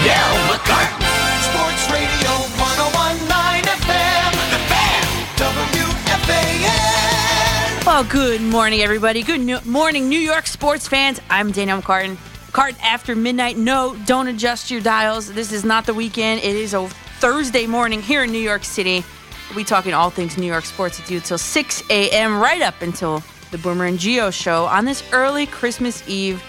Danielle McCartan. Sports Radio 1019 FM. The Fan. WFAN. Well, good morning, everybody. Good no- morning, New York sports fans. I'm Danielle McCartan. Cart after midnight. No, don't adjust your dials. This is not the weekend. It is a Thursday morning here in New York City. We'll be talking all things New York sports with you until 6 a.m. right up until the Boomer and Geo show on this early Christmas Eve.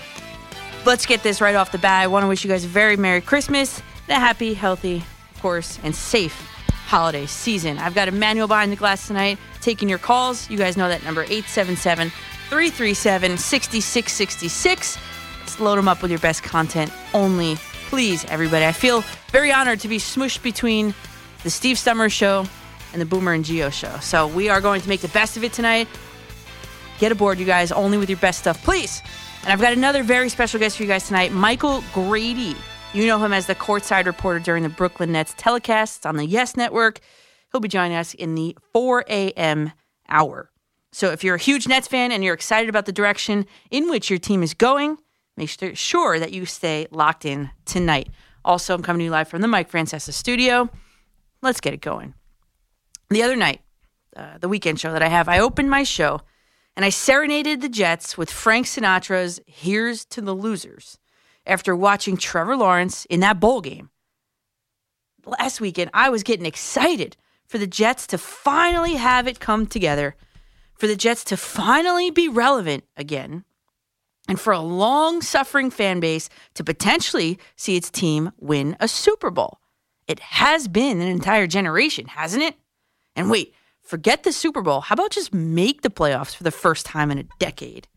Let's get this right off the bat. I want to wish you guys a very Merry Christmas and a happy, healthy, of course, and safe holiday season. I've got Emmanuel behind the glass tonight taking your calls. You guys know that number 877 337 6666. Let's load them up with your best content only. Please, everybody. I feel very honored to be smushed between the Steve Somers show and the Boomer and Geo show. So we are going to make the best of it tonight. Get aboard, you guys, only with your best stuff, please. And I've got another very special guest for you guys tonight, Michael Grady. You know him as the courtside reporter during the Brooklyn Nets telecasts on the Yes Network. He'll be joining us in the 4 a.m. hour. So if you're a huge Nets fan and you're excited about the direction in which your team is going, make sure, that you stay locked in tonight. Also, I'm coming to you live from the Mike Francesa studio. Let's get it going. The other night, uh, the weekend show that I have, I opened my show and I serenaded the Jets with Frank Sinatra's Here's to the Losers after watching Trevor Lawrence in that bowl game. Last weekend, I was getting excited for the Jets to finally have it come together, for the Jets to finally be relevant again, and for a long suffering fan base to potentially see its team win a Super Bowl. It has been an entire generation, hasn't it? And wait, forget the Super Bowl. How about just make the playoffs for the first time in a decade?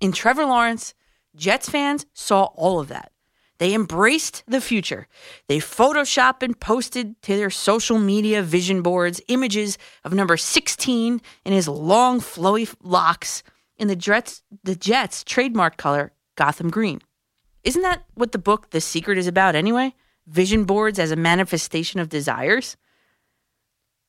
In Trevor Lawrence, Jets fans saw all of that. They embraced the future. They photoshopped and posted to their social media vision boards images of number 16 in his long, flowy locks in the Jets, the Jets' trademark color, Gotham Green. Isn't that what the book The Secret is about anyway? Vision boards as a manifestation of desires?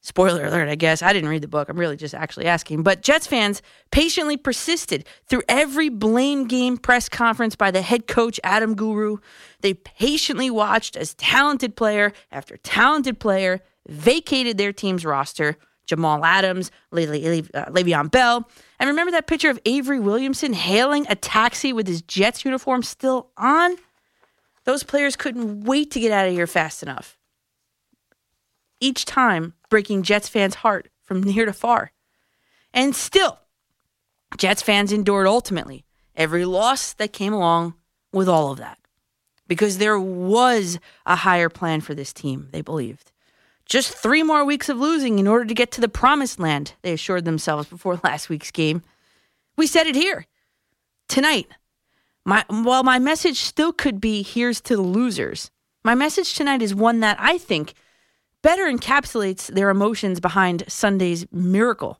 Spoiler alert, I guess. I didn't read the book. I'm really just actually asking. But Jets fans patiently persisted through every blame game press conference by the head coach, Adam Guru. They patiently watched as talented player after talented player vacated their team's roster. Jamal Adams, Le- Le- uh, Le'Veon Bell. And remember that picture of Avery Williamson hailing a taxi with his Jets uniform still on? Those players couldn't wait to get out of here fast enough. Each time breaking Jets fans' heart from near to far. And still, Jets fans endured ultimately every loss that came along with all of that. Because there was a higher plan for this team, they believed. Just three more weeks of losing in order to get to the promised land, they assured themselves before last week's game. We said it here. Tonight, my, while my message still could be here's to the losers, my message tonight is one that I think better encapsulates their emotions behind Sunday's miracle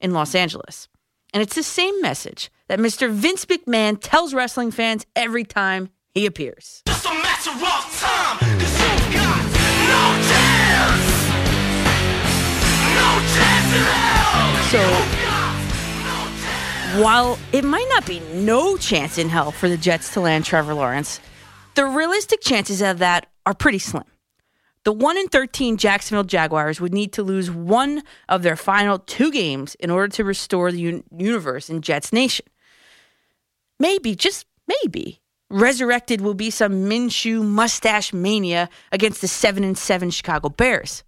in Los Angeles. And it's the same message that Mr. Vince McMahon tells wrestling fans every time he appears. Just a matter of time. 'cause you got no chance. No chance in hell. So- You got no chance. While it might not be no chance in hell for the Jets to land Trevor Lawrence, the realistic chances of that are pretty slim. The 1 in 13 Jacksonville Jaguars would need to lose one of their final two games in order to restore the un- universe in Jets Nation. Maybe, just maybe, resurrected will be some Minshew mustache mania against the 7 and 7 Chicago Bears.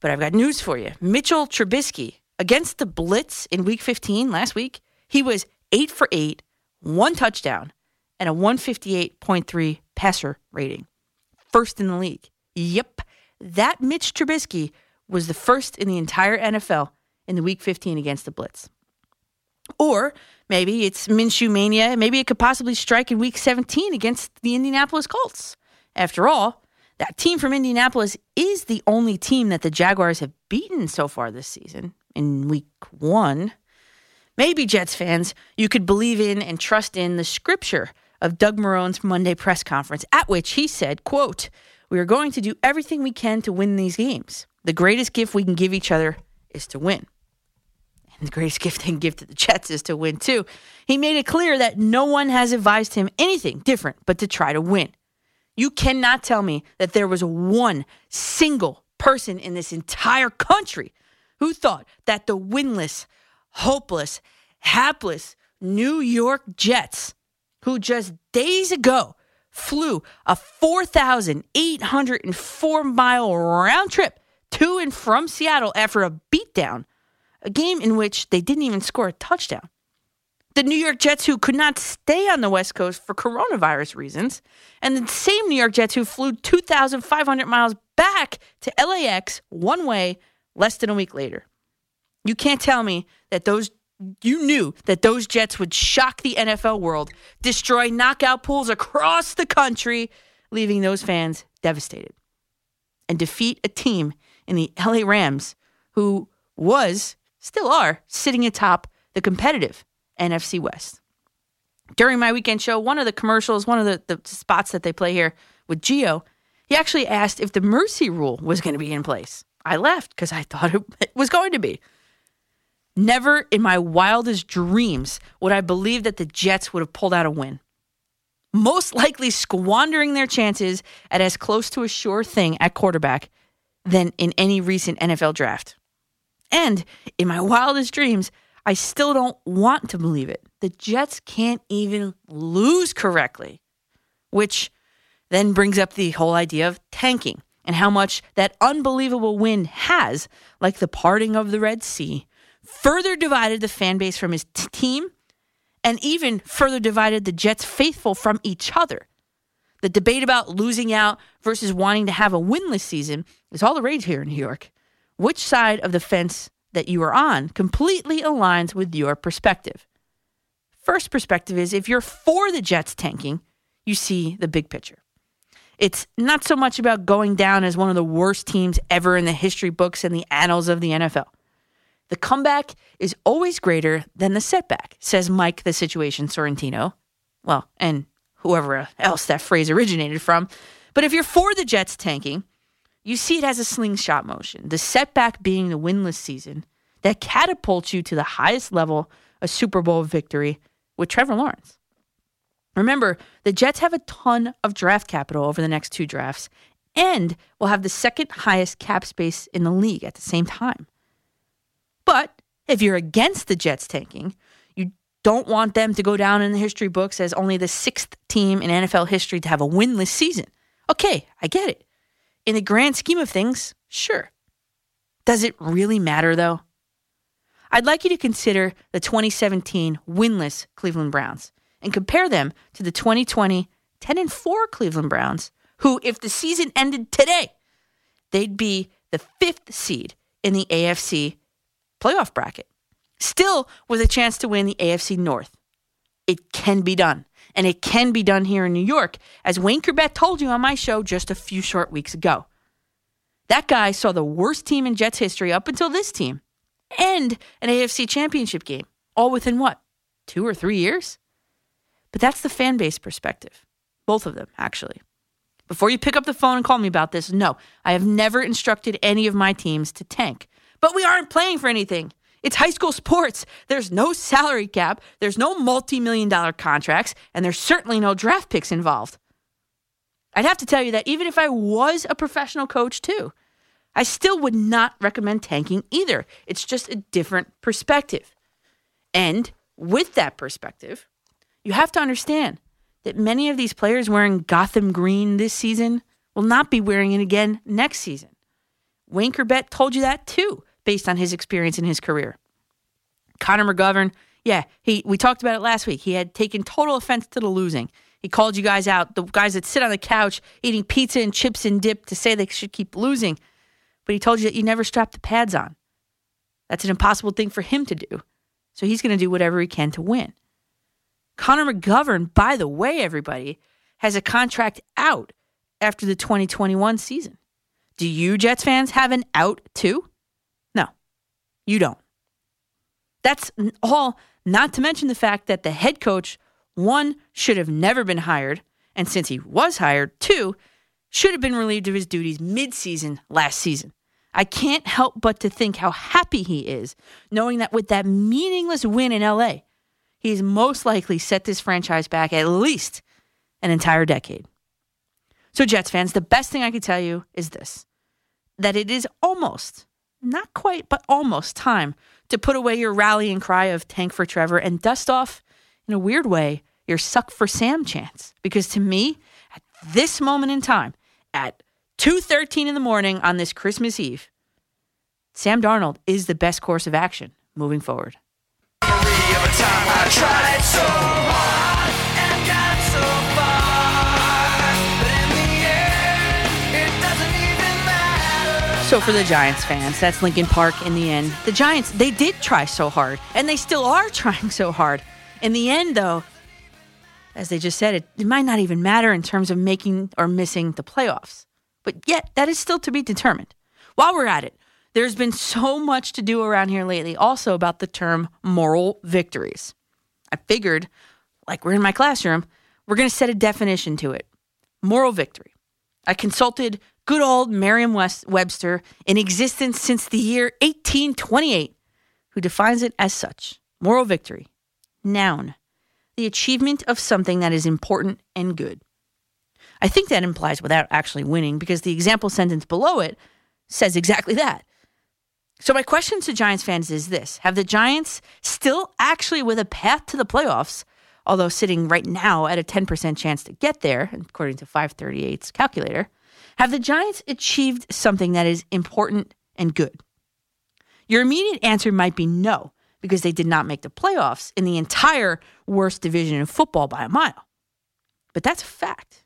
But I've got news for you. Mitchell Trubisky against the Blitz in week 15 last week, he was 8 for 8, one touchdown, and a 158.3 passer rating. First in the league. Yep. That Mitch Trubisky was the first in the entire NFL in the week 15 against the Blitz. Or maybe it's Minshew mania. Maybe it could possibly strike in week 17 against the Indianapolis Colts. After all, that team from Indianapolis is the only team that the Jaguars have beaten so far this season in week one. Maybe, Jets fans, you could believe in and trust in the scripture of Doug Marrone's Monday press conference, at which he said, quote, We are going to do everything we can to win these games. The greatest gift we can give each other is to win. And the greatest gift they can give to the Jets is to win, too. He made it clear that no one has advised him anything different but to try to win. You cannot tell me that there was one single person in this entire country who thought that the winless, hopeless, hapless New York Jets, who just days ago flew a 4,804 mile round trip to and from Seattle after a beatdown, a game in which they didn't even score a touchdown. The New York Jets, who could not stay on the West Coast for coronavirus reasons, and the same New York Jets who flew 2,500 miles back to LAX one way less than a week later. You can't tell me that those you knew that those Jets would shock the NFL world, destroy knockout pools across the country, leaving those fans devastated, and defeat a team in the LA Rams who was, still are, sitting atop the competitive NFC West. During my weekend show, one of the commercials, one of the, the spots that they play here with Geo, he actually asked if the mercy rule was going to be in place. I left because I thought it was going to be. Never in my wildest dreams would I believe that the Jets would have pulled out a win. Most likely squandering their chances at as close to a sure thing at quarterback than in any recent NFL draft. And in my wildest dreams, I still don't want to believe it. The Jets can't even lose correctly, which then brings up the whole idea of tanking and how much that unbelievable win has, like the parting of the Red Sea, further divided the fan base from his t- team and even further divided the Jets faithful from each other. The debate about losing out versus wanting to have a winless season is all the rage here in New York. Which side of the fence that you are on completely aligns with your perspective? First perspective is if you're for the Jets tanking, you see the big picture. It's not so much about going down as one of the worst teams ever in the history books and the annals of the NFL. The comeback is always greater than the setback, says Mike the Situation Sorrentino. Well, and whoever else that phrase originated from. But if you're for the Jets tanking, you see it as a slingshot motion, the setback being the winless season that catapults you to the highest level of Super Bowl victory with Trevor Lawrence. Remember, the Jets have a ton of draft capital over the next two drafts and will have the second highest cap space in the league at the same time. But if you're against the Jets tanking, you don't want them to go down in the history books as only the sixth team in NFL history to have a winless season. Okay, I get it. In the grand scheme of things, sure. Does it really matter though? I'd like you to consider the 2017 winless Cleveland Browns and compare them to the 2020 10 and 4 Cleveland Browns, who, if the season ended today, they'd be the fifth seed in the AFC playoff bracket, still with a chance to win the AFC North. It can be done. And it can be done here in New York, as Wayne Chrebet told you on my show just a few short weeks ago. That guy saw the worst team in Jets history up until this team and an AFC championship game, all within what, two or three years? But that's the fan base perspective. Both of them, actually. Before you pick up the phone and call me about this, no, I have never instructed any of my teams to tank. But we aren't playing for anything. It's high school sports. There's no salary cap, there's no multi million dollar contracts, and there's certainly no draft picks involved. I'd have to tell you that even if I was a professional coach too, I still would not recommend tanking either. It's just a different perspective. And with that perspective, you have to understand that many of these players wearing Gotham green this season will not be wearing it again next season. Wayne told you that too based on his experience in his career. Connor McGovern, yeah, he we talked about it last week. He had taken total offense to the losing. He called you guys out, the guys that sit on the couch eating pizza and chips and dip to say they should keep losing. But he told you that you never strap the pads on. That's an impossible thing for him to do. So he's going to do whatever he can to win. Connor McGovern, by the way, everybody, has a contract out after the 2021 season. Do you Jets fans have an out too? You don't. That's all, not to mention the fact that the head coach, one, should have never been hired. And since he was hired, two, should have been relieved of his duties midseason last season. I can't help but to think how happy he is knowing that with that meaningless win in LA, he's most likely set this franchise back at least an entire decade. So, Jets fans, the best thing I could tell you is this that it is almost, not quite, but almost time to put away your rallying cry of tank for Trevor and dust off, in a weird way, your suck for Sam chance. Because to me, at this moment in time, at 2:13 in the morning on this Christmas Eve, Sam Darnold is the best course of action moving forward. So for the Giants fans, that's Linkin Park in the end. The Giants, they did try so hard, and they still are trying so hard. In the end, though, as they just said, it, it might not even matter in terms of making or missing the playoffs. But yet, that is still to be determined. While we're at it, there's been so much to do around here lately, also about the term moral victories. I figured, like we're in my classroom, we're going to set a definition to it moral victory. I consulted good old Merriam Webster, in existence since the year 1828, who defines it as such moral victory. Noun, the achievement of something that is important and good. I think that implies without actually winning because the example sentence below it says exactly that. So, my question to Giants fans is this Have the Giants still actually with a path to the playoffs, although sitting right now at a 10% chance to get there, according to 538's calculator, have the Giants achieved something that is important and good? Your immediate answer might be no, because they did not make the playoffs in the entire worst division in football by a mile. But that's a fact.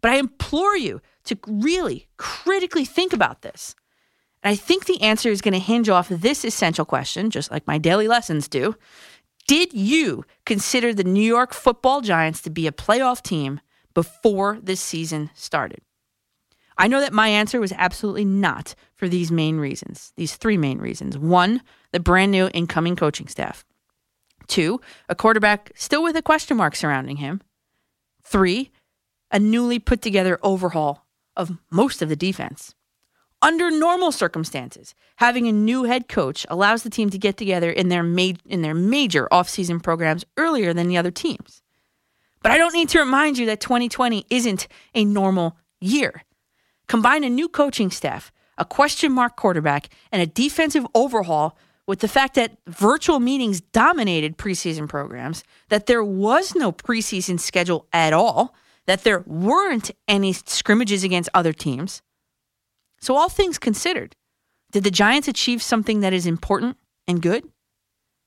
But I implore you to really critically think about this and I think the answer is going to hinge off this essential question, just like my daily lessons do. Did you consider the New York football Giants to be a playoff team before this season started? I know that my answer was absolutely not for these main reasons, these three main reasons. One, the brand new incoming coaching staff. Two, a quarterback still with a question mark surrounding him. Three, a newly put together overhaul of most of the defense. Under normal circumstances, having a new head coach allows the team to get together in their ma- in their major offseason programs earlier than the other teams. But I don't need to remind you that 2020 isn't a normal year. Combine a new coaching staff, a question mark quarterback, and a defensive overhaul with the fact that virtual meetings dominated preseason programs, that there was no preseason schedule at all, that there weren't any scrimmages against other teams so, all things considered, did the Giants achieve something that is important and good?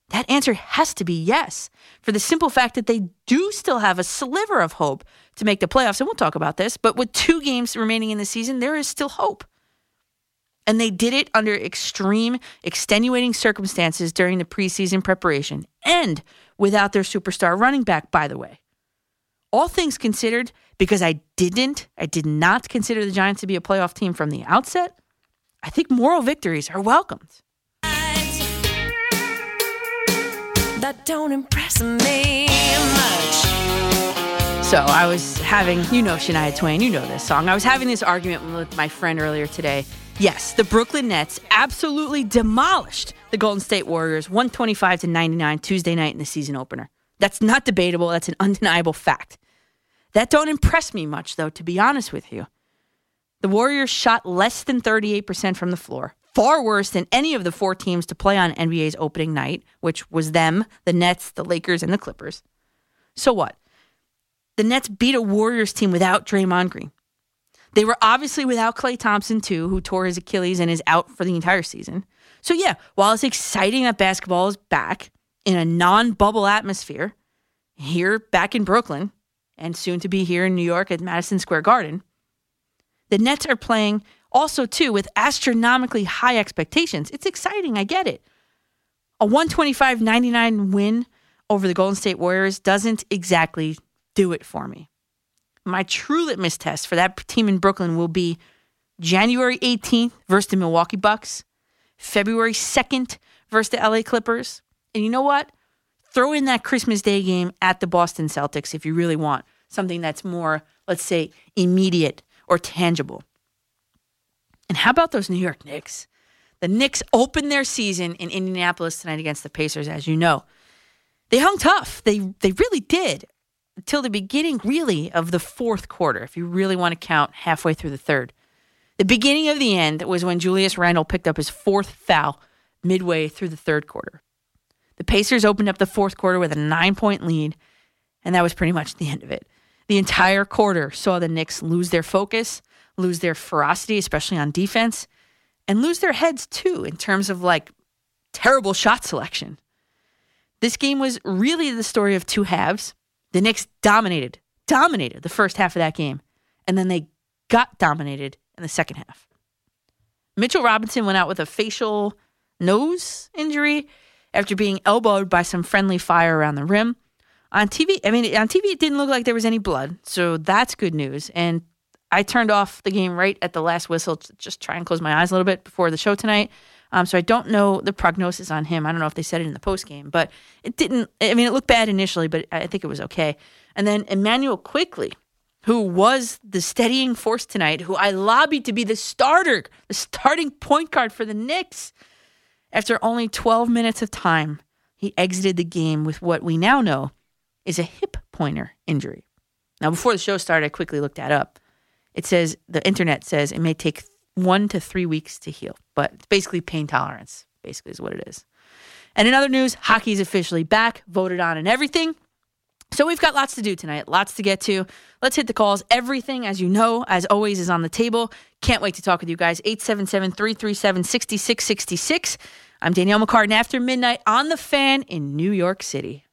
That answer has to be yes, for the simple fact that they do still have a sliver of hope to make the playoffs. And we'll talk about this, but with two games remaining in the season, there is still hope. And they did it under extreme, extenuating circumstances during the preseason preparation and without their superstar running back, by the way. All things considered, because I didn't, I did not consider the Giants to be a playoff team from the outset, I think moral victories are welcomed. That don't impress me much. So I was having, you know, Shania Twain, you know this song. I was having this argument with my friend earlier today. Yes, the Brooklyn Nets absolutely demolished the Golden State Warriors 125 to 99 Tuesday night in the season opener. That's not debatable. That's an undeniable fact. That don't impress me much, though, to be honest with you. The Warriors shot less than 38% from the floor, far worse than any of the four teams to play on NBA's opening night, which was them, the Nets, the Lakers, and the Clippers. So what? The Nets beat a Warriors team without Draymond Green. They were obviously without Klay Thompson, too, who tore his Achilles and is out for the entire season. So, yeah, while it's exciting that basketball is back in a non bubble atmosphere, here back in Brooklyn, and soon to be here in New York at Madison Square Garden. The Nets are playing also too with astronomically high expectations. It's exciting, I get it. A 125-99 win over the Golden State Warriors doesn't exactly do it for me. My true litmus test for that team in Brooklyn will be January 18th versus the Milwaukee Bucks, February 2nd versus the LA Clippers. And you know what? Throw in that Christmas Day game at the Boston Celtics if you really want something that's more, let's say, immediate or tangible. And how about those New York Knicks? The Knicks opened their season in Indianapolis tonight against the Pacers, as you know. They hung tough. They they really did. till the beginning, really, of the fourth quarter, if you really want to count halfway through the third. The beginning of the end was when Julius Randle picked up his fourth foul midway through the third quarter. The Pacers opened up the fourth quarter with a nine point lead, and that was pretty much the end of it. The entire quarter saw the Knicks lose their focus, lose their ferocity, especially on defense, and lose their heads too in terms of like terrible shot selection. This game was really the story of two halves. The Knicks dominated, dominated the first half of that game, and then they got dominated in the second half. Mitchell Robinson went out with a facial nose injury after being elbowed by some friendly fire around the rim. On TV, I mean, on TV, it didn't look like there was any blood, so that's good news. And I turned off the game right at the last whistle to just try and close my eyes a little bit before the show tonight. Um, so I don't know the prognosis on him. I don't know if they said it in the post game, but it didn't. I mean, it looked bad initially, but I think it was okay. And then Immanuel Quickley, who was the steadying force tonight, who I lobbied to be the starter, the starting point guard for the Knicks. After only 12 minutes of time, he exited the game with what we now know is a hip pointer injury. Now, before the show started, I quickly looked that up. It says the internet says it may take one to three weeks to heal, but it's basically pain tolerance, basically, is what it is. And in other news, hockey is officially back, voted on and everything. So we've got lots to do tonight, lots to get to. Let's hit the calls. Everything, as you know, as always, is on the table. Can't wait to talk with you guys. 877 337 6666. I'm Danielle McCartan after midnight on the fan in New York City.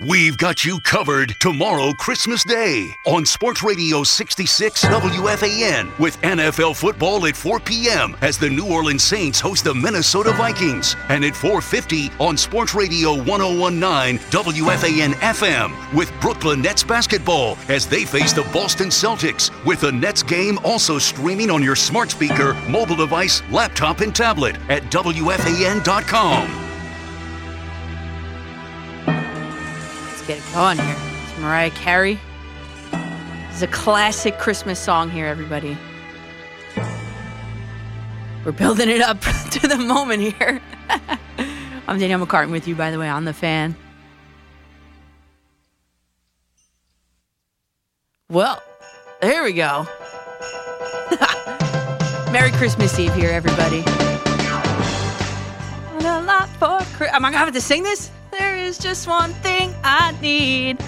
We've got you covered tomorrow, Christmas Day, on Sports Radio 66 WFAN with NFL football at 4 p.m. as the New Orleans Saints host the Minnesota Vikings, and at 4:50 on Sports Radio 1019 WFAN FM with Brooklyn Nets basketball as they face the Boston Celtics. With the Nets game also streaming on your smart speaker, mobile device, laptop, and tablet at WFAN.com. get going here. It's Mariah Carey. It's a classic Christmas song here, everybody. We're building it up to the moment here. I'm Danielle McCartan with you, by the way, on the fan. Well, there we go. Merry Christmas Eve here, everybody. Am I gonna have to sing this? There is just one thing I need.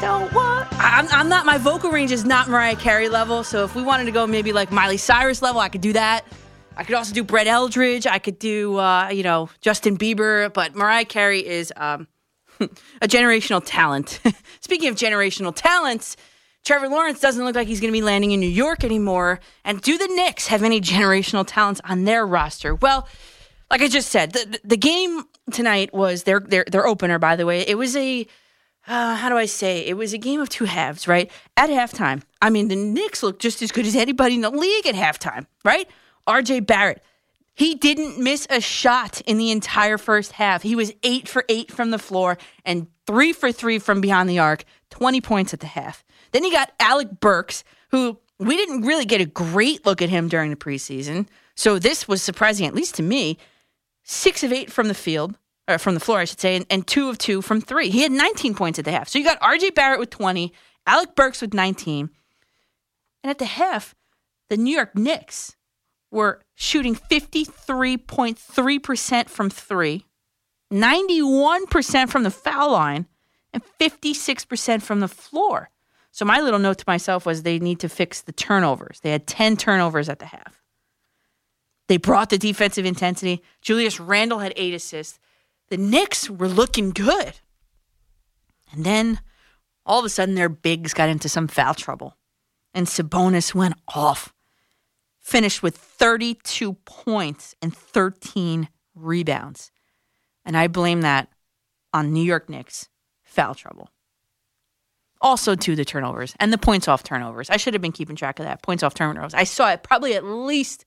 Don't want. I'm, I'm not. My vocal range is not Mariah Carey level. So if we wanted to go maybe like Miley Cyrus level, I could do that. I could also do Brett Eldredge. I could do uh, you know Justin Bieber. But Mariah Carey is um, a generational talent. Speaking of generational talents, Trevor Lawrence doesn't look like he's going to be landing in New York anymore. And do the Knicks have any generational talents on their roster? Well, like I just said, the, the- game tonight was their, their their opener. By the way, it was a uh, how do I say? It was a game of two halves, right? At halftime, I mean, the Knicks looked just as good as anybody in the league at halftime, right? R.J. Barrett, he didn't miss a shot in the entire first half. He was eight for eight from the floor and three for three from behind the arc, 20 points at the half. Then you got Alec Burks, who we didn't really get a great look at him during the preseason. So this was surprising, at least to me. Six of eight from the field, or from the floor, I should say, and, and two of two from three. He had 19 points at the half. So you got RJ Barrett with 20, Alec Burks with 19. And at the half, the New York Knicks were shooting 53.3% from three, 91% from the foul line, and 56% from the floor. So my little note to myself was they need to fix the turnovers. They had 10 turnovers at the half. They brought the defensive intensity. Julius Randle had eight assists. The Knicks were looking good. And then all of a sudden their bigs got into some foul trouble. And Sabonis went off. Finished with 32 points and 13 rebounds. And I blame that on New York Knicks foul trouble. Also, to the turnovers and the points off turnovers. I should have been keeping track of that. Points off turnovers. I saw it probably at least,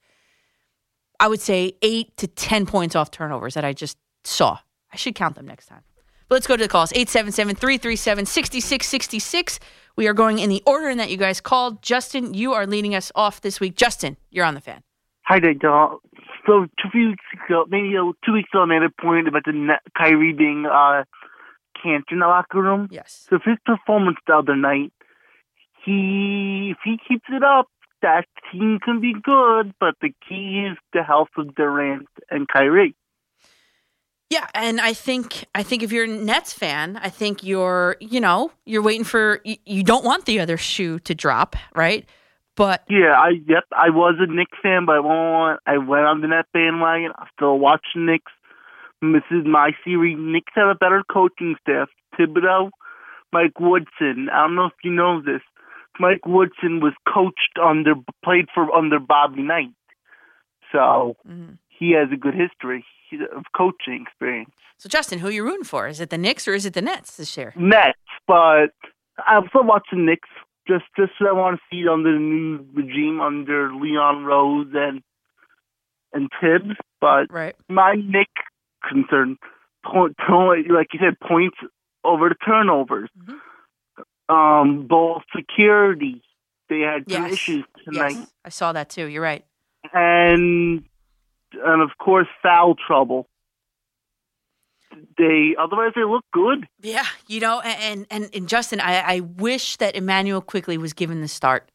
I would say, eight to 10 points off turnovers that I just saw. I should count them next time. But let's go to the calls 877 337 6666. We are going in the order in that you guys called. Justin, you are leading us off this week. Justin, you're on the fan. Hi there, Dog. So two weeks ago, maybe two weeks ago, I made a point about the Kyrie being uh, can't in the locker room. Yes. So if his performance the other night, he if he keeps it up, that team can be good. But the key is the health of Durant and Kyrie. Yeah, and I think I think if you're a Nets fan, I think you're you know you're waiting for you, you don't want the other shoe to drop, right? But Yeah, I yep, I was a Knicks fan, but I won't. I went on the net bandwagon. I still watch the Knicks. This is my series. Knicks have a better coaching staff. Thibodeau, Mike Woodson. I don't know if you know this. Mike Woodson was coached under, played for under Bobby Knight, so Mhm. he has a good history of coaching experience. so Justin, who are you rooting for? Is it the Knicks or is it the Nets this year? Nets, but I'm still watching Knicks. Just, just so I want to see it under the new regime under Leon Rose and and Thibs. But Right. my Knick concern, point, point, like you said, points over the turnovers. Mhm. Um, ball security. They had some Yes. issues tonight, Yes, I saw that too. You're right. and and of course foul trouble. They otherwise they look good. Yeah, you know, and and, and Justin, I, I wish that Immanuel Quickley was given the start.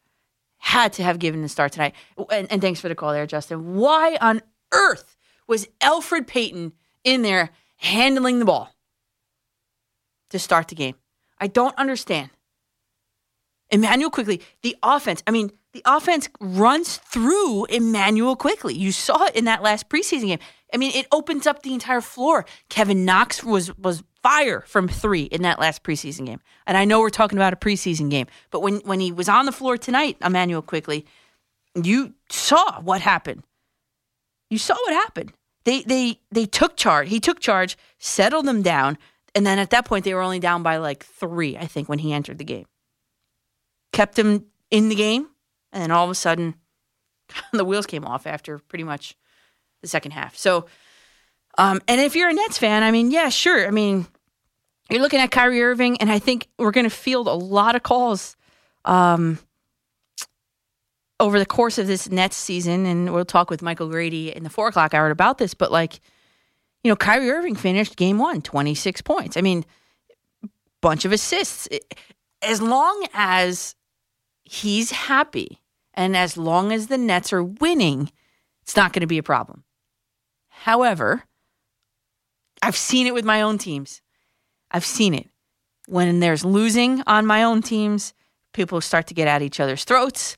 Had to have given the start tonight. And, and thanks for the call there, Justin. Why on earth was Elfrid Payton in there handling the ball to start the game? I don't understand. Immanuel Quickley, the offense. I mean, the offense runs through Immanuel Quickley. You saw it in that last preseason game. I mean, it opens up the entire floor. Kevin Knox was was fire from three in that last preseason game. And I know we're talking about a preseason game, but when when he was on the floor tonight, Immanuel Quickley, you saw what happened. You saw what happened. They they they took charge. He took charge, settled them down, and then at that point they were only down by like three, I think, when he entered the game. Kept him in the game, and then all of a sudden, the wheels came off after pretty much the second half. So, um, and if you're a Nets fan, I mean, yeah, sure. I mean, you're looking at Kyrie Irving, and I think we're going to field a lot of calls um, over the course of this Nets season, and we'll talk with Michael Grady in the four o'clock hour about this. But like, you know, Kyrie Irving finished game one, 26 points. I mean, bunch of assists. As long as he's happy and as long as the Nets are winning, it's not going to be a problem. However, I've seen it with my own teams. I've seen it. When there's losing on my own teams, people start to get at each other's throats.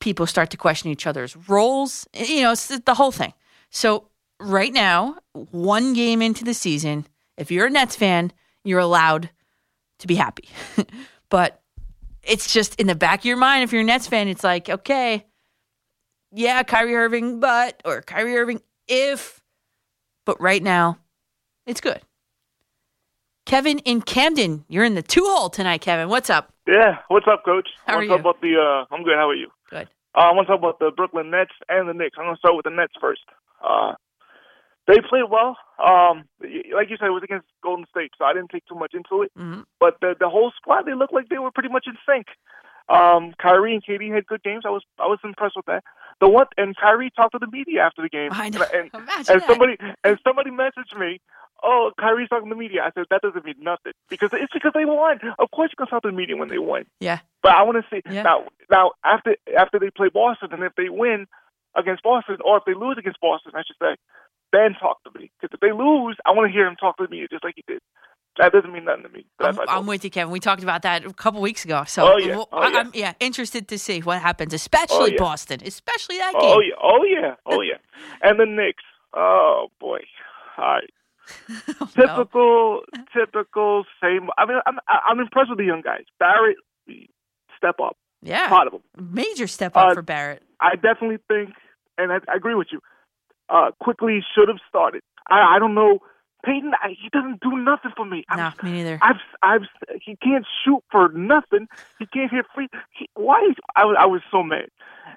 People start to question each other's roles. You know, it's the whole thing. So, right now, one game into the season, if you're a Nets fan, you're allowed to be happy. but it's just in the back of your mind, if you're a Nets fan, it's like, okay, yeah, Kyrie Irving, but, or Kyrie Irving, if, but right now, it's good. Kevin in Camden, you're in the two hole tonight, Kevin. What's up? Yeah, what's up, Coach? How I are want to talk you? about the. Uh, I'm good. How are you? Good. Uh, I want to talk about the Brooklyn Nets and the Knicks. I'm going to start with the Nets first. Uh, they played well. Um, like you said, it was against Golden State, so I didn't take too much into it. Mhm. But the the whole squad, they looked like they were pretty much in sync. Um, Kyrie and KD had good games. I was I was impressed with that. The one and Kyrie talked to the media after the game. I know. And, Imagine and somebody and somebody messaged me, "Oh, Kyrie's talking to the media." I said that doesn't mean nothing because it's because they won. Of course, you can talk to the media when they win. Yeah. But I want to see Yeah. now. Now after after they play Boston, and if they win against Boston, or if they lose against Boston, I should say, then talk to me. Because if they lose, I want to hear him talk to me just like he did. That doesn't mean nothing to me. I'm, I'm with you, Kevin. We talked about that a couple weeks ago. So, Oh, yeah. Oh, I- yeah. I'm yeah interested to see what happens, especially yeah. Boston, especially that game. Oh yeah, oh yeah, oh yeah. And the Knicks. Oh boy. All right. No. Typical, typical. Same. I mean, I'm I'm impressed with the young guys. Barrett, step up. Yeah, Proud of him. major step up Uh, for Barrett. I definitely think, and I, I agree with you. Uh, Quickley should have started. I I don't know. Payton, I, he doesn't do nothing for me. I'm, me neither. I've, I've, he can't shoot for nothing. He can't hit free. He, why? Is, I was, I was so mad,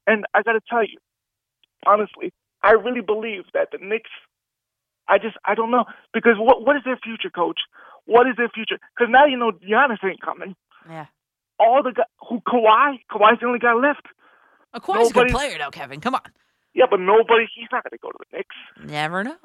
and I got to tell you, honestly, I really believe that the Knicks. I just, I don't know because what, what is their future, coach? What is their future? Because now you know Giannis ain't coming. Yeah, All the guy, who Kawhi, Kawhi's the only guy left. course, a good player though, Kevin. Come on, Yeah, but nobody. He's not going to go to the Knicks. never know.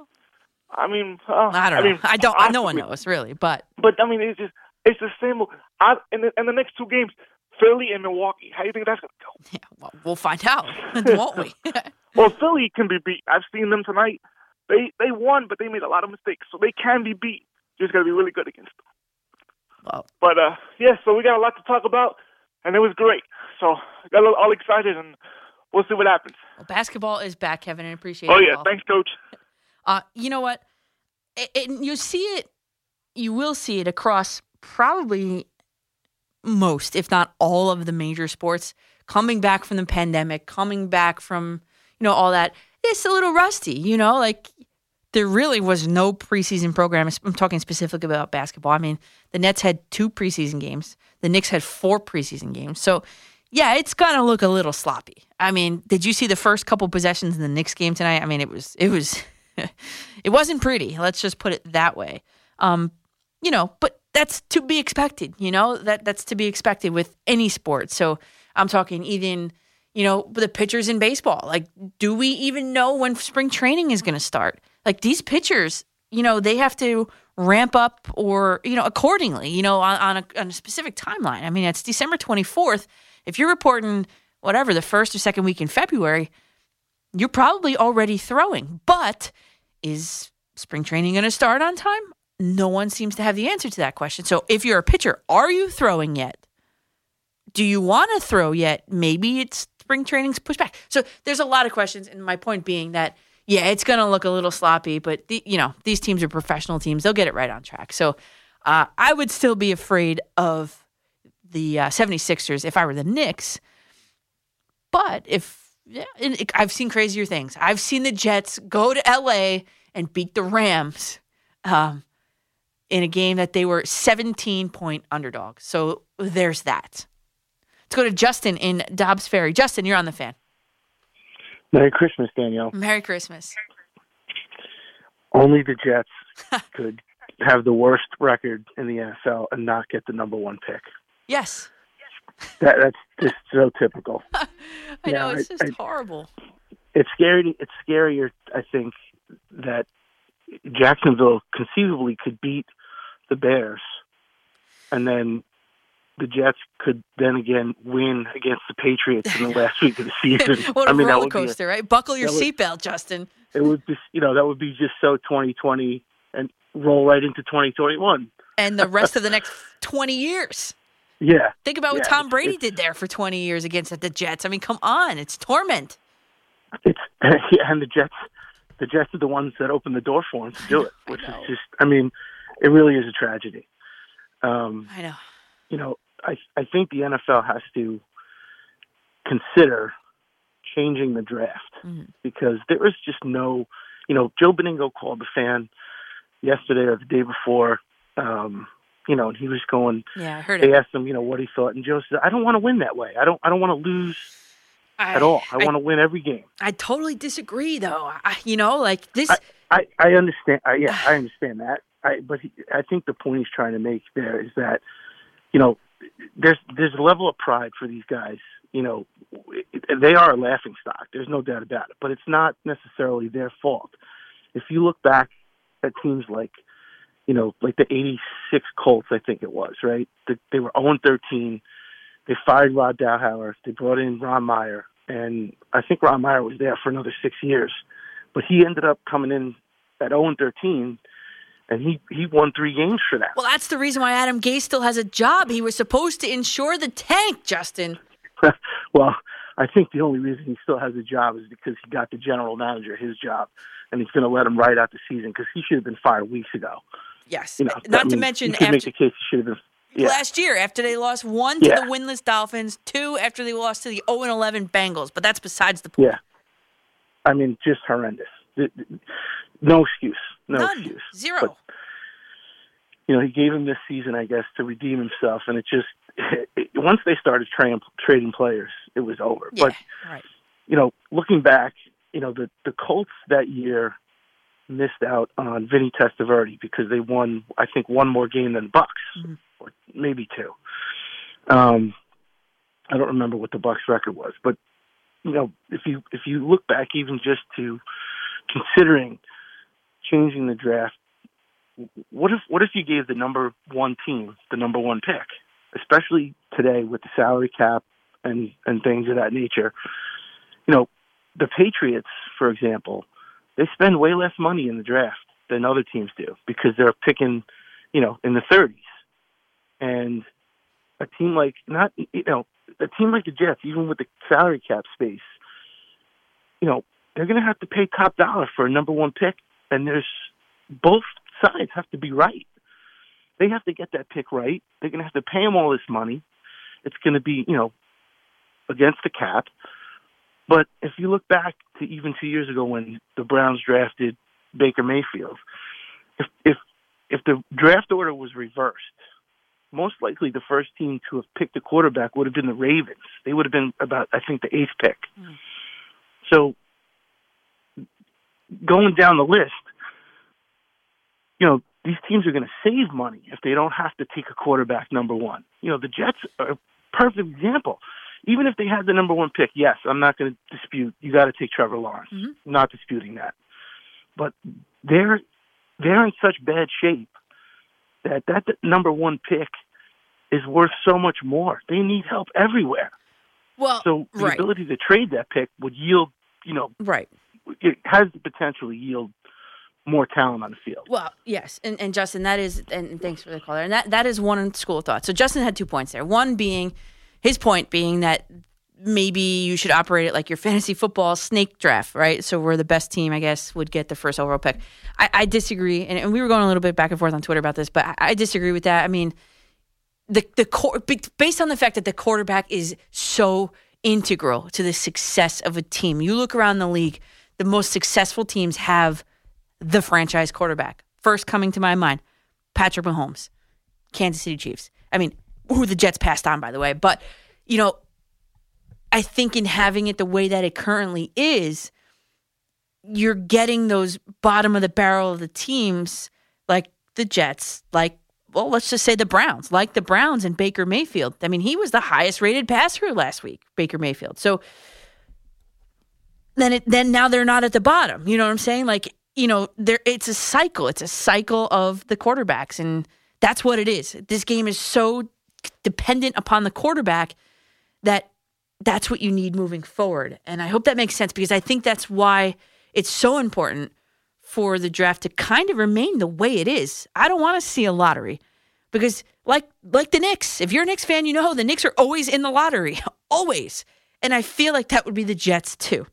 I mean, uh, I don't know. mean, I don't. I, no one knows really, but But I mean, it's just it's the same. I, in, the, in the next two games, Philly and Milwaukee. How do you think that's gonna go? yeah, well, we'll find out, won't we? Well, Philly can be beat. I've seen them tonight. They they won, but they made a lot of mistakes, so they can be beat. You just gotta be really good against them. well, But uh, yeah, so we got a lot to talk about, and it was great. So I got all excited, and we'll see what happens. well, basketball is back, Kevin. I appreciate it. Oh yeah, thanks, coach. Uh, you know what? It, it, you see it, you will see it across probably most, if not all, of the major sports coming back from the pandemic, coming back from you know all that. It's a little rusty, you know, like there really was no preseason program. I'm talking specifically about basketball. I mean, the Nets had two preseason games. The Knicks had four preseason games. So, yeah, it's gonna look a little sloppy. I mean, did you see the first couple possessions in the Knicks game tonight? I mean, it was it was it wasn't pretty. Let's just put it that way. Um, you know, but that's to be expected. You know that that's to be expected with any sport. So I'm talking even you know the pitchers in baseball. Like, do we even know when spring training is going to start? Like these pitchers, you know, they have to ramp up or you know accordingly. You know, on, on, a, on a specific timeline. I mean, it's December 24th. If you're reporting whatever the first or second week in February, you're probably already throwing. But is spring training going to start on time? No one seems to have the answer to that question. So if you're a pitcher, are you throwing yet? Do you want to throw yet? Maybe it's spring training's pushed back. So there's a lot of questions. And my point being that, yeah, it's going to look a little sloppy, but the, you know, these teams are professional teams. They'll get it right on track. So uh, I would still be afraid of the uh, 76ers if I were the Knicks. But if yeah, it- I've seen crazier things. I've seen the Jets go to LA and beat the Rams um, in a game that they were 17 point underdogs. So there's that. Let's go to Justin in Dobbs Ferry. Justin, you're on the fan. Merry Christmas, Danielle. Merry Christmas. Only the Jets could have the worst record in the NFL and not get the number one pick. Yes, That, that's just so typical. I Yeah, know it's I- just I- horrible. It's scary. It's scarier, I think, that Jacksonville conceivably could beat the Bears, and then the Jets could then again win against the Patriots in the last week of the season. what a I mean, that roller would be a- coaster, right? Buckle your seatbelt, Justin. it would just you know that would be just so 2020 and roll right into 2021. And the rest of the next 20 years. Yeah, Think about what Tom Brady did there for 20 years against the Jets. I mean, come on. It's torment. it's yeah, and the Jets, the Jets are the ones that opened the door for him to do it, which is just, I mean, it really is a tragedy. Um, I know. you know, I I think the NFL has to consider changing the draft Mhm. because there is just no, you know, Joe Benigno called the fan yesterday or the day before, um, you know, and he was going. Yeah, I heard They it. asked him, you know, what he thought, and Joe said, "I don't want to win that way. I don't. I don't want to lose I, at all. I, I, want to win every game." I totally disagree, though. I, you know, like this. I, I, understand. I, yeah, I understand that. I, but he, I think the point he's trying to make there is that, you know, there's there's a level of pride for these guys. You know, they are a laughing stock. There's no doubt about it. But it's not necessarily their fault. If you look back at teams like, you know, like the '86 Colts, I think it was right. The, they were 0-13. They fired Rod Dowhower. They brought in Ron Meyer, and I think Ron Meyer was there for another six years but he ended up coming in at 0 and 13, and he he won three games for that. well, that's the reason why Adam Gase still has a job. He was supposed to insure the tank, Justin. well, I think the only reason he still has a job is because he got the general manager his job, and he's going to let him ride out the season because he should have been fired weeks ago. Yes. You know, Not to mention could make the case should have been. Yeah, last year after they lost one to Yeah. the winless Dolphins, two after they lost to the 0 and 11 Bengals. But that's besides the point. yeah. I mean, just horrendous. No excuse. No None. excuse. Zero. But, you know, he gave him this season, I guess, to redeem himself, and it just once they started tra- trading players, it was over. yeah. But right. you know, looking back, you know, the the Colts that year missed out on Vinny Testaverde because they won, I think, one more game than the Bucks, Mhm. or maybe two. Um, I don't remember what the Bucks record was, but you know, if you if you look back, even just to considering changing the draft. What if what if you gave the number one team the number one pick, especially today with the salary cap and and things of that nature? You know, the Patriots, for example, they spend way less money in the draft than other teams do because they're picking, you know, in the 30s. And a team like not you know a team like the Jets, even with the salary cap space, you know they're going to have to pay top dollar for a number one pick, and there's both sides have to be right. They have to get that pick right. They're going to have to pay him all this money. It's going to be you know against the cap. But if you look back to even two years ago when the Browns drafted Baker Mayfield, if if if the draft order was reversed, most likely the first team to have picked a quarterback would have been the Ravens. They would have been about, I think, the eighth pick. Hmm. So going down the list, you know, these teams are going to save money if they don't have to take a quarterback number one. You know, the Jets are a perfect example. Even if they had the number one pick, yes, I'm not going to dispute. You got to take Trevor Lawrence. Mm-hmm. Not disputing that, but they're they're in such bad shape that that number one pick is worth so much more. They need help everywhere. Well, So the right, ability to trade that pick would yield, you know, right. it has the potential to yield more talent on the field. Well, yes, and, and Justin, that is, and thanks for the caller. And that that is one school of thought. So Justin had two points there. One being his point being that maybe you should operate it like your fantasy football snake draft, right? So where the best team, I guess, would get the first overall pick. I, I disagree, and, and we were going a little bit back and forth on Twitter about this, but I, I disagree with that. I mean, the the core based on the fact that the quarterback is so integral to the success of a team. You look around the league, the most successful teams have the franchise quarterback. First coming to my mind, Patrick Mahomes, Kansas City Chiefs. I mean, who the Jets passed on, by the way. But, you know, I think in having it the way that it currently is, you're getting those bottom of the barrel of the teams like the Jets, like, well, let's just say the Browns, like the Browns and Baker Mayfield. I mean, he was the highest rated passer last week, Baker Mayfield. So then it then now they're not at the bottom. You know what I'm saying? Like, you know, there it's a cycle. It's a cycle of the quarterbacks and that's what it is. This game is so dependent upon the quarterback that that's what you need moving forward. And I hope that makes sense because I think that's why it's so important for the draft to kind of remain the way it is. I don't want to see a lottery because like like the Knicks, if you're a Knicks fan, you know the Knicks are always in the lottery, always. And I feel like that would be the Jets too.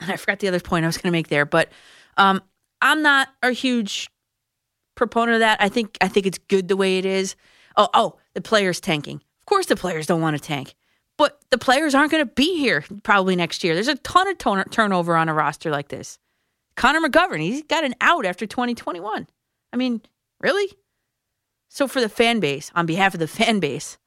And I forgot the other point I was going to make there, but um, I'm not a huge proponent of that. I think I think it's good the way it is. Oh, oh, the players tanking. Of course, the players don't want to tank, but the players aren't going to be here probably next year. There's a ton of ton- turnover on a roster like this. Connor McGovern, he's got an out after 2021. I mean, really? So for the fan base, on behalf of the fan base,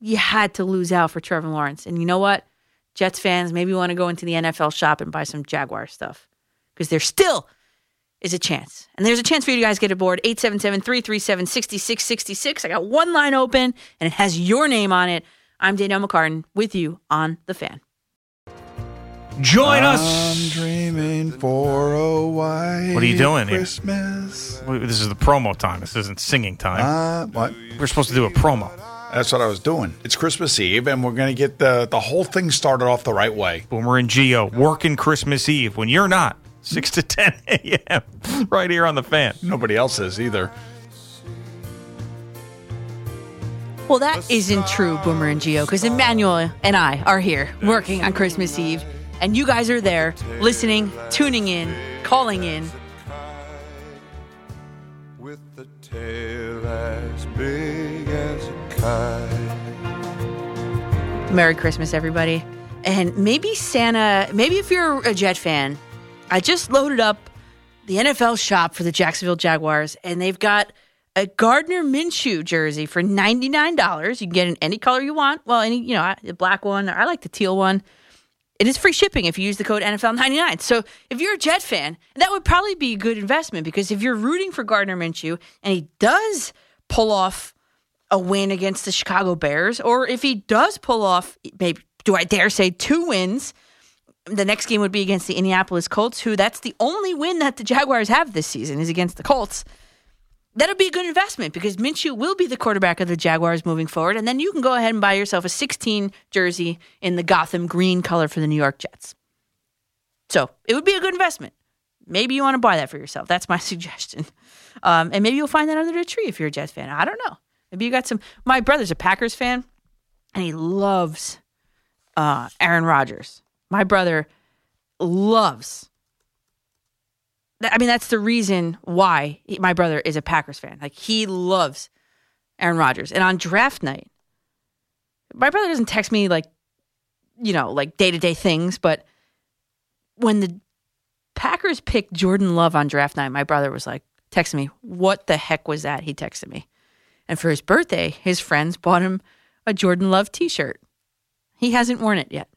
you had to lose out for Trevor Lawrence. And you know what? Jets fans maybe want to go into the NFL shop and buy some Jaguar stuff because they're still is a chance. And there's a chance for you guys to get aboard 877 337 6666. I got one line open and it has your name on it. I'm Danielle McCartan with you on The Fan. Join us. I'm us. dreaming for a white What are you doing here? Christmas. Wait, This is the promo time. This isn't singing time. Uh, what? We're supposed to do a promo. That's what I was doing. It's Christmas Eve, and we're going to get the, the whole thing started off the right way. Boomer and Gio working Christmas Eve when you're not. 6 to 10 a.m. right here on the fan. Nobody else is either. Well, that isn't true, Boomer and Gio, because Emmanuel and I are here working on Christmas Eve, and you guys are there listening, tuning in, calling in. With the tail as big as a kite. Merry Christmas, everybody. And maybe Santa, maybe if you're a Jet fan, I just loaded up the NFL shop for the Jacksonville Jaguars, and they've got a Gardner Minshew jersey for $99. You can get in any color you want. Well, any, you know, the black one, or I like the teal one. It is free shipping if you use the code NFL99. So if you're a Jet fan, that would probably be a good investment because if you're rooting for Gardner Minshew and he does pull off a win against the Chicago Bears, or if he does pull off, maybe do I dare say two wins, the next game would be against the Indianapolis Colts, who that's the only win that the Jaguars have this season is against the Colts. That'll be a good investment because Minshew will be the quarterback of the Jaguars moving forward, and then you can go ahead and buy yourself a 16 jersey in the Gotham green color for the New York Jets. So it would be a good investment. Maybe you want to buy that for yourself. That's my suggestion. Um, and maybe you'll find that under the tree if you're a Jets fan. I don't know. Maybe you got some. My brother's a Packers fan, and he loves uh, Aaron Rodgers. My brother loves. I mean, that's the reason why he- my brother is a Packers fan. Like he loves Aaron Rodgers, and on draft night, my brother doesn't text me like, you know, like day to day things, but when the Packers picked Jordan Love on draft night, my brother was like, texting me, "What the heck was that?" He texted me, and for his birthday, his friends bought him a Jordan Love T-shirt. He hasn't worn it yet.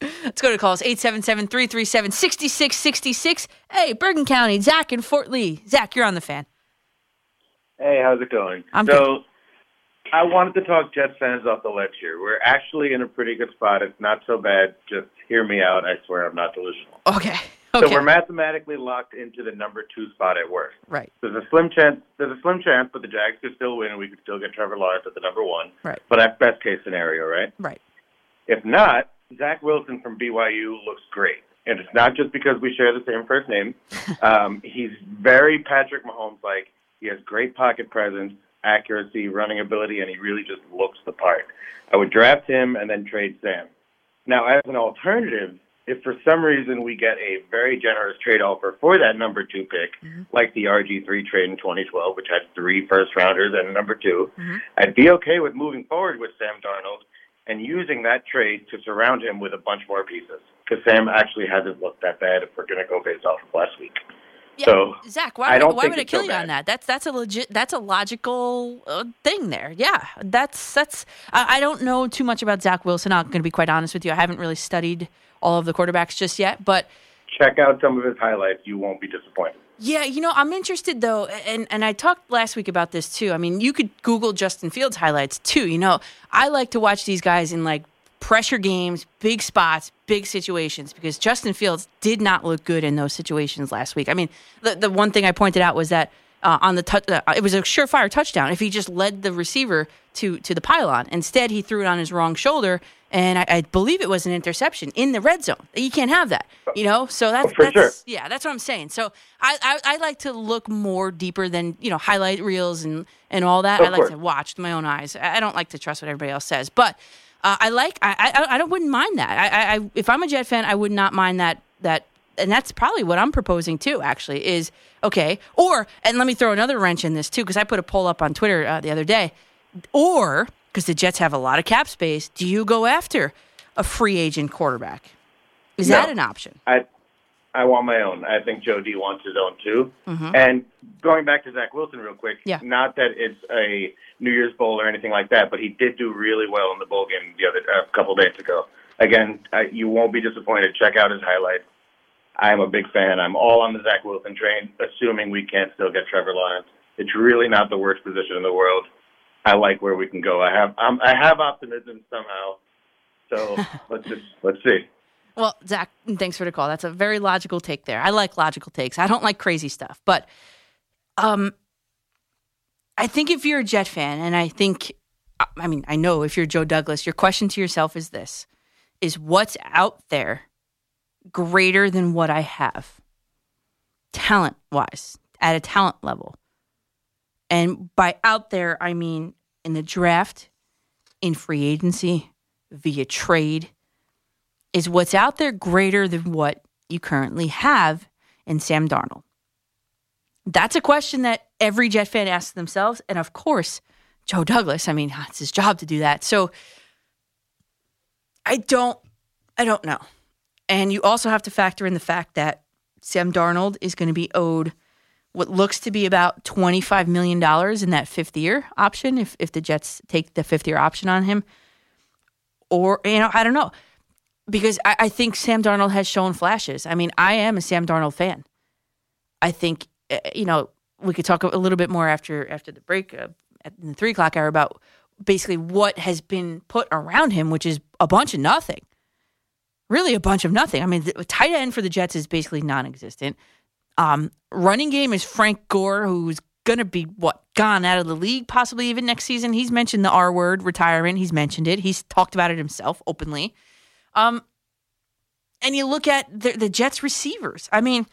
Let's go to calls 877-337-6666. Hey, Bergen County, Zach in Fort Lee. Zach, you're on the fan. Hey, how's it going? I'm so, I wanted to talk Jets fans off the ledge here. We're actually in a pretty good spot. It's not so bad. Just hear me out. I swear I'm not delusional. Okay. So we're mathematically locked into the number two spot at worst. Right. There's a slim chance. There's a slim chance, but the Jags could still win, and we could still get Trevor Lawrence at the number one. Right. But that's best case scenario, right? Right. If not, Zach Wilson from BYU looks great. And it's not just because we share the same first name. um, he's very Patrick Mahomes like. He has great pocket presence, accuracy, running ability, and he really just looks the part. I would draft him and then trade Sam. Now, as an alternative, if for some reason we get a very generous trade offer for that number two pick, like the RG3 trade in 2012, which had three first rounders and a number 2 I'd be okay with moving forward with Sam Darnold and using that trade to surround him with a bunch more pieces. Because Sam actually hasn't looked that bad if we're going to go based off of last week. Yeah, So, Zach, I why, don't would, why would it it's so kill you on that? That's that's a legit. That's a logical uh, thing there. Yeah, that's that's. I, I don't know too much about Zach Wilson. I'm going to be quite honest with you. I haven't really studied all of the quarterbacks just yet, but Check out some of his highlights. You won't be disappointed. Yeah, you know, I'm interested though, and and I talked last week about this too. I mean, you could Google Justin Fields highlights too. You know, I like to watch these guys in like pressure games, big spots, big situations because Justin Fields did not look good in those situations last week. I mean, the the one thing I pointed out was that uh, on the touch, uh, it was a surefire touchdown if he just led the receiver to to the pylon. Instead, he threw it on his wrong shoulder. And I, I believe it was an interception in the red zone. You can't have that, you know. So that's, For that's sure. yeah, that's what I'm saying. So I, I, I like to look more deeper than you know highlight reels and and all that. Of I like course. to watch with my own eyes. I don't like to trust what everybody else says, but uh, I like I, I I don't wouldn't mind that. I, I I if I'm a Jet fan, I would not mind that that. And that's probably what I'm proposing too. Actually, is okay. Or and let me throw another wrench in this too, because I put a poll up on Twitter uh, the other day. Or because the Jets have a lot of cap space, do you go after a free agent quarterback? Is No. that an option? I I want my own. I think Joe D wants his own too. Mhm. And going back to Zach Wilson real quick, Yeah. not that it's a New Year's Bowl or anything like that, but he did do really well in the bowl game the other a couple days ago. Again, I, you won't be disappointed. Check out his highlights. I'm a big fan. I'm all on the Zach Wilson train, assuming we can still get Trevor Lawrence. It's really not the worst position in the world. I like where we can go. I have I have optimism somehow. So let's just let's see. Well, Zach, thanks for the call. That's a very logical take there. I like logical takes. I don't like crazy stuff, but um, I think if you're a Jet fan, and I think, I mean, I know if you're Joe Douglas, your question to yourself is this: Is what's out there greater than what I have, talent wise, at a talent level? And by out there, I mean in the draft, in free agency, via trade is what's out there greater than what you currently have in Sam Darnold? That's a question that every Jet fan asks themselves. And of course, Joe Douglas, I mean, it's his job to do that. So I don't I don't know. And you also have to factor in the fact that Sam Darnold is going to be owed what looks to be about $25 million in that fifth year option if, if the Jets take the fifth year option on him. Or, you know, I don't know. Because I, I think Sam Darnold has shown flashes. I mean, I am a Sam Darnold fan. I think, uh, you know, we could talk a little bit more after after the break uh, at the three o'clock hour about basically what has been put around him, which is a bunch of nothing. Really a bunch of nothing. I mean, the tight end for the Jets is basically non-existent. Um, running game is Frank Gore, who's going to be what gone out of the league possibly even next season. He's mentioned the R word, retirement. He's mentioned it. He's talked about it himself openly. Um, and you look at the, the Jets receivers. I mean,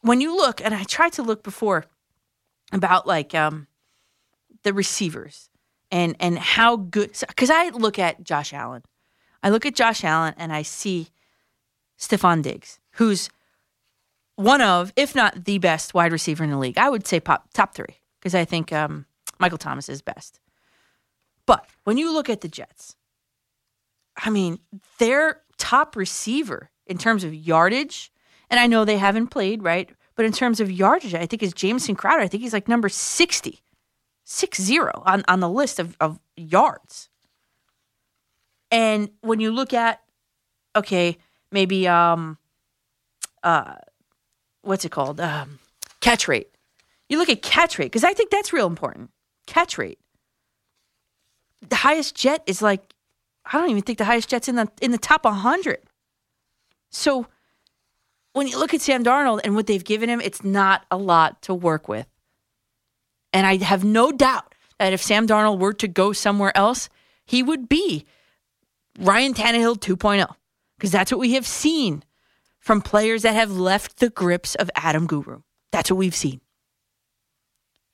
when you look, and I tried to look before about like um, the receivers and and how good. Because I look at Josh Allen, I look at Josh Allen, and I see Stefon Diggs, who's one of, if not the best wide receiver in the league. I would say pop, top three because I think um, Michael Thomas is best. But when you look at the Jets, I mean, their top receiver in terms of yardage, and I know they haven't played, right? But in terms of yardage, I think is Jamison Crowder. I think he's like number 60, 6 on, on the list of, of yards. And when you look at, okay, maybe um uh what's it called? Um catch rate. You look at catch rate, because I think that's real important. Catch rate. The highest jet is like I don't even think the highest jet's in the in the top 100. So when you look at Sam Darnold and what they've given him, it's not a lot to work with. And I have no doubt that if Sam Darnold were to go somewhere else, he would be Ryan Tannehill 2.0 because that's what we have seen from players that have left the grips of Adam Guru. That's what we've seen.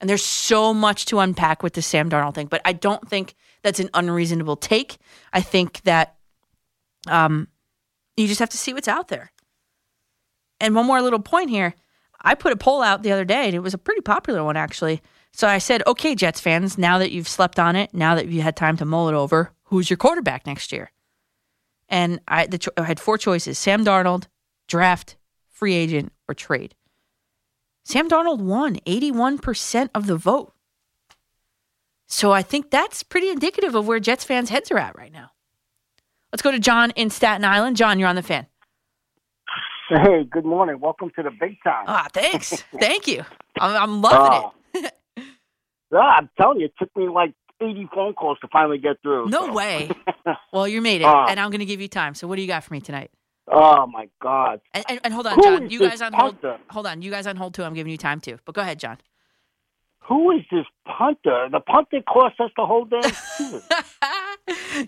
And there's so much to unpack with the Sam Darnold thing, but I don't think that's an unreasonable take. I think that um, you just have to see what's out there. And one more little point here. I put a poll out the other day, and it was a pretty popular one, actually. So I said, okay, Jets fans, now that you've slept on it, now that you had time to mull it over, who's your quarterback next year? And I, the cho- I had four choices Sam Darnold, draft, free agent, or trade. Sam Darnold won 81% of the vote. So I think that's pretty indicative of where Jets fans' heads are at right now. Let's go to John in Staten Island. John, you're on the fan. Hey, good morning. Welcome to the big time. Ah, thanks. Thank you. I'm, I'm loving it. Yeah, I'm telling you, it took me like 80 phone calls to finally get through. No so. way. Well, you made it, Ah. and I'm going to give you time. So, what do you got for me tonight? Oh my God. And, and, and hold on, Who John. You guys on hold. punter? Hold on. You guys on hold too. I'm giving you time too. But go ahead, John. Who is this punter? The punter cost us the whole damn season.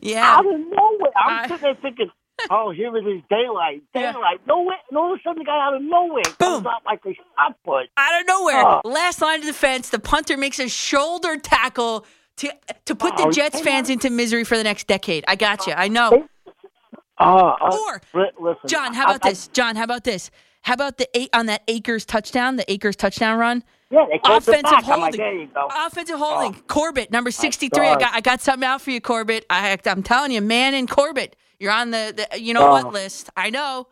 Yeah. Out of nowhere. I'm I- sitting there thinking, oh, here it is, daylight, daylight. Nowhere, and all of a sudden, the guy out of nowhere comes out like a shot put. Out of nowhere, Oh. last line of defense, the punter makes a shoulder tackle to to put the Oh, Jets fans into misery for the next decade. I got you. I know. Uh, Or listen, John, how about I- this? John, how about this? How about the eight on that Akers touchdown, the Akers touchdown run? Yeah, they Offensive. Holding. like, there you go. Offensive holding. Oh. Corbett, number 63. I got I got something out for you, Corbett. I I'm telling you, man and Corbett. You're on the, the you know what Oh. list. I know.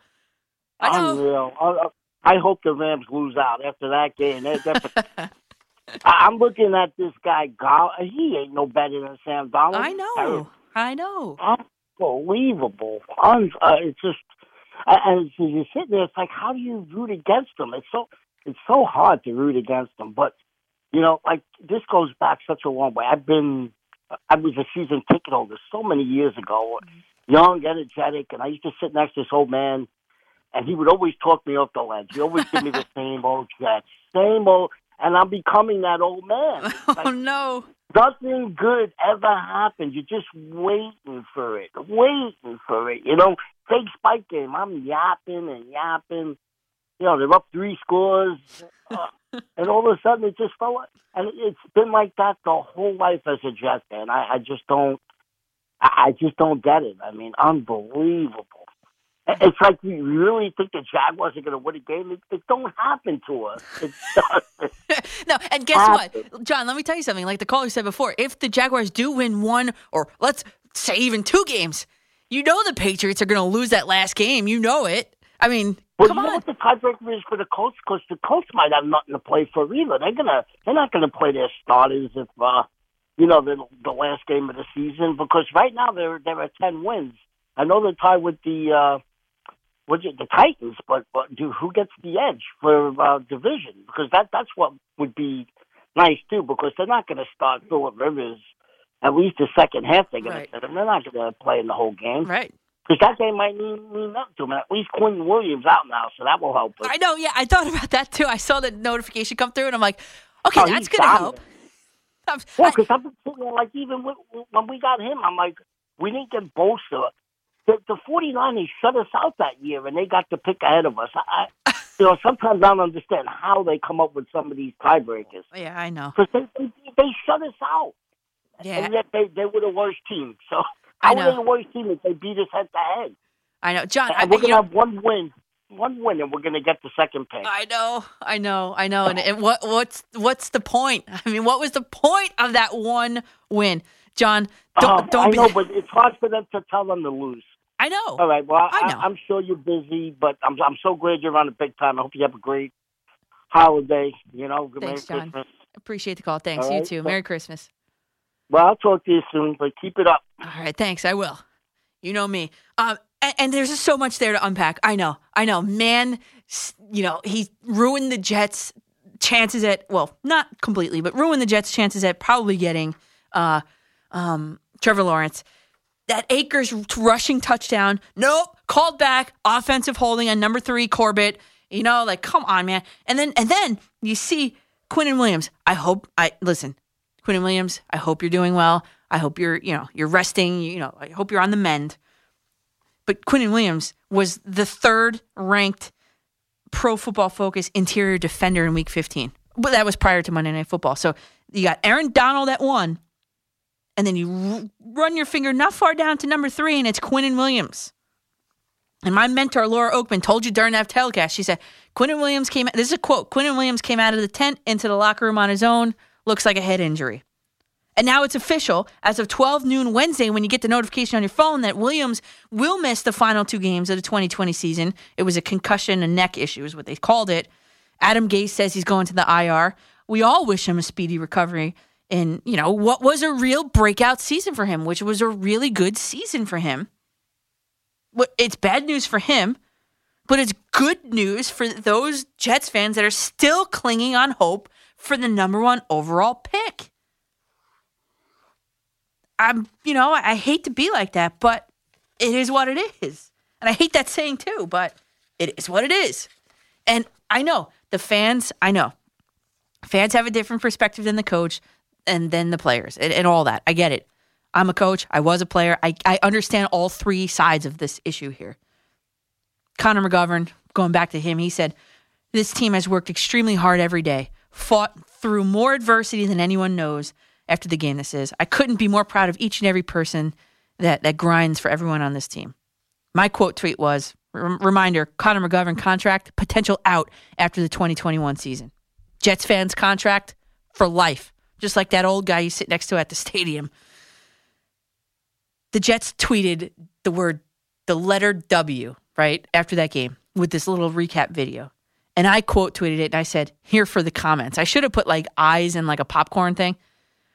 I know. Unreal. Uh, I hope the Rams lose out after that game. They're, I- I'm looking at this guy. He ain't no better than Sam Donald. I know. I know. Unbelievable. Un- uh, it's just, uh, and so you sit there. It's like, how do you root against them? It's so, it's so hard to root against them. But you know, like this goes back such a long way. I've been, I was a season ticket holder so many years ago, young, energetic, and I used to sit next to this old man, and he would always talk me off the ledge. He always give me the same old Jets, same old, and I'm becoming that old man. Oh no. Nothing good ever happens. You're just waiting for it, waiting for it. You know, fake spike game. I'm yapping and yapping. You know, they're up three scores, uh, and all of a sudden it just fell. like- And it's been like that the whole life as a Jet fan. I, I just don't. I I just don't get it. I mean, unbelievable. It's like we really think the Jaguars are going to win a game. It, it don't happen to us. It. No, and guess what, John? Let me tell you something. Like the caller said before, if the Jaguars do win one, or let's say even two games, you know the Patriots are going to lose that last game. You know it. I mean, Well, come you know on. what the tiebreaker is for the Colts? Because the Colts might have nothing to play for either. They're gonna, they're not gonna play their starters if, uh, you know, the the last game of the season. Because right now they're they're at ten wins. I know they're tied with the, uh, it, the Titans, but, but do who gets the edge for uh, division? Because that that's what would be nice too. Because they're not gonna start Philip Rivers. At least the second half they're gonna Right. him. They're not gonna play in the whole game. Right. Because that game might mean, mean nothing to him. At least Quinn Williams out now, so that will help us. I know. Yeah, I thought about that too. I saw the notification come through, and I'm like, okay, Oh, that's going to help. I'm- Well, because I'm sitting there, like, even with, when we got him, I'm like, we didn't get Bosa. The, the 49ers shut us out that year, and they got the pick ahead of us. I, you know, sometimes I don't understand how they come up with some of these tiebreakers. Yeah, I know. Because they, they, they shut us out. Yeah. And yet they, they were the worst team. So I how were know. they the worst team if they beat us head to head? I know, John. And we're going to have one win. One win, and we're going to get the second pick. I know, I know, I know. And, and what what's what's the point? I mean, what was the point of that one win, John? Don't, Um, don't I be. know, but it's hard for them to tell them to lose. I know. All right. Well, I I know. I'm sure you're busy, but I'm I'm so glad you're on the big time. I hope you have a great holiday. You know, Merry John. Christmas. Appreciate the call. Thanks. All You right, too. Merry Christmas. Well, I'll talk to you soon, but keep it up. All right, thanks. I will. You know me. Um, and, and there's just so much there to unpack. I know. I know. Man, you know, he ruined the Jets' chances at well, not completely, but ruined the Jets' chances at probably getting uh, um, Trevor Lawrence. That Akers rushing touchdown. Nope. Called back. Offensive holding on number three, Corbett. You know, like come on, man. And then and then you see Quinnen Williams. I hope I listen. Quinnen Williams, I hope you're doing well. I hope you're, you know, you're resting. You know, I hope you're on the mend. But Quinnen Williams was the third ranked Pro Football Focus interior defender in Week 15. But that was prior to Monday Night Football. So you got Aaron Donald at one, and then you r- run your finger not far down to number three, and it's Quinnen Williams. And my mentor, Laura Okmin, told you during that telecast, she said, Quinn Williams came, this is a quote, Quinn Williams came out of the tent into the locker room on his own, looks like a head injury. And now it's official as of 12 noon Wednesday when you get the notification on your phone that Williams will miss the final two games of the 2020 season. It was a concussion and neck issue, is what they called it. Adam Gase says he's going to the IR. We all wish him a speedy recovery in, you know, what was a real breakout season for him, which was a really good season for him. It's bad news for him, but it's good news for those Jets fans that are still clinging on hope for the number one overall pick. I'm, you know, I hate to be like that, but it is what it is. And I hate that saying too, but it is what it is. And I know the fans, I know fans have a different perspective than the coach and then the players and, and all that. I get it. I'm a coach. I was a player. I, I understand all three sides of this issue here. Connor McGovern, going back to him, he said, This team has worked extremely hard every day, fought through more adversity than anyone knows after the game this is. I couldn't be more proud of each and every person that, that grinds for everyone on this team. My quote tweet was reminder Connor McGovern contract, potential out after the 2021 season. Jets fans contract for life, just like that old guy you sit next to at the stadium. The Jets tweeted the word, the letter W, right after that game with this little recap video. And I quote tweeted it and I said, here for the comments. I should have put like eyes and like a popcorn thing.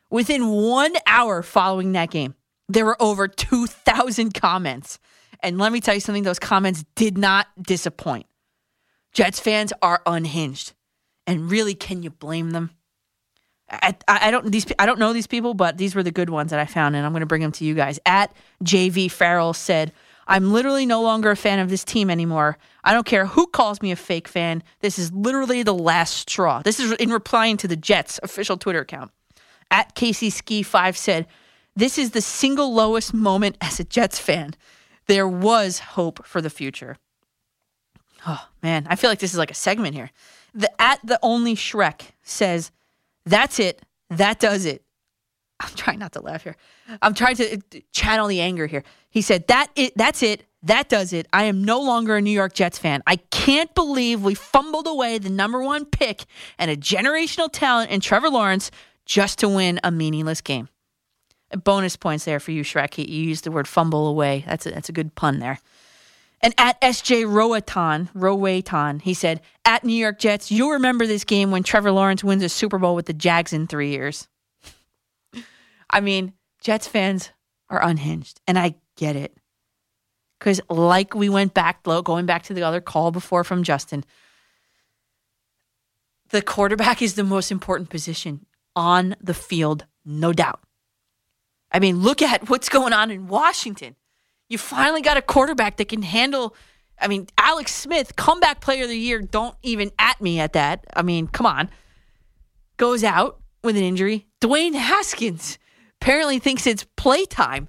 Within one hour following that game, there were over 2,000 comments. And let me tell you something, those comments did not disappoint. Jets fans are unhinged. And really, can you blame them? I, I, don't these I don't know these people, but these were the good ones that I found, and I'm going to bring them to you guys. At JV Farrell said, "I'm literally no longer a fan of this team anymore. I don't care who calls me a fake fan. This is literally the last straw." This is in replying to the Jets official Twitter account. At Casey Ski Five said, "This is the single lowest moment as a Jets fan. There was hope for the future." Oh man, I feel like this is like a segment here. The at the only Shrek says, "That's it. That does it." I'm trying not to laugh here. I'm trying to uh, channel the anger here. He said, "That it. That's it. That does it. I am no longer a New York Jets fan. I can't believe we fumbled away the number one pick and a generational talent in Trevor Lawrence just to win a meaningless game." Bonus points there for you, Shrek. You used the word fumble away. That's a, that's a good pun there. And at SJ Roaton, Rowaton, he said, at New York Jets, you'll remember this game when Trevor Lawrence wins a Super Bowl with the Jags in three years. I mean, Jets fans are unhinged, and I get it. Because, like we went back, going back to the other call before from Justin, the quarterback is the most important position on the field, no doubt. I mean, look at what's going on in Washington. You finally got a quarterback that can handle. I mean, Alex Smith, comeback player of the year. Don't even at me at that. I mean, come on. Goes out with an injury. Dwayne Haskins apparently thinks it's playtime.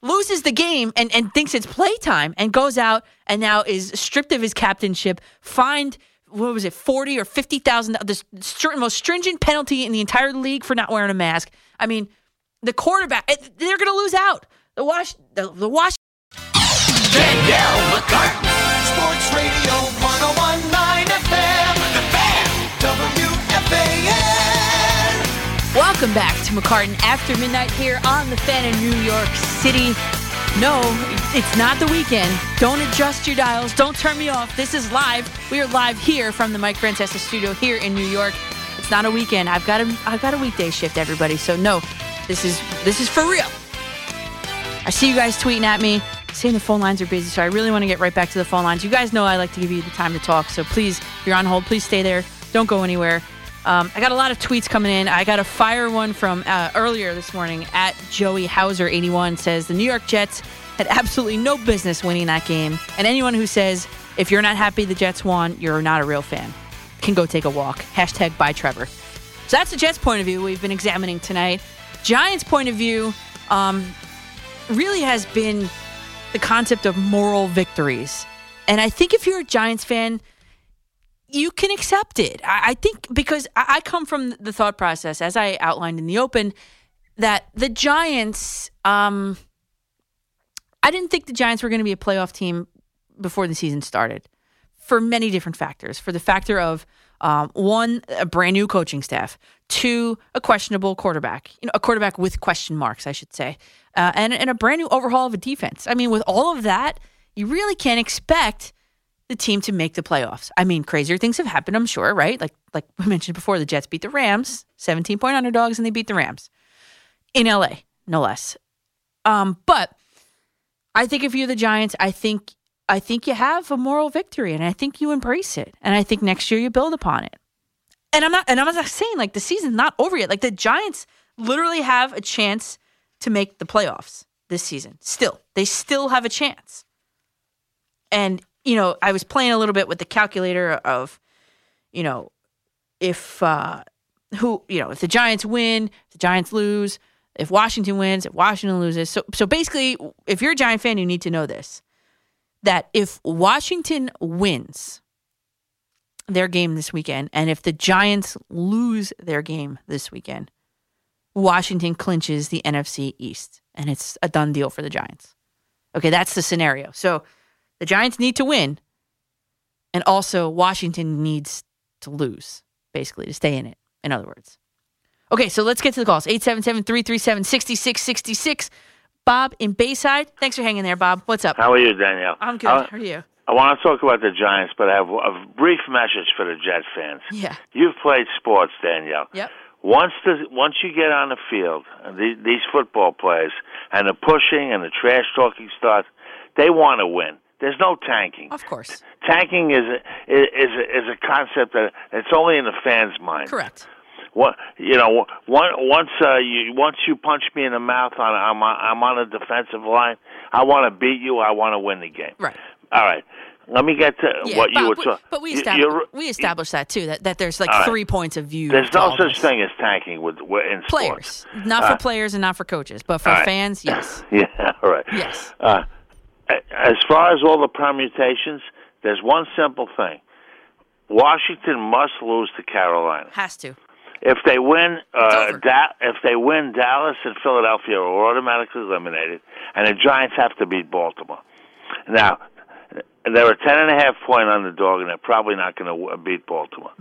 Loses the game and, and thinks it's playtime and goes out and now is stripped of his captainship, fined what was it, forty or fifty thousand, the most stringent penalty in the entire league for not wearing a mask. I mean, the quarterback, eh, they're going to lose out. The Wash, the. Danielle McCartan. Sports Radio 1019 FM. The Fan. WFAN. Welcome back to McCartan After Midnight here on the Fan in New York City. No, it's not the weekend. Don't adjust your dials. Don't turn me off. This is live. We are live here from the Mike Francesa studio here in New York. It's not a weekend. I've got a I've got a weekday shift, everybody. So no, this is this is for real. I see you guys tweeting at me saying the phone lines are busy, so I really want to get right back to the phone lines. You guys know I like to give you the time to talk, so please, if you're on hold, please stay there. Don't go anywhere. Um, I got a lot of tweets coming in. I got a fire one from uh, earlier this morning at Joey Hauser 81 says the New York Jets had absolutely no business winning that game, and anyone who says if you're not happy the Jets won, you're not a real fan. Can go take a walk. Hashtag by Trevor. So that's the Jets' point of view we've been examining tonight. Giants' point of view um, really has been the concept of moral victories. And I think if you're a Giants fan, you can accept it. I, I think because I, I come from the thought process, as I outlined in the open, that the Giants, um, I didn't think the Giants were going to be a playoff team before the season started for many different factors. For the factor of um, one, a brand new coaching staff, two, a questionable quarterback, you know, a quarterback with question marks, I should say, uh, and, and a brand new overhaul of a defense. I mean, with all of that, you really can't expect the team to make the playoffs. I mean, crazier things have happened, I'm sure, right? Like like we mentioned before, the Jets beat the Rams, 17 point underdogs, and they beat the Rams in LA, no less. Um, but I think if you're the Giants, I think I think you have a moral victory, and I think you embrace it, and I think next year you build upon it. And I'm not, and I'm not saying like the season's not over yet. Like the Giants literally have a chance to make the playoffs this season. Still, they still have a chance. And you know, I was playing a little bit with the calculator of, you know, if uh, who you know if the Giants win, the Giants lose, if Washington wins, if Washington loses. So so basically, if you're a Giant fan, you need to know this that if Washington wins their game this weekend, and if the Giants lose their game this weekend, Washington clinches the NFC East, and it's a done deal for the Giants. Okay, that's the scenario. So the Giants need to win, and also Washington needs to lose, basically, to stay in it, in other words. Okay, so let's get to the calls 877 337 6666. Bob in Bayside. Thanks for hanging there, Bob. What's up? How are you, Danielle? I'm good. I, How are you? I want to talk about the Giants, but I have a brief message for the Jets fans. Yeah. You've played sports, Danielle. Yep. Once the once you get on the field, the, these football players and the pushing and the trash talking starts, they want to win. There's no tanking. Of course. Tanking is a, is a, is a concept that it's only in the fans' mind. Correct. What you know, one, once uh, you once you punch me in the mouth on I'm on, I'm on a defensive line. I want to beat you. I want to win the game. Right. All right. Let me get to Yeah, what you were we- talking. But we established, we established that too, that, that there's like right. three points of view. There's no such this. thing as tanking with, in Players. sports. Not for Uh, players and not for coaches, but for right. fans, yes. Yeah, all right. Yes. Uh, as far as all the permutations, there's one simple thing. Washington must lose to Carolina. Has to. If they win, uh, da- if they win, Dallas and Philadelphia are automatically eliminated, and the Giants have to beat Baltimore. Now, they're a ten and a half point underdog, and they're probably not going to beat Baltimore.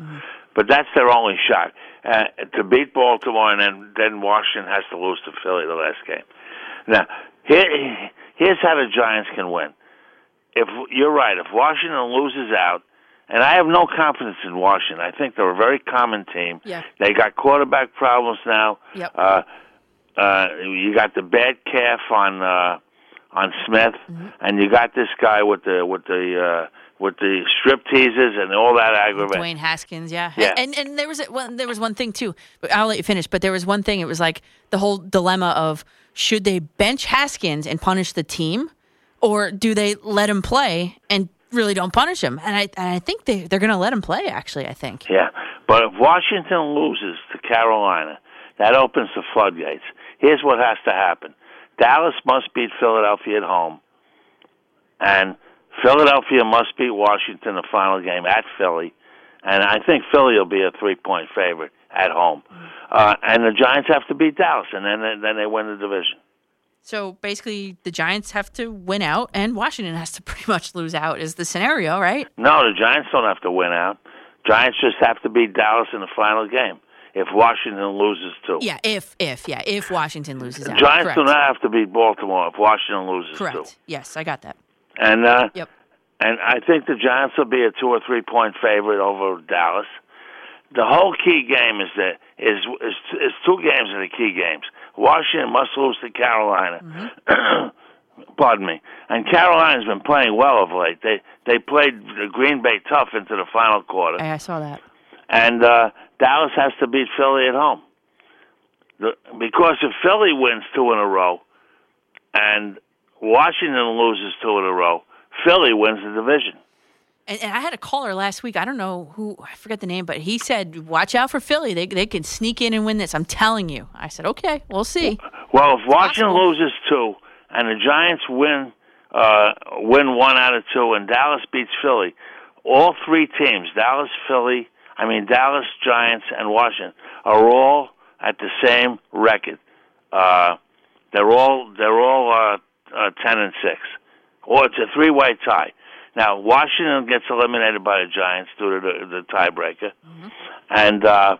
But that's their only shot uh, to beat Baltimore, and then then Washington has to lose to Philly the last game. Now, here, here's how the Giants can win. If you're right, if Washington loses out, and I have no confidence in Washington. I think they're a very common team. Yeah. They got quarterback problems now. Yep. Uh, uh, you got the bad calf on uh, on Smith, Mm-hmm. and you got this guy with the with the uh, with the strip teasers and all that aggravation. Dwayne Haskins, yeah. Yeah. And and there was a- well, there was one thing too. I'll let you finish. But there was one thing. It was like the whole dilemma of should they bench Haskins and punish the team, or do they let him play and really don't punish him? And I and I think they they're going to let him play. Actually, I think. Yeah, but if Washington loses to Carolina, that opens the floodgates. Here's what has to happen: Dallas must beat Philadelphia at home, and Philadelphia must beat Washington the final game at Philly, and I think Philly will be a three-point favorite at home, uh, and the Giants have to beat Dallas, and then then they win the division. So basically, the Giants have to win out, and Washington has to pretty much lose out. Is the scenario right? No, the Giants don't have to win out. Giants just have to beat Dallas in the final game. If Washington loses too, Yeah, if if yeah, if Washington loses out. Giants Correct. do not have to beat Baltimore if Washington loses Correct. too. Yes, I got that. And uh, Yep. and I think the Giants will be a two or three point favorite over Dallas. The whole key game is that is is is two games are the key games. Washington must lose to Carolina. Pardon me. And Carolina's been playing well of late. They they played the Green Bay tough into the final quarter. I, I saw that. And uh, Dallas has to beat Philly at home. The, because if Philly wins two in a row and Washington loses two in a row, Philly wins the division. And, and I had a caller last week. I don't know who. I forget the name, but he said, "Watch out for Philly. They they can sneak in and win this." I'm telling you. I said, "Okay, we'll see." Well, if Washington loses two and the Giants win uh, win one out of two and Dallas beats Philly, all three teams, Dallas, Philly, I mean Dallas, Giants, and Washington, are all at the same record. Uh, they're all they're all uh, uh, ten and six, or it's a three way tie. Now Washington gets eliminated by the Giants due to the, the tiebreaker, and uh,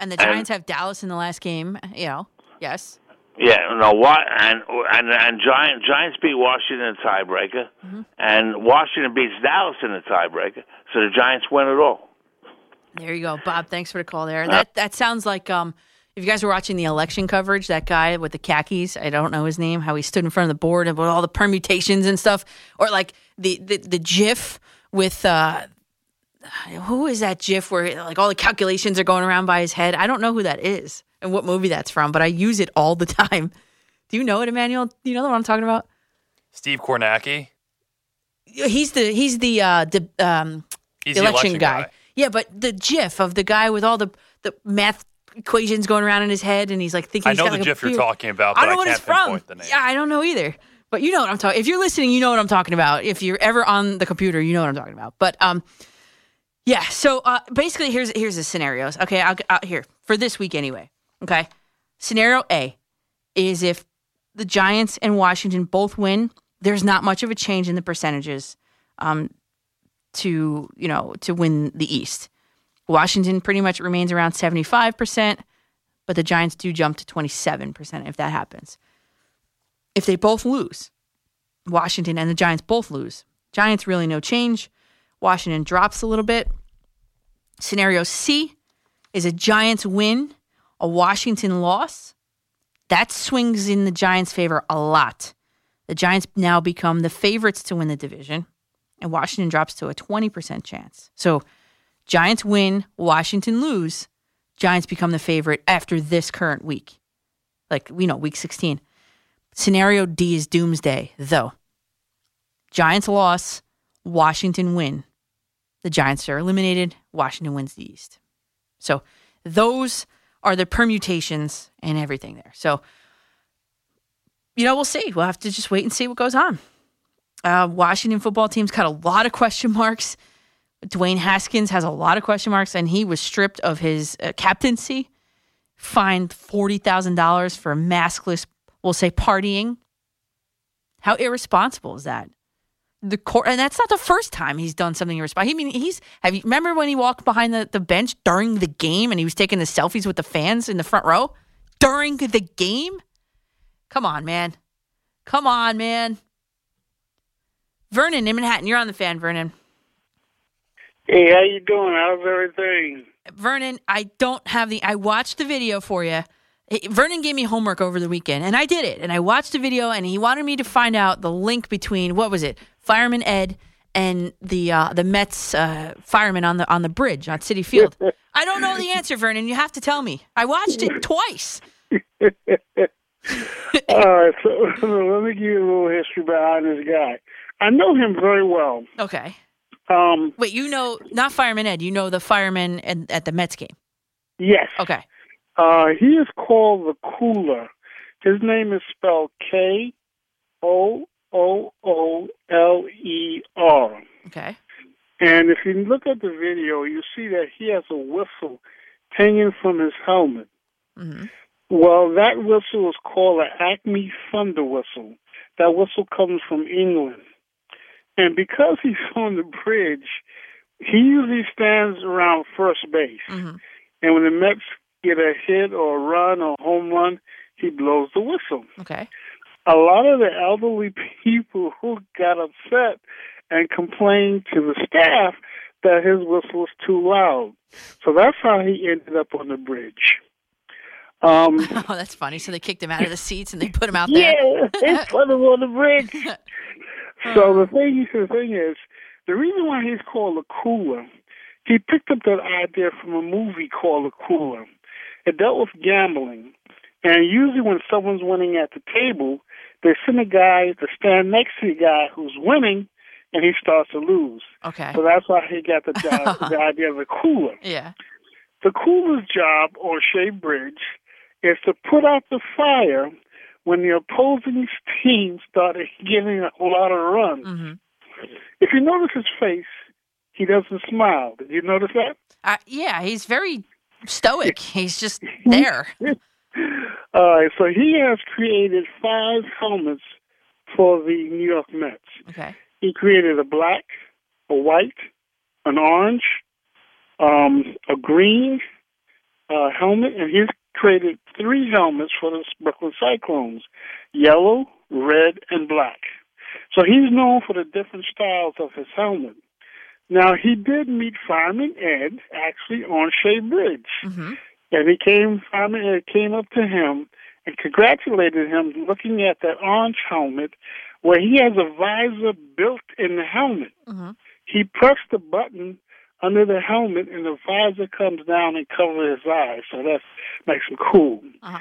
And the And- Giants have Dallas in the last game. You know, yes. Yeah, no, what and and and Giant Giants beat Washington in the tiebreaker, and Washington beats Dallas in the tiebreaker, so the Giants win it all. There you go, Bob. Thanks for the call there. That that sounds like um, if you guys were watching the election coverage, that guy with the khakis, I don't know his name, how he stood in front of the board and with all the permutations and stuff, or like the the, the GIF with uh, who is that GIF where like all the calculations are going around by his head? I don't know who that is and what movie that's from, but I use it all the time. Do you know it, Emmanuel? Do you know the one I'm talking about? Steve Kornacki. He's the he's the uh, the um, He's the election, election guy. guy. Yeah, but the GIF of the guy with all the the math equations going around in his head, and he's like thinking. I know the like, GIF you're talking about, I don't know I what it's from. pinpoint the name. Yeah, I don't know either. But you know what I'm talking. If you're listening, you know what I'm talking about. If you're ever on the computer, you know what I'm talking about. But um, yeah. So uh, basically, here's here's the scenarios. Okay, I'll, i here for this week anyway. Okay, scenario A is if the Giants and Washington both win, there's not much of a change in the percentages um, to you know to win the East. Washington pretty much remains around 75%, but the Giants do jump to 27% if that happens. If they both lose, Washington and the Giants both lose. Giants really no change. Washington drops a little bit. Scenario C is a Giants win, a Washington loss. That swings in the Giants' favor a lot. The Giants now become the favorites to win the division, and Washington drops to a 20% chance. So, Giants win, Washington lose. Giants become the favorite after this current week. Like, we know, week 16. Scenario D is doomsday, though. Giants loss, Washington win. The Giants are eliminated, Washington wins the East. So, those are the permutations and everything there. So, you know, we'll see. We'll have to just wait and see what goes on. Uh, Washington football team's got a lot of question marks. Dwayne Haskins has a lot of question marks, and he was stripped of his uh, captaincy, fined forty thousand dollars for maskless, we'll say, partying. How irresponsible is that? The court, and that's not the first time he's done something irresponsible. I mean, he's have you remember when he walked behind the, the bench during the game and he was taking the selfies with the fans in the front row during the game? Come on, man. Come on, man. Vernon in Manhattan, you're on the fan, Vernon. Hey, how you doing? How's everything? Vernon, I don't have the. I watched the video for you. Vernon gave me homework over the weekend, and I did it. And I watched the video, and he wanted me to find out the link between what was it, Fireman Ed and the uh, the Mets uh, fireman on the on the bridge on Citi Field. I don't know the answer, Vernon. You have to tell me. I watched it twice. All right, so let me give you a little history behind this guy. I know him very well. Okay. Um, Wait, you know, not Fireman Ed. You know the fireman at, at the Mets game. yes. Okay. Uh, he is called the Cooler. His name is spelled K O O O L E R. Okay. And if you look at the video, you see that he has a whistle hanging from his helmet. Mm-hmm. Well, that whistle is called an Acme Thunder whistle. That whistle comes from England. And because he's on the bridge, he usually stands around first base. Mm-hmm. And when the Mets get a hit or a run or a home run, he blows the whistle. Okay. A lot of the elderly people who got upset and complained to the staff that his whistle was too loud. So that's how he ended up on the bridge. Um, Oh, that's funny. So they kicked him out of the seats and they put him out there. yeah, they put him on the bridge. So the thing, the thing is, the reason why he's called a cooler, he picked up that idea from a movie called A Cooler. It dealt with gambling, and usually when someone's winning at the table, they send a guy to stand next to the guy who's winning, and he starts to lose. Okay. So that's why he got the, job, the idea of a cooler. Yeah. The cooler's job on Shea Bridge is to put out the fire when the opposing team started getting a lot of runs. Mm-hmm. If you notice his face, he doesn't smile. Did you notice that? Uh, yeah, he's very stoic. He's just there. All right, so he has created five helmets for the New York Mets. Okay. He created a black, a white, an orange, um, a green uh, helmet, and he's created three helmets for the Brooklyn Cyclones yellow, red, and black. So he's known for the different styles of his helmet. Now, he did meet Fireman Ed actually on Shea Bridge. Mm-hmm. And he came, Fireman Ed came up to him and congratulated him looking at that orange helmet where he has a visor built in the helmet. Mm-hmm. He pressed the button under the helmet and the visor comes down and covers his eyes. So that makes him cool. Uh-huh.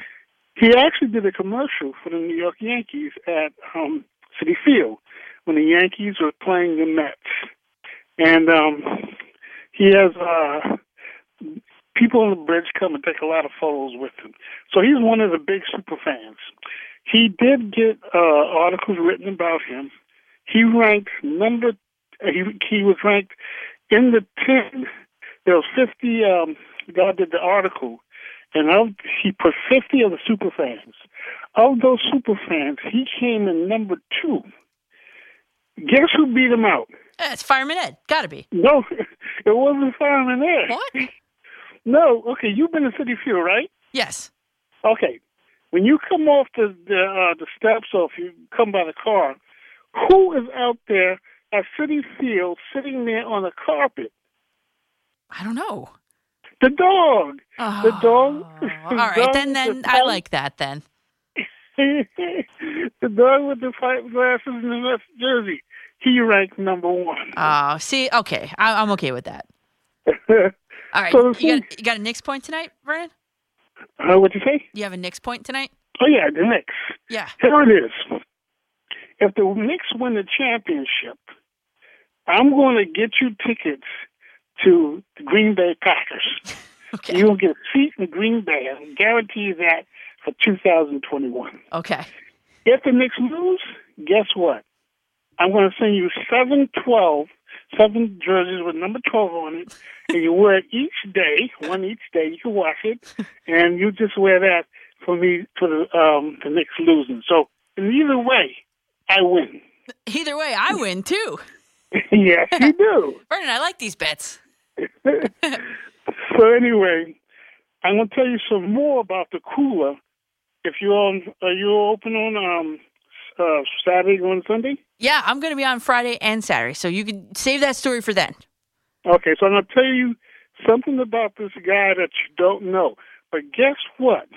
He actually did a commercial for the New York Yankees at um, Citi Field when the Yankees were playing the Mets. And um, he has uh, people on the bridge come and take a lot of photos with him. So he's one of the big super fans. He did get uh, articles written about him. He ranked number. He he was ranked in the ten. There was fifty. Um, God did the article, and of, he put fifty of the super fans. Of those super fans, he came in number two. Guess who beat him out? Uh, it's Fireman Ed. Gotta be. No, it wasn't Fireman Ed. What? No. Okay, you've been to Citi Field, right? Yes. Okay. When you come off the the, uh, the steps, or if you come by the car, who is out there at Citi Field sitting there on the carpet? I don't know. The dog. the dog. All right, then then I like that then. the dog with the five glasses and the Mets jersey. He ranked number one. Oh, see, okay, I, I'm okay with that. All right, So the you got you got a Knicks point tonight, Vernon? Uh, what'd you say? You have a Knicks point tonight? Oh yeah, the Knicks. Yeah. Here it is. If the Knicks win the championship, I'm going to get you tickets to the Green Bay Packers. Okay. You'll get a seat in Green Bay. I guarantee you that for 2021. Okay. If the Knicks lose, guess what? I'm going to send you seven twelve, seven jerseys with number 12 on it, and you wear it each day, one each day. You can wash it, and you just wear that for me for the um, the Knicks losing. So in either way, I win. Either way, I win too. yes, you do. Vernon, I like these bets. So anyway, I'm going to tell you some more about the cooler. If you're on, are you open on um, uh, Saturday or on Sunday? Yeah, I'm going to be on Friday and Saturday, so you can save that story for then. Okay, so I'm going to tell you something about this guy that you don't know. But guess what?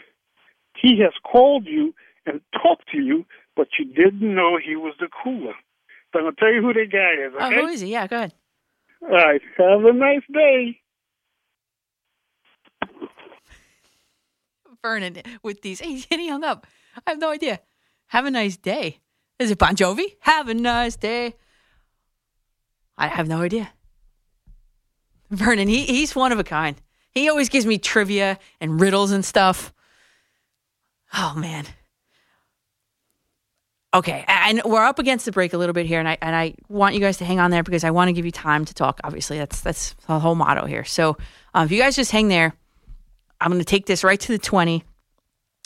He has called you and talked to you, but you didn't know he was the cooler. So I'm going to tell you who the guy is, Oh, okay? who is he? Yeah, go ahead. All right, have a nice day. Vernon with these. Hey, and he hung up. I have no idea. Have a nice day. Is it Bon Jovi? Have a nice day. I have no idea. Vernon, he, he's one of a kind. He always gives me trivia and riddles and stuff. Oh man. Okay, and we're up against the break a little bit here, and I and I want you guys to hang on there because I want to give you time to talk. Obviously, that's that's the whole motto here. So, um, if you guys just hang there, I'm going to take this right to the twenty.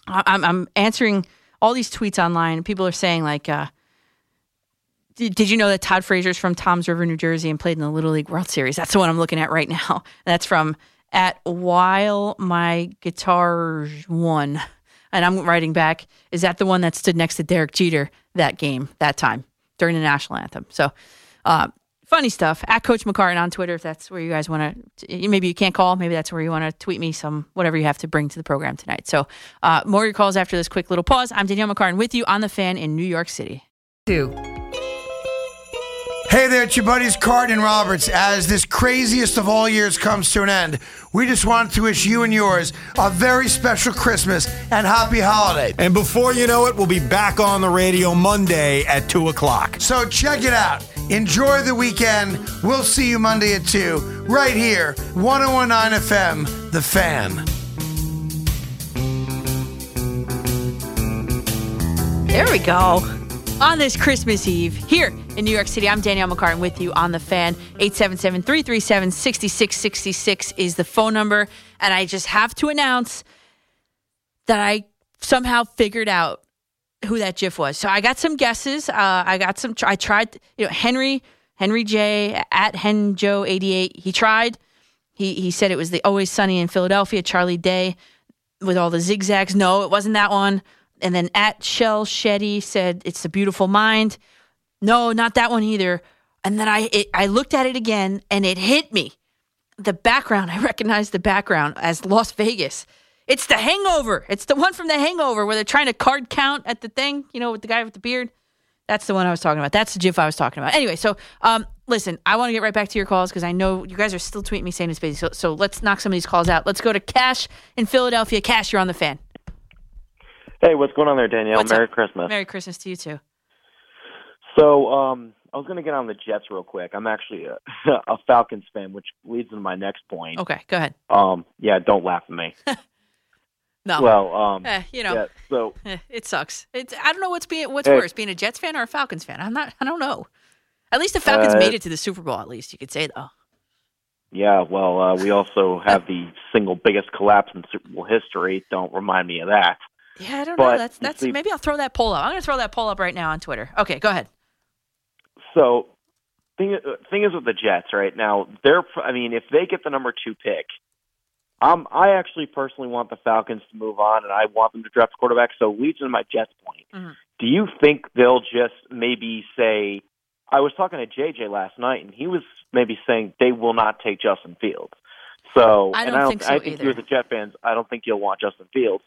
I- I'm I'm answering all these tweets online. People are saying like, uh, did, did you know that Todd Frazier's from Toms River, New Jersey, and played in the Little League World Series? That's the one I'm looking at right now. That's from at while my guitar won, and I'm writing back. Is that the one that stood next to Derek Jeter that game that time during the national anthem? So, uh, funny stuff. At Coach McCartan on Twitter, if that's where you guys want to. Maybe you can't call. Maybe that's where you want to tweet me some whatever you have to bring to the program tonight. So, uh, more your calls after this quick little pause. I'm Danielle McCartan with you on the fan in New York City. Two. Hey there, it's your buddies Card and Roberts. As this craziest of all years comes to an end, we just wanted to wish you and yours a very special Christmas and happy holiday. And before you know it, we'll be back on the radio Monday at 2 o'clock. So check it out. Enjoy the weekend. We'll see you Monday at 2, right here, 1019 FM, The Fan. There we go. On this Christmas Eve here in New York City, I'm Danielle McCartan with you on the fan. 877 337 6666 is the phone number. And I just have to announce that I somehow figured out who that GIF was. So I got some guesses. Uh, I got some, I tried, you know, Henry, Henry J at Henjo88. He tried. He, he said it was the Always Sunny in Philadelphia, Charlie Day with all the zigzags. No, it wasn't that one. And then at Shell Shetty said it's the beautiful mind. No, not that one either. And then I it, I looked at it again and it hit me. The background, I recognized the background as Las Vegas. It's the hangover. It's the one from the hangover where they're trying to card count at the thing, you know, with the guy with the beard. That's the one I was talking about. That's the GIF I was talking about. Anyway, so um, listen, I want to get right back to your calls because I know you guys are still tweeting me saying it's busy. So, so let's knock some of these calls out. Let's go to Cash in Philadelphia. Cash, you're on the fan. Hey, what's going on there, Danielle? What's Merry up? Christmas. Merry Christmas to you too. So, um, I was going to get on the Jets real quick. I'm actually a, a Falcons fan, which leads into my next point. Okay, go ahead. Um, yeah, don't laugh at me. No. Well, um, Eh, you know, yeah, so eh, it sucks. It's I don't know what's being what's Hey. worse, being a Jets fan or a Falcons fan. I'm not. I don't know. At least the Falcons Uh, made it to the Super Bowl. At least you could say though. yeah, well, uh, we also have the single biggest collapse in Super Bowl history. Don't remind me of that. Yeah, I don't But, know. That's that's see- maybe I'll throw that poll up. I'm going to throw that poll up right now on Twitter. Okay, go ahead. So, thing uh, thing is with the Jets right now, they're. I mean, if they get the number two pick, um, I actually personally want the Falcons to move on, and I want them to draft quarterback. So, leads into my Jets point. Do you think they'll just maybe say? I was talking to JJ last night, and he was maybe saying they will not take Justin Fields. So, I don't I don't think so I think you either. as a Jet fans, I don't think you'll want Justin Fields.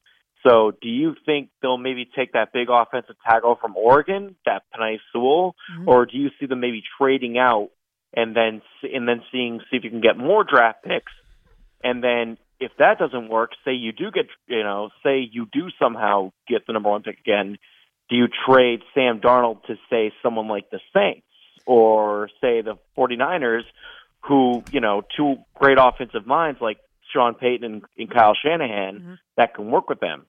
So, do you think they'll maybe take that big offensive tackle from Oregon, that Penei Sewell, Mm-hmm. or do you see them maybe trading out and then and then seeing see if you can get more draft picks, and then if that doesn't work, say you do get you know say you do somehow get the number one pick again, do you trade Sam Darnold to say someone like the Saints or say the 49ers, who you know two great offensive minds like Sean Payton and, Kyle Shanahan Mm-hmm. that can work with them?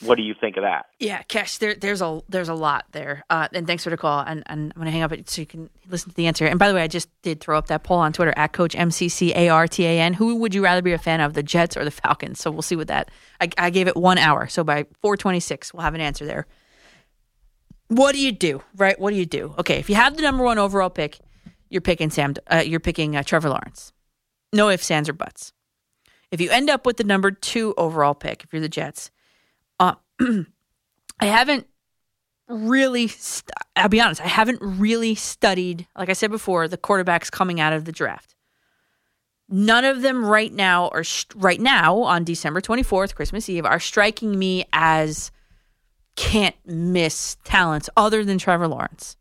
What do you think of that? Yeah, Cash, there, there's a there's a lot there. Uh, and thanks for the call. And, and I'm gonna hang up so you can listen to the answer. And by the way, I just did throw up that poll on Twitter at Coach MCCARTAN. Who would you rather be a fan of, the Jets or the Falcons? So we'll see what that. I, I gave it one hour, so by 4:26 we'll have an answer there. What do you do, right? What do you do? Okay, if you have the number one overall pick, you're picking Sam. Uh, you're picking uh, Trevor Lawrence. No ifs, ands, or buts. If you end up with the number two overall pick, if you're the Jets, I haven't really, st- I'll be honest, I haven't really studied, like I said before, the quarterbacks coming out of the draft. None of them right now, sh- right now on December 24th, Christmas Eve, are striking me as can't miss talents other than Trevor Lawrence.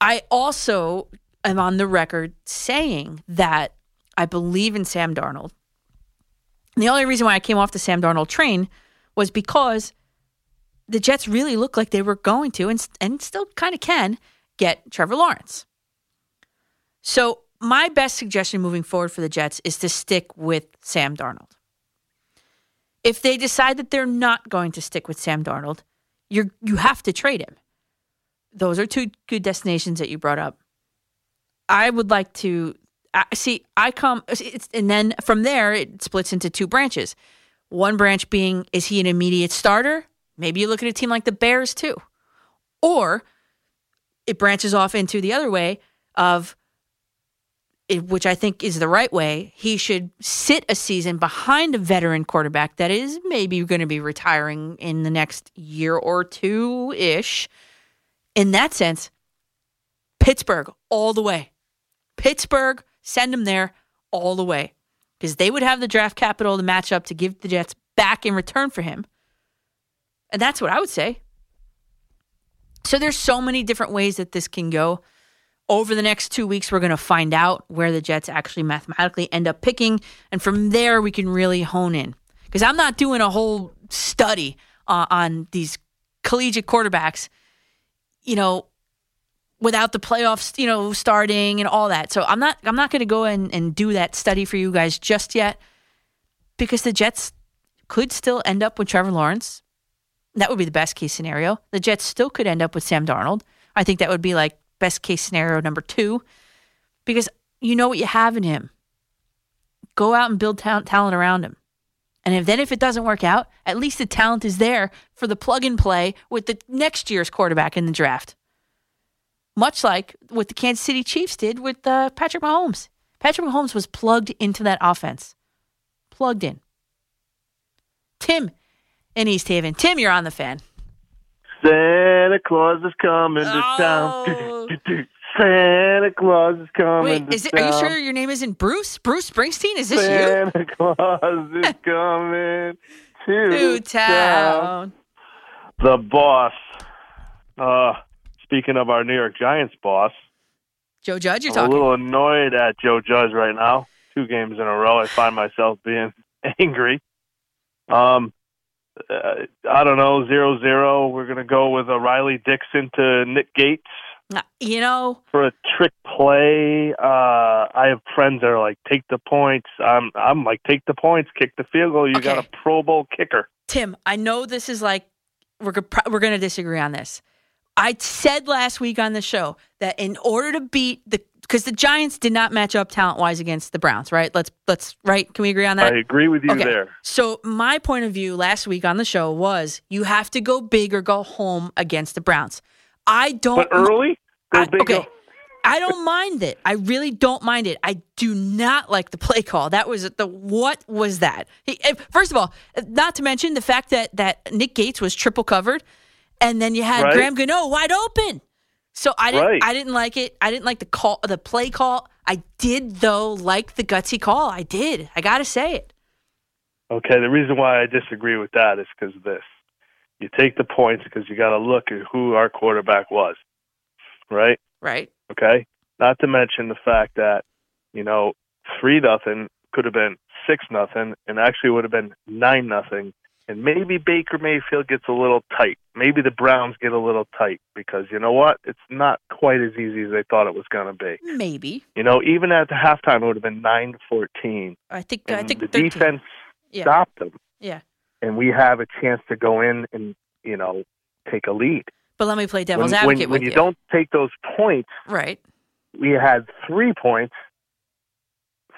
I also am on the record saying that I believe in Sam Darnold. And the only reason why I came off the Sam Darnold train was because the Jets really looked like they were going to, and, and still kind of can, get Trevor Lawrence. So, my best suggestion moving forward for the Jets is to stick with Sam Darnold. If they decide that they're not going to stick with Sam Darnold, you're you have to trade him. Those are two good destinations that you brought up. I would like to see. I come, it's, and then from there it splits into two branches. One branch being, is he an immediate starter? Maybe you look at a team like the Bears too, or it branches off into the other way of, which I think is the right way. He should sit a season behind a veteran quarterback that is maybe going to be retiring in the next year or two ish. In that sense, Pittsburgh all the way. Pittsburgh, send him there all the way because they would have the draft capital to match up to give the Jets back in return for him. And that's what I would say. So there's so many different ways that this can go. Over the next two weeks, we're going to find out where the Jets actually mathematically end up picking. And from there, we can really hone in. Because I'm not doing a whole study uh, on these collegiate quarterbacks, you know, without the playoffs, you know, starting and all that. So I'm not I'm not going to go and, and do that study for you guys just yet because the Jets could still end up with Trevor Lawrence. That would be the best case scenario. The Jets still could end up with Sam Darnold. I think that would be like best case scenario number two because you know what you have in him. Go out and build ta- talent around him. And if, then if it doesn't work out, at least the talent is there for the plug and play with the next year's quarterback in the draft much like what the Kansas City Chiefs did with uh, Patrick Mahomes. Patrick Mahomes was plugged into that offense. Plugged in. Tim in East Haven. Tim, you're on the fan. Santa Claus is coming to Oh. town. Santa Claus is coming Wait, is it, are you sure your name isn't Bruce? Bruce Springsteen? Is this you? Santa Claus is coming to? To town. The boss. Uh, speaking of our New York Giants boss, Joe Judge, you're I'm a little annoyed at Joe Judge right now. Two games in a row, I find myself being angry. Um, uh, I don't know, zero zero. We're gonna go with a Riley Dixon to Nick Gates You know, for a trick play. Uh, I have friends that are like, take the points. I'm I'm like, take the points, kick the field goal. You got a Pro Bowl kicker. Tim, I know this is like we're we're going to disagree on this. I said last week on the show that in order to beat the because the Giants did not match up talent wise against the Browns, right? Let's let's right. Can we agree on that? I agree with you Okay. there. So my point of view last week on the show was you have to go big or go home against the Browns. I don't. But early, go I, big. okay. go- I don't mind it. I really don't mind it. I do not like the play call. That was the what was that? He, first of all, not to mention the fact that that Nick Gates was triple covered, and then you had Right. Graham Gano wide open. So I didn't. Right. I didn't like it. I didn't like the call, the play call. I did though like the gutsy call. I did. I got to say it. Okay, the reason why I disagree with that is because of this. You take the points because you got to look at who our quarterback was, right? Right. Okay. Not to mention the fact that you know three nothing could have been six nothing, and actually would have been nine nothing. And maybe Baker Mayfield gets a little tight. Maybe the Browns get a little tight because you know what? It's not quite as easy as they thought it was going to be. Maybe. You know, even at the halftime, it would have been nine to fourteen. I think. I think the 13. defense Yeah. stopped them Yeah. and we have a chance to go in and you know take a lead. But let me play devil's when, advocate when, with when you, don't take those points, Right. we had three points,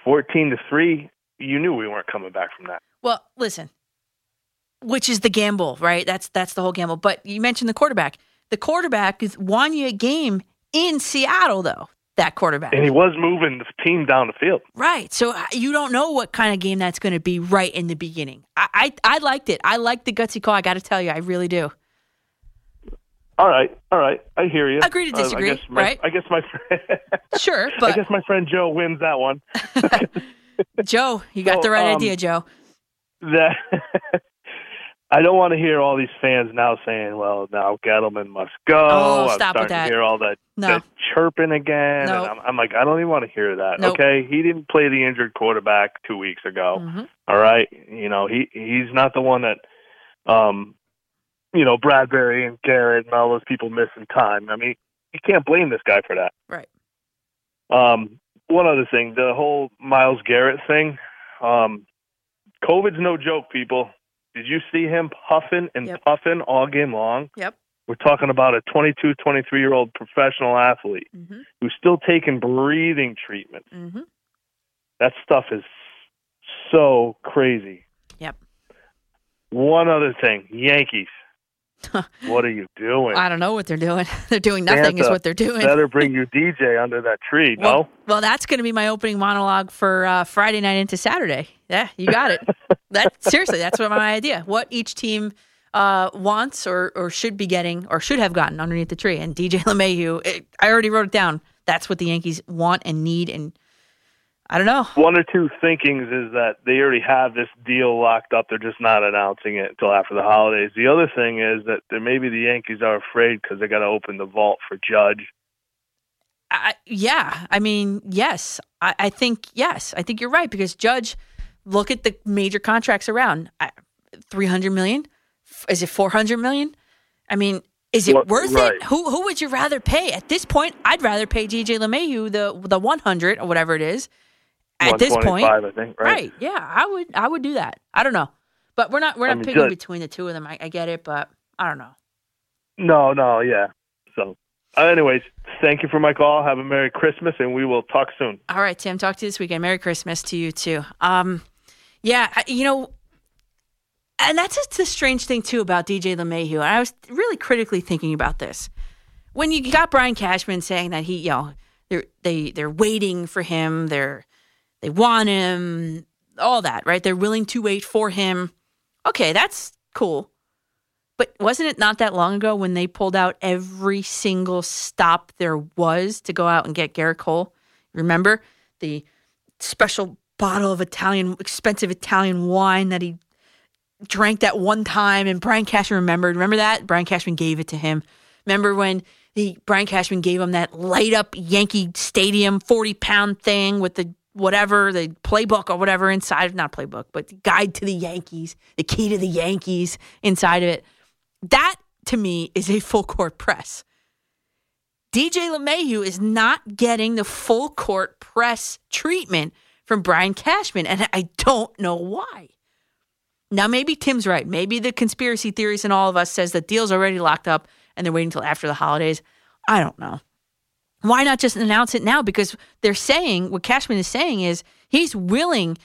fourteen to three. You knew we weren't coming back from that. Well, listen, which is the gamble, right? That's that's the whole gamble. But you mentioned the quarterback. The quarterback is won you a game in Seattle, though. That quarterback, And he was moving the team down the field. right? So uh, you don't know what kind of game that's going to be right in the beginning. I, I I liked it. I liked the gutsy call. I got to tell you, I really do. All right, all right, I hear you. Agree to Uh, disagree, I guess my, right? I guess my Sure, I guess my friend Joe wins that one. Joe, you got the right um, idea, Joe. that I don't want to hear all these fans now saying, "Well, now Gettleman must go." Oh, I'm stop with starting that. to hear all that, No. that chirping again, and I'm, I'm like, I don't even want to hear that. Nope. Okay, he didn't play the injured quarterback two weeks ago. Mhm. All right, you know he he's not the one that um you know, Bradberry and Garrett and all those people missing time. I mean, you can't blame this guy for that. Right. Um, one other thing, the whole Myles Garrett thing. Um, COVID's no joke, people. Did you see him puffing and puffing all game long? Yep. We're talking about a 22, 23 year old professional athlete Mm-hmm. who's still taking breathing treatment. Mm-hmm. That stuff is so crazy. Yep. One other thing, Yankees. What are you doing? I don't know what they're doing. they're doing nothing, is what they're doing. Better bring your DJ under that tree, Well, no? well, that's going to be my opening monologue for uh, Friday night into Saturday. Yeah, you got it. that seriously, that's what my idea. What each team uh, wants or or should be getting or should have gotten underneath the tree. And DJ LeMahieu, it, I already wrote it down. That's what the Yankees want and need. And I don't know. One or two thinkings is that they already have this deal locked up. They're just not announcing it until after the holidays. The other thing is that there, maybe the Yankees are afraid because they got to open the vault for Judge. I, yeah, I mean, yes, I, I think yes, I think you're right because Judge, look at the major contracts around. Three hundred million, is it four hundred million? I mean, is it worth right. it? Who who would you rather pay at this point? I'd rather pay DJ LeMahieu the the one hundred or whatever it is. At this point, I think, right? Yeah, I would I would do that. I don't know, but we're not we're I not mean, picking between the two of them. I, I get it, but I don't know. No, no, yeah. So, uh, anyways, thank you for my call. Have a Merry Christmas, and we will talk soon. All right, Tim. Talk to you this weekend. Merry Christmas to you too. Um, yeah, you know, and that's just the strange thing too about DJ LeMahieu. And I was really critically thinking about this when you got Brian Cashman saying that he, you know, they're they they're waiting for him. They're they want him. All that, right? They're willing to wait for him. Okay, that's cool. But wasn't it not that long ago when they pulled out every single stop there was to go out and get Gerrit Cole? Remember the special bottle of Italian, expensive Italian wine that he drank that one time, and Brian Cashman remembered. Remember that? Brian Cashman gave it to him. Remember when the Brian Cashman gave him that light up Yankee Stadium forty pound thing with the whatever the playbook or whatever inside, not playbook, but guide to the Yankees, the key to the Yankees inside of it. That to me is a full court press. DJ LeMahieu is not getting the full court press treatment from Brian Cashman, and I don't know why. Now, maybe Tim's right. Maybe the conspiracy theories in all of us says that deal's already locked up and they're waiting until after the holidays. I don't know. Why not just announce it now? Because they're saying what Cashman is saying is he's willing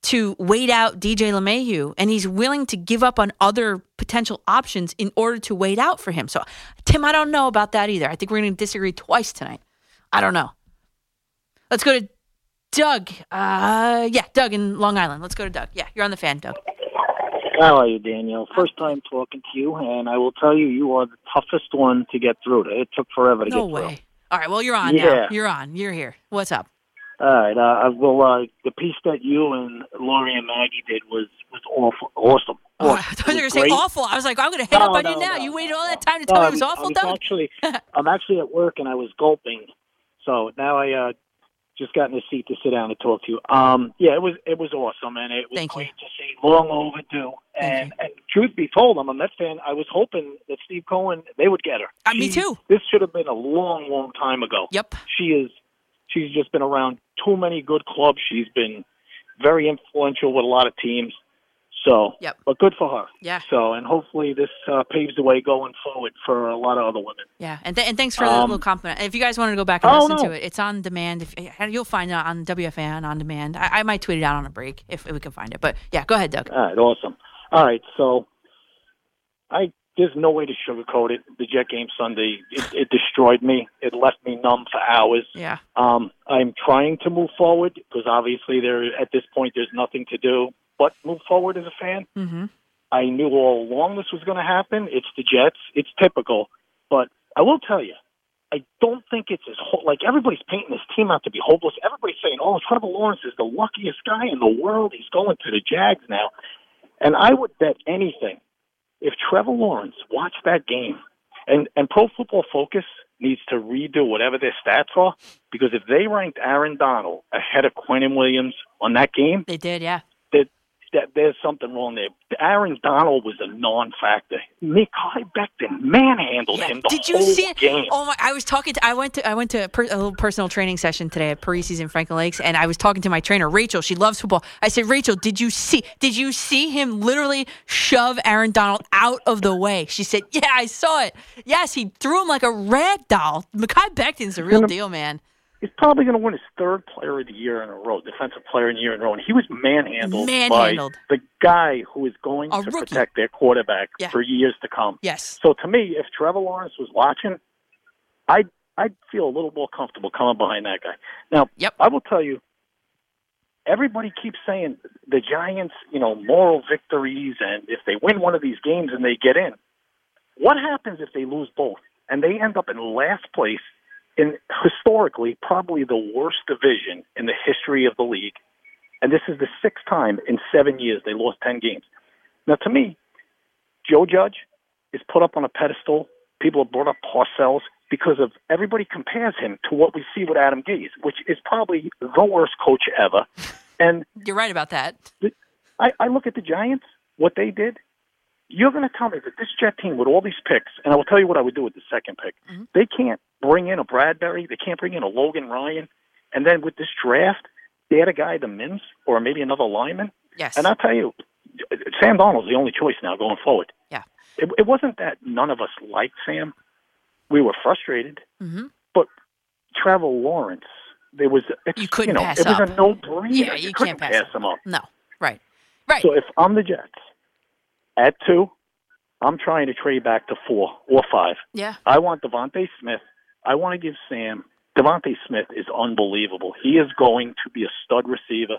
to wait out DJ LeMahieu and he's willing to give up on other potential options in order to wait out for him. So, Tim, I don't know about that either. I think we're going to disagree twice tonight. I don't know. Let's go to Doug. Uh, yeah, Doug in Long Island. Let's go to Doug. Yeah, you're on the fan, Doug. How are you, Daniel? First time talking to you, and I will tell you, you are the toughest one to get through. To. It took forever to No get way. All right, well, you're on now. Yeah. You're on. You're here. What's up? All right. Uh, well, uh, the piece that you and Lori and Maggie did was was awful, awesome. Oh, I thought you were gonna was say awful. I was like, I'm going to hit No, up on no, you now. no. You waited all that time to tell me it was was- awful, I was Doug? Actually, I'm actually at work and I was gulping, so now I uh, just got in the seat to sit down and talk to you. Um, yeah, it was it was awesome, and it was Thank great to see. Long overdue. And, and truth be told, I'm a Mets fan. I was hoping that Steve Cohen they would get her. Uh, me too. This should have been a long, long time ago. Yep. She is. She's just been around too many good clubs. She's been very influential with a lot of teams. So, Yep. but good for her. Yeah. So, and hopefully this uh, paves the way going forward for a lot of other women. Yeah, and, th- and thanks for the Um, little compliment. If you guys want to go back and Oh, listen no. to it, it's on demand. If, you'll find it on WFAN on demand. I, I might tweet it out on a break if, if we can find it. But yeah, go ahead, Doug. All right, awesome. All right, so I there's no way to sugarcoat it. The Jet game Sunday, it, it destroyed me. It left me numb for hours. Yeah. Um, I'm trying to move forward because obviously there at this point there's nothing to do but move forward as a fan. Mm-hmm. I knew all along this was going to happen. It's the Jets. It's typical, but I will tell you, I don't think it's as ho- like everybody's painting this team out to be hopeless. Everybody's saying, "Oh, Trevor Lawrence is the luckiest guy in the world. He's going to the Jags now." And I would bet anything if Trevor Lawrence watched that game, and and Pro Football Focus needs to redo whatever their stats are because if they ranked Aaron Donald ahead of Quinnen Williams on that game, They did, yeah. That that there's something wrong there. Aaron Donald was a non-factor. Mekhi Becton manhandled him the Did you whole see it? game. Oh my! I was talking to. I went to. I went to a, per, a little personal training session today at Parisi's in Franklin Lakes, and I was talking to my trainer Rachel. She loves football. I said, Rachel, did you see? Did you see him literally shove Aaron Donald out of the way? She said, Yeah, I saw it. Yes, he threw him like a rag doll. Mekhi Becton's the real deal, man. He's probably going to win his third Player of the Year in a row, Defensive Player of the Year in a row, and he was manhandled, Manhandled. by the guy who is going A to rookie. protect their quarterback Yeah. for years to come. Yes. So to me, if Trevor Lawrence was watching, I'd I'd feel a little more comfortable coming behind that guy. Now, yep. I will tell you, everybody keeps saying the Giants, you know, moral victories, and if they win one of these games and they get in, what happens if they lose both and they end up in last place in historically probably the worst division in the history of the league? And this is the sixth time in seven years they lost 10 games. Now, to me, Joe Judge is put up on a pedestal. People have brought up Parcells because of everybody compares him to what we see with Adam Gase, which is probably the worst coach ever. And You're right about that. I, I look at the Giants, what they did. You're going to tell me that this Jet team with all these picks, and I will tell you what I would do with the second pick. Mm-hmm. They can't bring in a Bradberry, they can't bring in a Logan Ryan, and then with this draft, they had a guy, the Mims, or maybe another lineman. Yes. And I'll tell you, Sam Darnold's the only choice now going forward. Yeah. It, it wasn't that none of us liked Sam. We were frustrated, Mm-hmm. but Trevor Lawrence, there was You couldn't know, pass it was up. a no-brainer. Yeah, you, you can't pass pass him up. No. Right. Right. So if I'm the Jets at two, I'm trying to trade back to four or five. Yeah. I want DeVonta Smith. I want to give Sam. DeVonta Smith is unbelievable. He is going to be a stud receiver.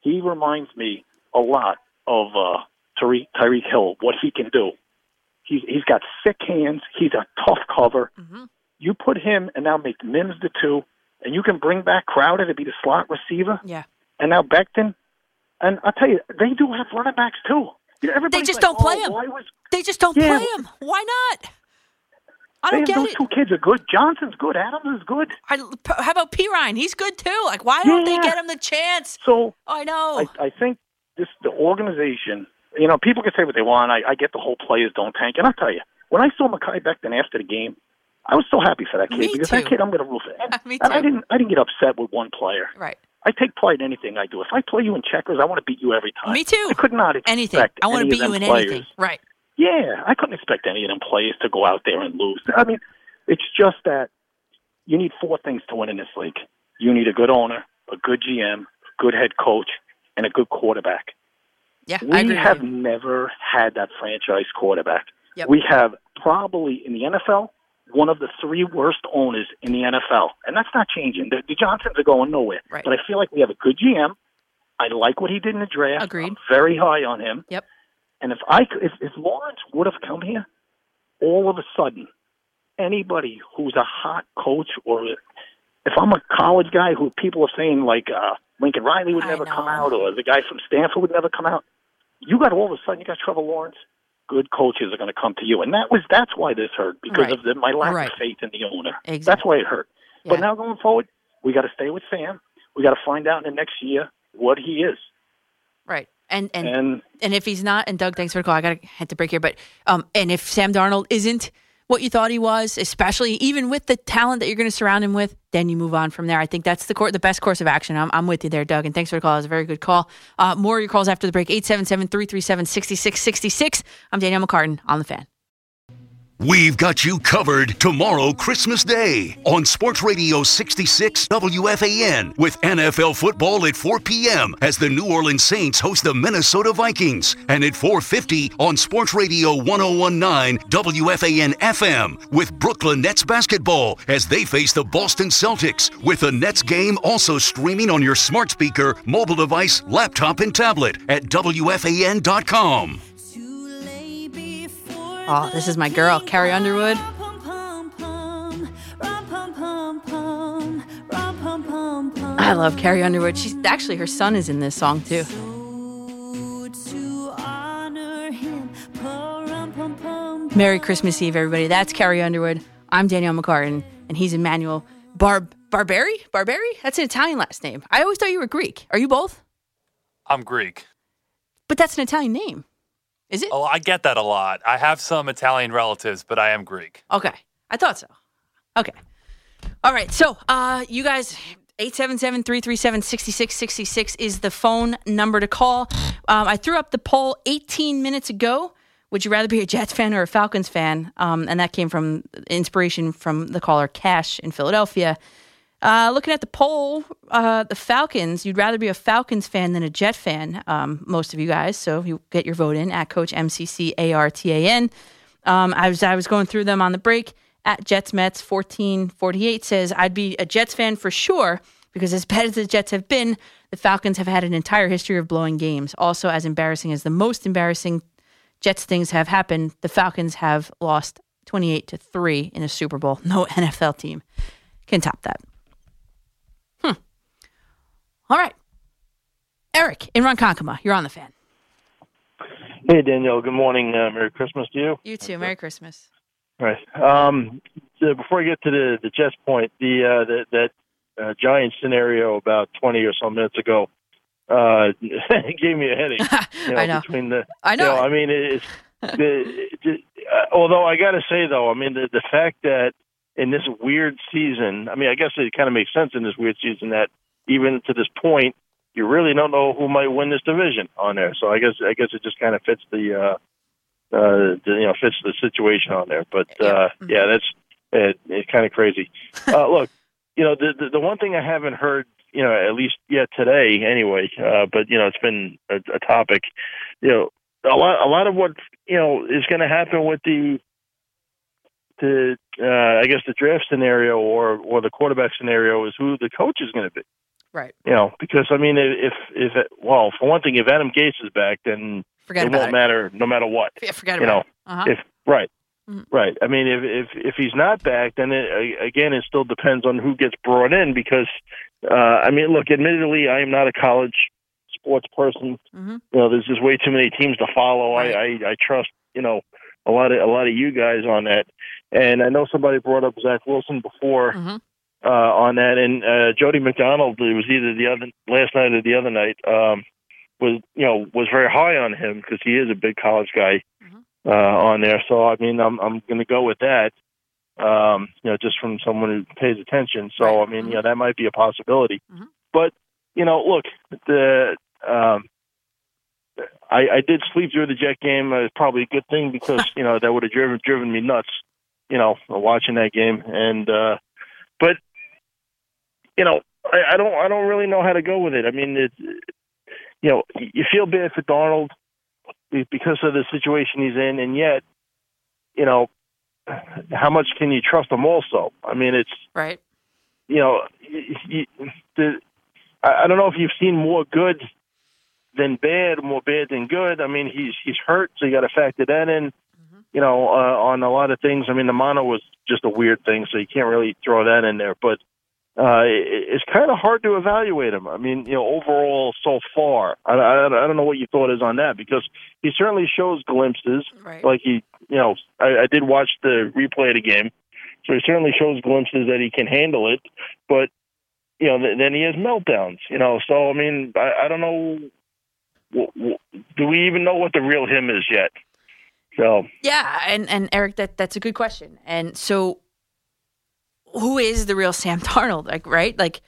He reminds me a lot of uh, Tyreek Tyreek Hill. What he can do. He's he's got thick hands. He's a tough cover. Mm-hmm. You put him and now make Mims the two, and you can bring back Crowder to be the slot receiver. Yeah. And now Becton. And I'll tell you, they do have running backs too. You know, They just like, don't play "Oh, him. was They just don't Yeah. play him. Why not? I don't get those it. two kids are good. Johnson's good. Adams is good. I, how about Perine? He's good too. Like, why don't they get him the chance? So I know. I, I think this the organization. You know, people can say what they want. I, I get the whole players don't tank, and I'll tell you, when I saw Mekhi Becton after the game, I was so happy for that kid Me because too. that kid I'm going to root for. And, Me and I didn't I didn't get upset with one player. Right. I take pride in anything I do. If I play you in checkers, I want to beat you every time. Me too. I could not expect anything. I want to beat you in players. anything. Right. Yeah, I couldn't expect any of them players to go out there and lose. I mean, it's just that you need four things to win in this league. You need a good owner, a good GM, a good head coach, and a good quarterback. Yeah, we have never had that franchise quarterback. Yep. We have probably in the NFL one of the three worst owners in the NFL, and that's not changing. The, the Johnsons are going nowhere. Right. But I feel like we have a good GM. I like what he did in the draft. Agreed. I'm very high on him. Yep. And if I if, if Lawrence would have come here, all of a sudden, anybody who's a hot coach or if I'm a college guy who people are saying like uh, Lincoln Riley would never come out or the guy from Stanford would never come out, you got all of a sudden you got Trevor Lawrence. Good coaches are going to come to you, and that was that's why this hurt because Right. of the, my lack Right. of faith in the owner. Exactly. That's why it hurt. Yeah. But now going forward, we got to stay with Sam. We got to find out in the next year what he is. Right. And and And and if he's not, and Doug, thanks for the call. I got to head to break here, but um, and if Sam Darnold isn't what you thought he was, especially even with the talent that you're going to surround him with, then you move on from there. I think that's the cour the best course of action. I'm, I'm with you there, Doug, and thanks for the call. It was a very good call. Uh, more of your calls after the break. 877-337-6666. I'm Danielle McCartan on the fan. We've got you covered tomorrow, Christmas Day, on Sports Radio 66 WFAN with NFL football at 4 p.m. as the New Orleans Saints host the Minnesota Vikings, and at 4:50 on Sports Radio 1019 WFAN FM with Brooklyn Nets basketball as they face the Boston Celtics. With the Nets game also streaming on your smart speaker, mobile device, laptop, and tablet at WFAN.com. Oh, this is my girl, Carrie Underwood. I love Carrie Underwood. She's actually her son is in this song too. Merry Christmas Eve, everybody. That's Carrie Underwood. I'm Danielle McCartan, and he's Emmanuel Bar Barberi. Barberi? That's an Italian last name. I always thought you were Greek. Are you both? I'm Greek. But that's an Italian name. Is it? Oh, I get that a lot. I have some Italian relatives, but I am Greek. Okay. I thought so. Okay. All right. So, uh, you guys, 877 337 6666 is the phone number to call. Um, I threw up the poll 18 minutes ago. Would you rather be a Jets fan or a Falcons fan? Um, and that came from inspiration from the caller Cash in Philadelphia. Uh, looking at the poll, uh, the Falcons, you'd rather be a Falcons fan than a Jet fan, um, most of you guys. So you get your vote in at Coach MCCARTAN. Um, I was I was going through them on the break. At Jets Mets fourteen forty eight says I'd be a Jets fan for sure because as bad as the Jets have been, the Falcons have had an entire history of blowing games. Also, as embarrassing as the most embarrassing Jets things have happened, the Falcons have lost twenty eight to three in a Super Bowl. No NFL team can top that. All right, Eric in Ronkonkoma, you're on the fan. Hey, Danielle. Good morning. Uh, Merry Christmas to you. You too. Merry Christmas. All right. Um, so before I get to the the Jets point, the uh, the, that uh, Giants scenario about twenty or so minutes ago uh, gave me a headache. You I know. Between the, I know. You know I mean, it's the, it- uh, although I got to say though, I mean the the fact that in this weird season, I mean, I guess it kind of makes sense in this weird season that even to this point, you really don't know who might win this division on there. So I guess I guess it just kind of fits the. Uh, uh, the, you know, fits the situation on there. But uh, yeah, that's it, it's kind of crazy. Uh, look, you know, the, the the one thing I haven't heard, you know, at least yet today, anyway. Uh, but you know, it's been a, a topic. You know, a lot a lot of what you know is going to happen with the the uh, I guess the draft scenario or or the quarterback scenario is who the coach is going to be. Right. You know, because I mean, if if it, well, for one thing, if Adam Gase is back, then Forget it won't it. matter no matter what. Yeah, forget you about know, it. Uh-huh. if right, Mhm. right. I mean, if if if he's not back, then it, again, it still depends on who gets brought in. Because uh, I mean, look, admittedly, I am not a college sports person. Mm-hmm. You know, there's just way too many teams to follow. I, I I trust you know a lot of a lot of you guys on that. And I know somebody brought up Zach Wilson before Mm-hmm. Uh, on that, and uh, Jody McDonald it was either the other last night or the other night um, was you know was very high on him because he is a big college guy uh, on there. So I mean, I'm I'm going to go with that. Um, you know, just from someone who pays attention. So I mean, you know, that might be a possibility. But you know, look, the um, I, I did sleep through the Jet game. Uh, it's probably a good thing because you know that would have driven driven me nuts. You know, watching that game, and uh, but you know, I, I don't I don't really know how to go with it. I mean, it, you know, you feel bad for Darnold because of the situation he's in, and yet, you know, how much can you trust him? Also, I mean, it's right. You know, you, the I don't know if you've seen more good than bad, more bad than good. I mean, he's he's hurt, so you got to factor that in. You know, uh, on a lot of things. I mean, the mono was just a weird thing, so you can't really throw that in there. But uh, it's kind of hard to evaluate him. I mean, you know, overall so far, I, I, I don't know what your thought is on that because he certainly shows glimpses. Right. Like he, you know, I, I did watch the replay of the game, so he certainly shows glimpses that he can handle it. But you know, th- then he has meltdowns. You know, so I mean, I, I don't know. W- w- do we even know what the real him is yet? So Yeah, and and Eric, that that's a good question. And so, who is the real Sam Darnold? Like, right? Like,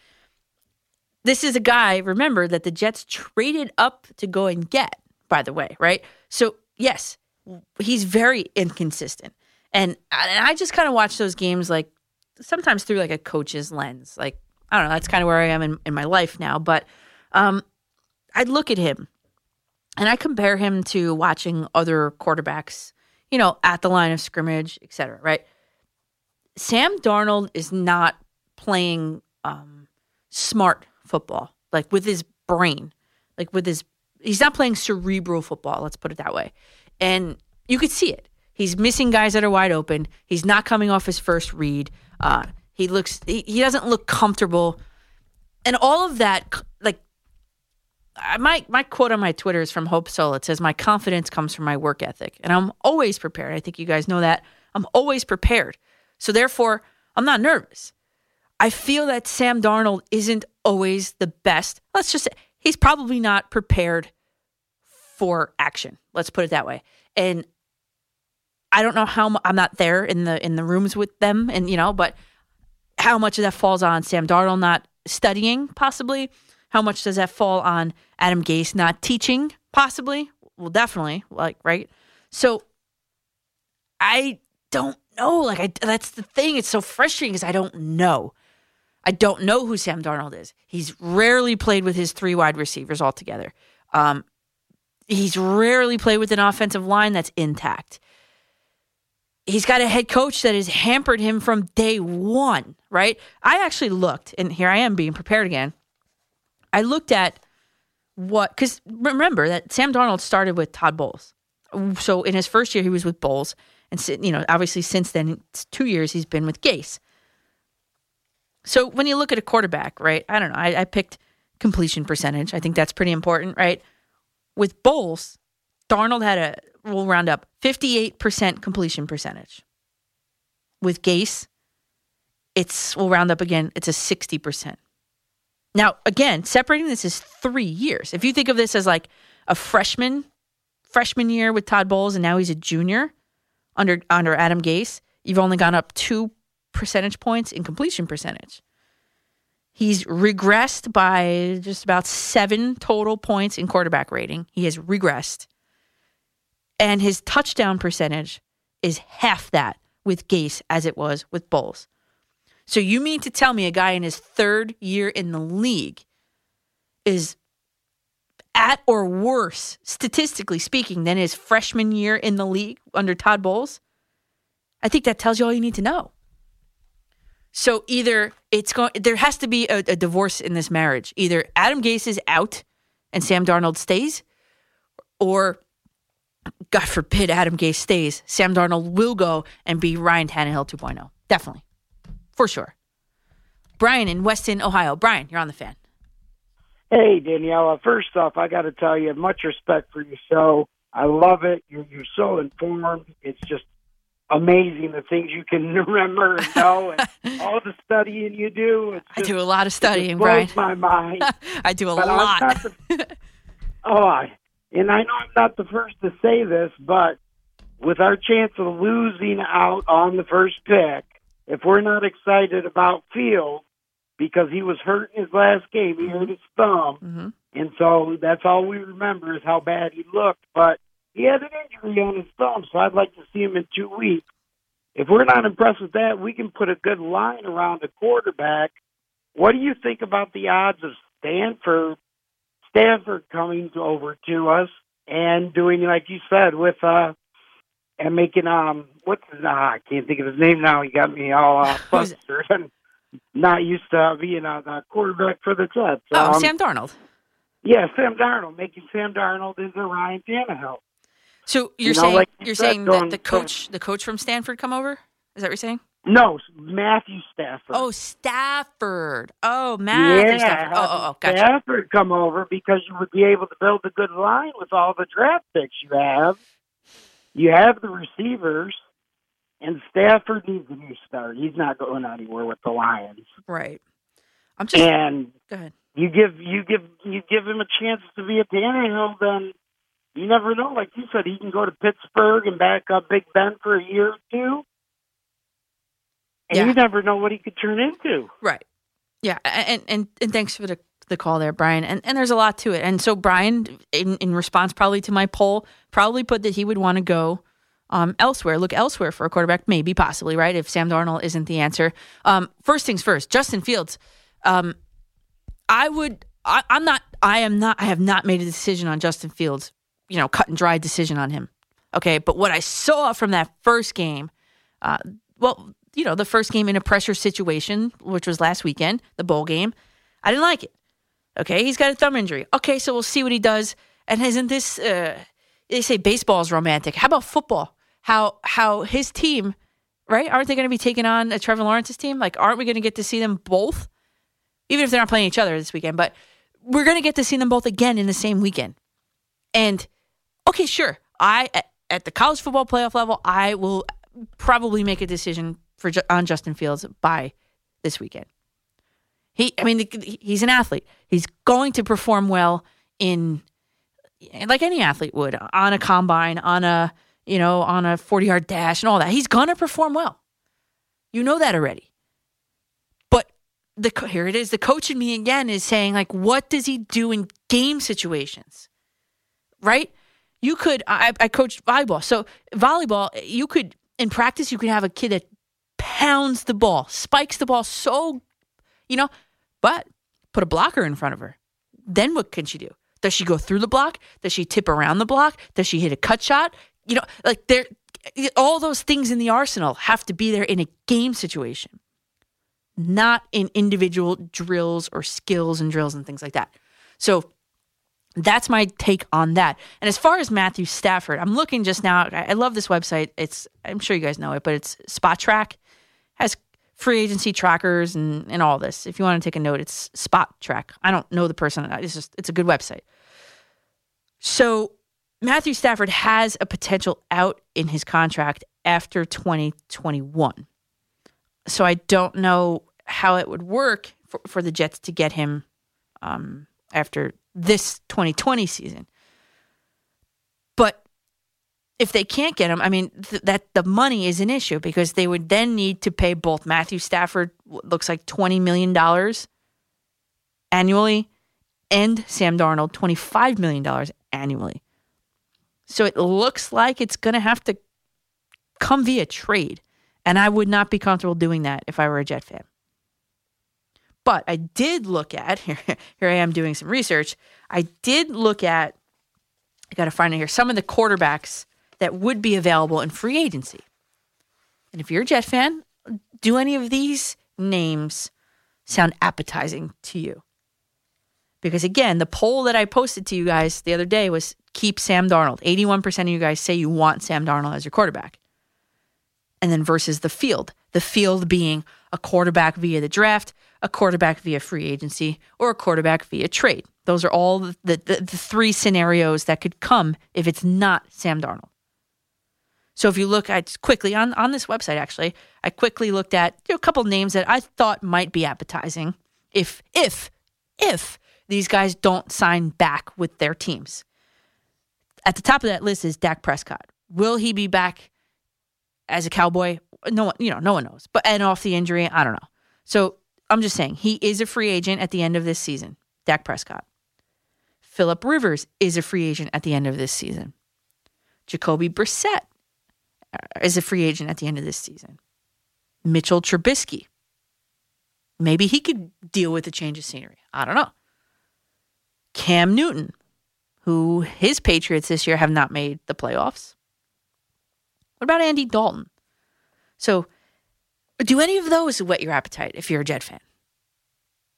this is a guy. Remember that the Jets traded up to go and get. By the way, right? So yes, he's very inconsistent, and and I just kind of watch those games like sometimes through like a coach's lens. Like I don't know, that's kind of where I am in, in my life now. But um, I'd look at him and I compare him to watching other quarterbacks, you know, at the line of scrimmage, et cetera, right? Sam Darnold is not playing um, smart football, like with his brain, like with his, he's not playing cerebral football, let's put it that way. And you could see it. He's missing guys that are wide open. He's not coming off his first read. Uh, he looks, he, he doesn't look comfortable. And all of that, like, my my quote on my Twitter is from Hope Solo. It says, "My confidence comes from my work ethic, and I'm always prepared." I think you guys know that. I'm always prepared, so therefore, I'm not nervous. I feel that Sam Darnold isn't always the best. Let's just say he's probably not prepared for action. Let's put it that way. And I don't know how I'm not there in the in the rooms with them, and you know, but how much of that falls on Sam Darnold not studying, possibly? How much does that fall on Adam Gase not teaching, possibly? Well, definitely, like right. So I don't know. Like I, that's the thing. It's so frustrating because I don't know. I don't know who Sam Darnold is. He's rarely played with his three wide receivers altogether. Um, he's rarely played with an offensive line that's intact. He's got a head coach that has hampered him from day one, right? I actually looked, and here I am being prepared again. I looked at what, because remember that Sam Darnold started with Todd Bowles. So in his first year, he was with Bowles. And, you know, obviously since then, it's two years, he's been with Gase. So when you look at a quarterback, right? I don't know. I, I picked completion percentage. I think that's pretty important, right? With Bowles, Darnold had a we'll round up 58% completion percentage. With Gase, it's we'll round up again, it's a 60%. Now, again, separating this is three years. If you think of this as like a freshman, freshman year with Todd Bowles, and now he's a junior under under Adam Gase, you've only gone up two percentage points in completion percentage. He's regressed by just about seven total points in quarterback rating. He has regressed. And his touchdown percentage is half that with Gase as it was with Bowles. So you mean to tell me a guy in his third year in the league is at or worse, statistically speaking, than his freshman year in the league under Todd Bowles? I think that tells you all you need to know. So either it's going, there has to be a, a divorce in this marriage. Either Adam Gase is out and Sam Darnold stays, or God forbid Adam Gase stays, Sam Darnold will go and be Ryan Tannehill 2.0. Definitely. For sure. Brian in Weston, Ohio. Brian, you're on the fan. Hey, Daniela. Uh, first off, I got to tell you, much respect for your show. I love it. You're, you're so informed. It's just amazing the things you can remember and know, and all the studying you do. It's I do a lot of it studying, Brian. my mind. I do a But lot. the- oh, I, and I know I'm not the first to say this, but with our chance of losing out on the first pick, if we're not excited about Field because he was hurt in his last game, he hurt his thumb, Mm-hmm. and so that's all we remember is how bad he looked. But he had an injury on his thumb, so I'd like to see him in two weeks. If we're not impressed with that, we can put a good line around a quarterback. What do you think about the odds of Stanford Stanford coming over to us and doing like you said with uh and making um what's his ah, I can't think of his name now. He got me all uh, flustered not used to being a, a quarterback for the Jets. Oh, Um, Sam Darnold. Yeah, Sam Darnold, making Sam Darnold into Ryan Tannehill. So you're You know, saying like you you're said, saying that the from- coach the coach from Stanford come over? Is that what you're saying? No, Matthew Stafford. Oh, Stafford. Oh, Matthew yeah, Stafford. Oh, oh, oh, gotcha. Stafford come over because you would be able to build a good line with all the draft picks you have. You have the receivers, and Stafford needs a new start. He's not going anywhere with the Lions. Right. I'm just and go ahead. you give you give you give him a chance to be a Tannehill, then you never know. Like you said, he can go to Pittsburgh and back up Big Ben for a year or two. And Yeah. you never know what he could turn into. Right. Yeah, and and and thanks for the the call there, Brian. And and there's a lot to it. And so Brian, in in response probably to my poll, probably put that he would want to go um, elsewhere, look elsewhere for a quarterback, maybe possibly right if Sam Darnold isn't the answer. Um, first things first, Justin Fields. Um, I would. I, I'm not. I am not. I have not made a decision on Justin Fields. You know, cut and dry decision on him. Okay, but what I saw from that first game, uh, well, you know, the first game in a pressure situation, which was last weekend, the bowl game, I didn't like it. Okay, he's got a thumb injury. Okay, so we'll see what he does. And isn't this? Uh, they say baseball is romantic. How about football? How how his team, right? Aren't they going to be taking on a Trevor Lawrence's team? Like, aren't we going to get to see them both? Even if they're not playing each other this weekend, but we're going to get to see them both again in the same weekend. And okay, sure, I at, the college football playoff level, I will probably make a decision for on Justin Fields by this weekend. He, I mean, he's an athlete. He's going to perform well in, like any athlete would on a combine, on a you know, on a 40 yard dash and all that. He's gonna perform well. You know that already. But the here it is. The coach in me again is saying like, what does he do in game situations? Right? You could. I, I coached volleyball, so volleyball. You could in practice. You could have a kid that pounds the ball, spikes the ball so, you know, but put a blocker in front of her. Then what can she do? Does she go through the block? Does she tip around the block? Does she hit a cut shot? You know, like there, all those things in the arsenal have to be there in a game situation, not in individual drills or skills and drills and things like that. So that's my take on that. And as far as Matthew Stafford, I'm looking just now. I love this website. It's I'm sure you guys know it, but it's Spotrac has free agency trackers and and all this. If you want to take a note, it's Spotrac. I don't know the person. It's just it's a good website. So Matthew Stafford has a potential out in his contract after 2021. So I don't know how it would work for, for the Jets to get him um, after this 2020 season. But if they can't get him, I mean, th- that the money is an issue because they would then need to pay both Matthew Stafford, looks like $20 million annually, and Sam Darnold, $25 million annually. So it looks like it's going to have to come via trade. And I would not be comfortable doing that if I were a Jet fan. But I did look at here. Here I am doing some research. I did look at. I got to find it here. Some of the quarterbacks that would be available in free agency. And if you're a Jet fan, do any of these names sound appetizing to you? Because again, the poll that I posted to you guys the other day was keep Sam Darnold. 81% of you guys say you want Sam Darnold as your quarterback. And then versus the field. The field being a quarterback via the draft, a quarterback via free agency, or a quarterback via trade. Those are all the, the, the three scenarios that could come if it's not Sam Darnold. So if you look at quickly on, on this website, actually, I quickly looked at you know, a couple names that I thought might be appetizing if if if these guys don't sign back with their teams. At the top of that list is Dak Prescott. Will he be back as a Cowboy? No one, you know, no one knows. But and off the injury, I don't know. So I'm just saying he is a free agent at the end of this season. Dak Prescott. Philip Rivers is a free agent at the end of this season. Jacoby Brissett uh, is a free agent at the end of this season. Mitchell Trubisky. Maybe he could deal with a change of scenery. I don't know. Cam Newton, who his Patriots this year have not made the playoffs. What about Andy Dalton? So, do any of those whet your appetite if you're a Jet fan?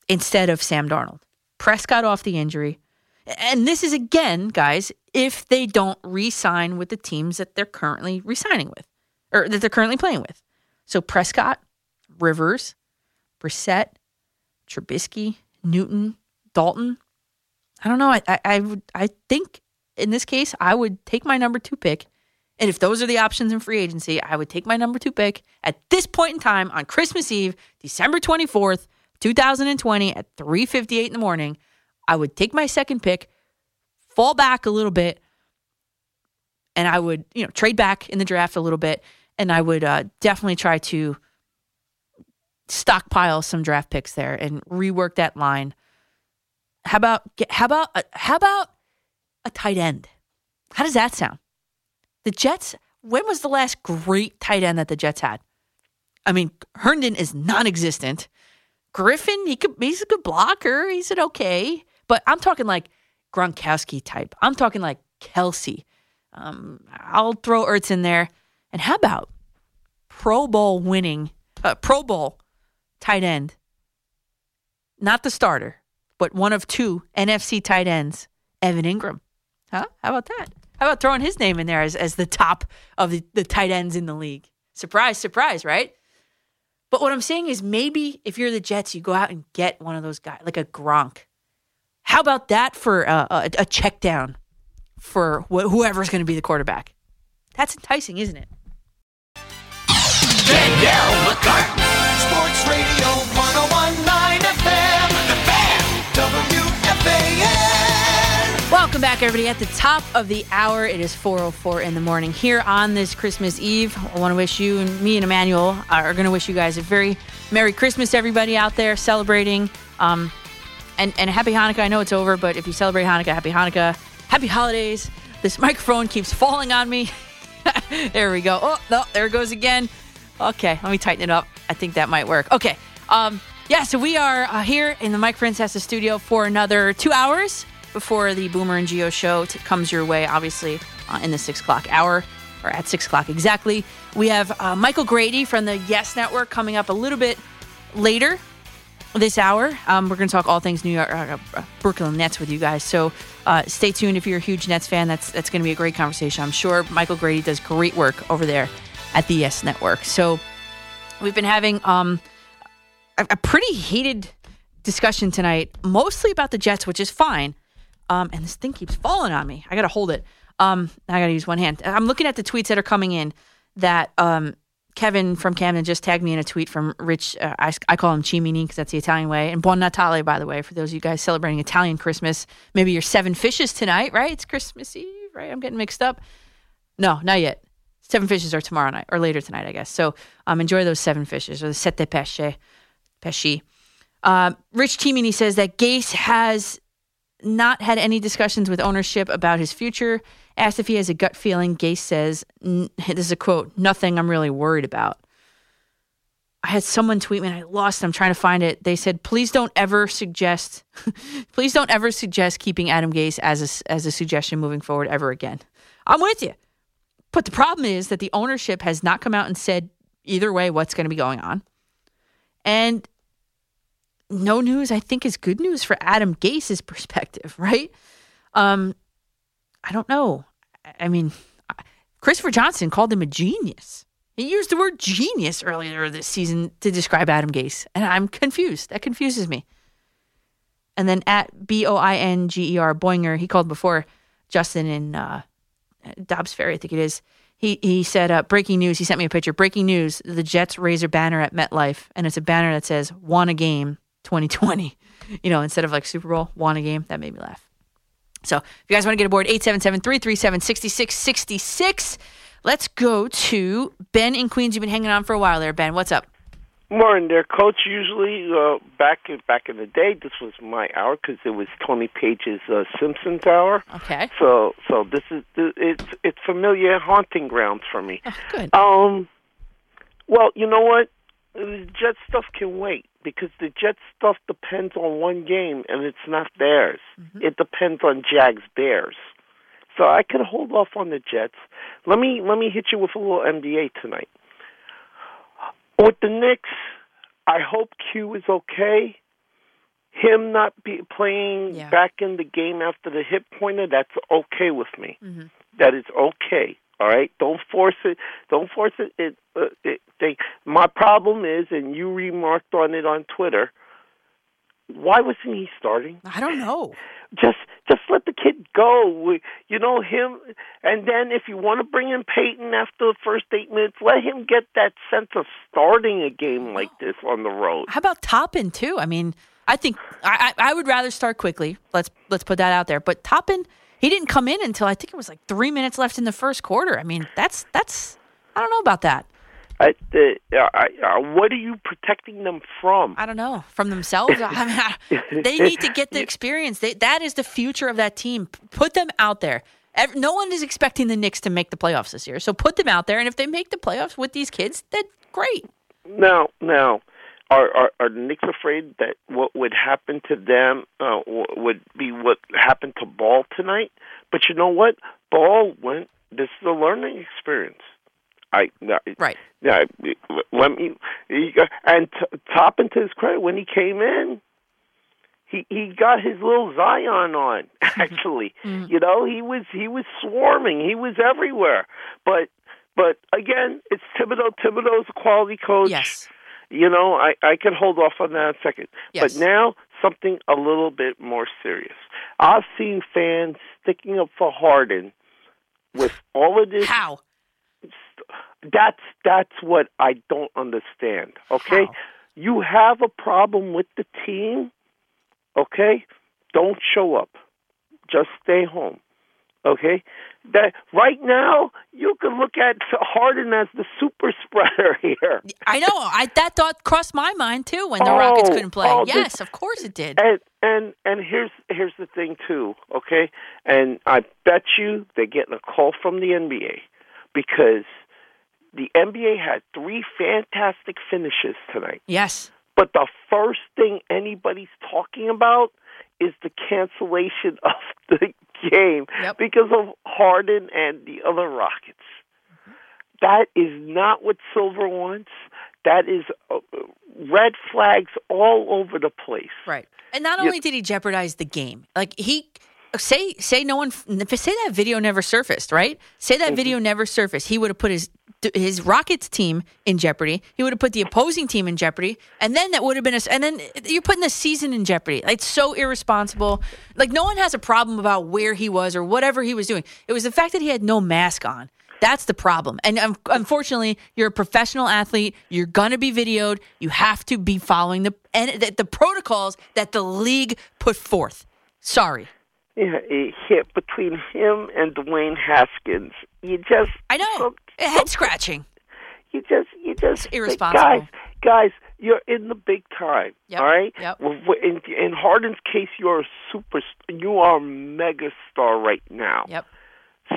Instead of Sam Darnold, Prescott off the injury. And this is again, guys, if they don't re sign with the teams that they're currently re signing with or that they're currently playing with. So, Prescott, Rivers, Brissett, Trubisky, Newton, Dalton. I don't know. I, I, I would I think in this case I would take my number two pick, and if those are the options in free agency, I would take my number two pick at this point in time on Christmas Eve, December twenty fourth, two thousand and twenty, at three fifty eight in the morning. I would take my second pick, fall back a little bit, and I would you know trade back in the draft a little bit, and I would uh, definitely try to stockpile some draft picks there and rework that line. How about how about uh, how about a tight end? How does that sound? The Jets. When was the last great tight end that the Jets had? I mean, Herndon is non-existent. Griffin, he could he's a good blocker. He's an okay, but I'm talking like Gronkowski type. I'm talking like Kelce. Um, I'll throw Ertz in there. And how about Pro Bowl winning, uh, Pro Bowl tight end, not the starter, but one of two NFC tight ends, Evan Engram. Huh? How about that? How about throwing his name in there as, as the top of the, the tight ends in the league? Surprise, surprise, right? But what I'm saying is maybe if you're the Jets, you go out and get one of those guys, like a Gronk. How about that for uh, a, a check down for wh- whoever's going to be the quarterback? That's enticing, isn't it? Danielle McCartan. Sports Radio Welcome back, everybody. At the top of the hour, it is 4:04 in the morning here on this Christmas Eve. I want to wish you and me and Emmanuel are going to wish you guys a very Merry Christmas, everybody out there celebrating. Um, and and Happy Hanukkah. I know it's over, but if you celebrate Hanukkah, Happy Hanukkah, Happy Holidays. This microphone keeps falling on me. there we go. Oh no, there it goes again. Okay, let me tighten it up. I think that might work. Okay. Um, yeah, so we are uh, here in the Mike Francesa studio for another two hours before the Boomer and Gio show t- comes your way, obviously, uh, in the six o'clock hour or at six o'clock exactly. We have uh, Michael Grady from the Yes Network coming up a little bit later this hour. Um, we're going to talk all things New York, uh, uh, Brooklyn Nets with you guys. So uh, stay tuned if you're a huge Nets fan. That's that's going to be a great conversation. I'm sure Michael Grady does great work over there at the Yes Network. So we've been having um, a, a pretty heated discussion tonight, mostly about the Jets, which is fine. Um, and this thing keeps falling on me. I got to hold it. Um, I got to use one hand. I'm looking at the tweets that are coming in that um, Kevin from Camden just tagged me in a tweet from Rich. Uh, I, I call him Cimini because that's the Italian way. And Buon Natale, by the way, for those of you guys celebrating Italian Christmas. Maybe your seven fishes tonight, right? It's Christmas Eve, right? I'm getting mixed up. No, not yet. Seven fishes are tomorrow night or later tonight, I guess. So um, enjoy those seven fishes or the sette pesce, pesci. Um, Rich Cimini says that Gase has not had any discussions with ownership about his future. Asked if he has a gut feeling, Gase says, "N- "This is a quote. Nothing I'm really worried about." I had someone tweet me and I lost. I'm trying to find it. They said, "Please don't ever suggest, please don't ever suggest keeping Adam Gase as a, as a suggestion moving forward ever again." I'm with you, but the problem is that the ownership has not come out and said either way what's going to be going on, and no news I think is good news for Adam Gase's perspective, right? Um, I don't know. I- mean, Christopher Johnson called him a genius. He used the word genius earlier this season to describe Adam Gase, and I'm confused. That confuses me. And then at B O I N G E R Boinger, he called before Justin in uh, Dobbs Ferry, I think it is. He he said, uh, "Breaking news." He sent me a picture. Breaking news: the Jets raise a banner at MetLife, and it's a banner that says "Won a game 2020." You know, instead of like Super Bowl, won a game. That made me laugh. So if you guys want to get aboard, 877-337-6666. Let's go to Ben in Queens. You've been hanging on for a while there, Ben. What's up? Morning there, Coach. Usually, uh, back back in the day, this was my hour because it was Tony Paige's uh, Simpsons hour. Okay. So, so this is it's it's familiar haunting grounds for me. good. Um, well, you know what? The Jet stuff can wait because the Jets stuff depends on one game and it's not theirs. Mm-hmm. It depends on Jags Bears. So I could hold off on the Jets. Let me let me hit you with a little NBA tonight. With the Knicks, I hope Q is okay. Him not be playing back in the game after the hip pointer, that's okay with me. Mm-hmm. That is okay. All right, don't force it. Don't force it. It, uh, it they, my problem is, and you remarked on it on Twitter. Why wasn't he starting? I don't know. Just, just let the kid go. We- You know him, and then if you want to bring in Payton after the first eight minutes, let him get that sense of starting a game like this on the road. How about Toppin too? I mean, I think I, I I would rather start Quickley. Let's let's put that out there. But Toppin, he didn't come in until I think it was like three minutes left in the first quarter. I mean, that's that's I don't know about that. I, uh, I, uh, what are you protecting them from? I don't know from themselves. I mean, I- they need to get the experience. They, that is the future of that team. Put them out there. Ev- No one is expecting the Knicks to make the playoffs this year, so put them out there. And if they make the playoffs with these kids, then great. Now, now, are, are are the Knicks afraid that what would happen to them uh, would be what happened to Ball tonight? But you know what? Ball went. This is a learning experience. I right. Yeah, let me. And t- Toppin to his credit, when he came in, he he got his little Zion on. Actually, you know, he was he was swarming. He was everywhere. But but again, it's Thibodeau. Thibodeau's a quality coach. Yes. You know, I I can hold off on that a second. Yes. But now something a little bit more serious. I've seen fans sticking up for Harden with all of this. How? That's that's what I don't understand. Okay, you have a problem with the team. Okay, don't show up. Just stay home. Okay? That right now you can look at Harden as the super spreader here. I know. I that thought crossed my mind too when the oh, Rockets Oh, couldn't play. oh, this- yes, of course it did. And and and here's here's the thing too, okay? And I bet you they're getting a call from the NBA because the NBA had three fantastic finishes tonight. Yes. But the first thing anybody's talking about is the cancellation of the game because of Harden and the other Rockets. That is not what Silver wants. That is uh, red flags all over the place. Right. And not only did he jeopardize the game, like he say say no one say that video never surfaced, right? Say that video never surfaced. He would have put his his Rockets team in jeopardy. He would have put the opposing team in jeopardy, and then that would have been a. And then you're putting the season in jeopardy. Like, It's so irresponsible. Like no one has a problem about where he was or whatever he was doing. It was the fact that he had no mask on. That's the problem. And um, unfortunately, you're a professional athlete. You're gonna be videoed. You have to be following the and the, the protocols that the league put forth. Sorry. Yeah, a hit between him and Dwayne Haskins. You just I know head scratching. You just you just irresponsible. Guys, guys, you're in the big time. Yep, All right. yep. In in Harden's case, you're a super. You are a megastar right now. Yep.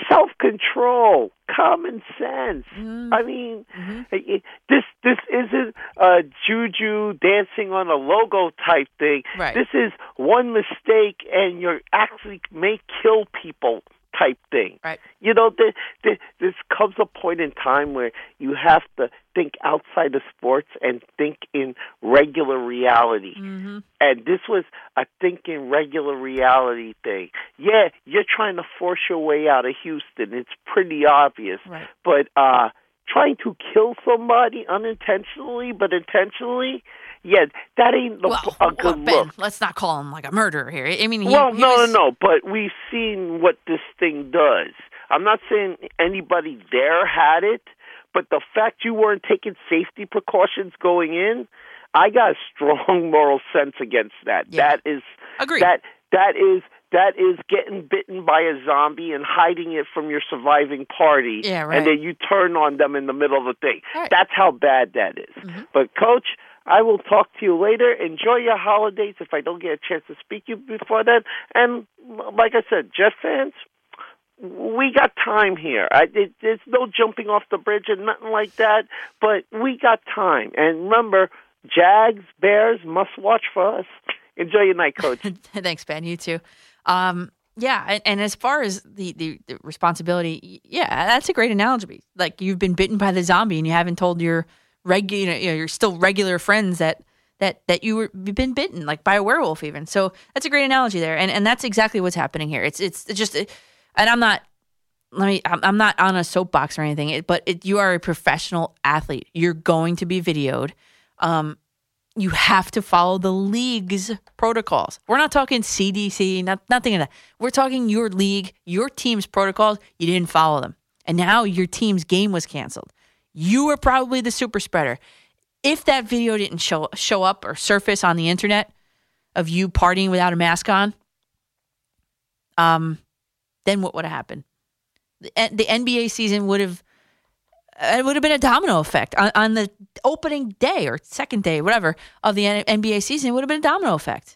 Self control, common sense. Mm-hmm. I mean, i- this this isn't a juju dancing on a logo type thing. Right. This is one mistake and you're actually may kill people type thing. Right. You know, the, the, this comes a point in time where you have to think outside of sports and think in regular reality. Mm-hmm. And this was a think in regular reality thing. Yeah, you're trying to force your way out of Houston. It's pretty obvious. Right. But uh trying to kill somebody unintentionally but intentionally, yeah, that ain't the, Well, a good Ben, look. let's not call him like a murderer here. I mean, he, well, he no, was- no, no. But we've seen what this thing does. I'm not saying anybody there had it, but the fact you weren't taking safety precautions going in, I got a strong moral sense against that. That is Agreed. that that is that is getting bitten by a zombie and hiding it from your surviving party. Yeah, right. And then you turn on them in the middle of the thing. Right. That's how bad that is. Mm-hmm. But coach, I will talk to you later. Enjoy your holidays if I don't get a chance to speak to you before then. And like I said, Jet fans, we got time here. I, it, there's no jumping off the bridge and nothing like that, but we got time. And remember, Jags, Bears, must watch for us. Enjoy your night, coach. Thanks, Ben. You too. Um, yeah, and, and as far as the, the, the responsibility, yeah, that's a great analogy. Like you've been bitten by the zombie, and you haven't told your regular, you know, your still regular friends that that that you were you've been bitten, like by a werewolf, even. So that's a great analogy there, and and that's exactly what's happening here. It's it's just, and I'm not. Let me. I'm not on a soapbox or anything, but it, you are a professional athlete. You're going to be videoed. Um, you have to follow the league's protocols. We're not talking CDC, not nothing of that. We're talking your league, your team's protocols. You didn't follow them, and now your team's game was canceled. You were probably the super spreader. If that video didn't show show up or surface on the internet of you partying without a mask on, um, then what would have happened? The, the NBA season would have it would have been a domino effect on, on the opening day or second day, whatever, of the NBA season. It would have been a domino effect.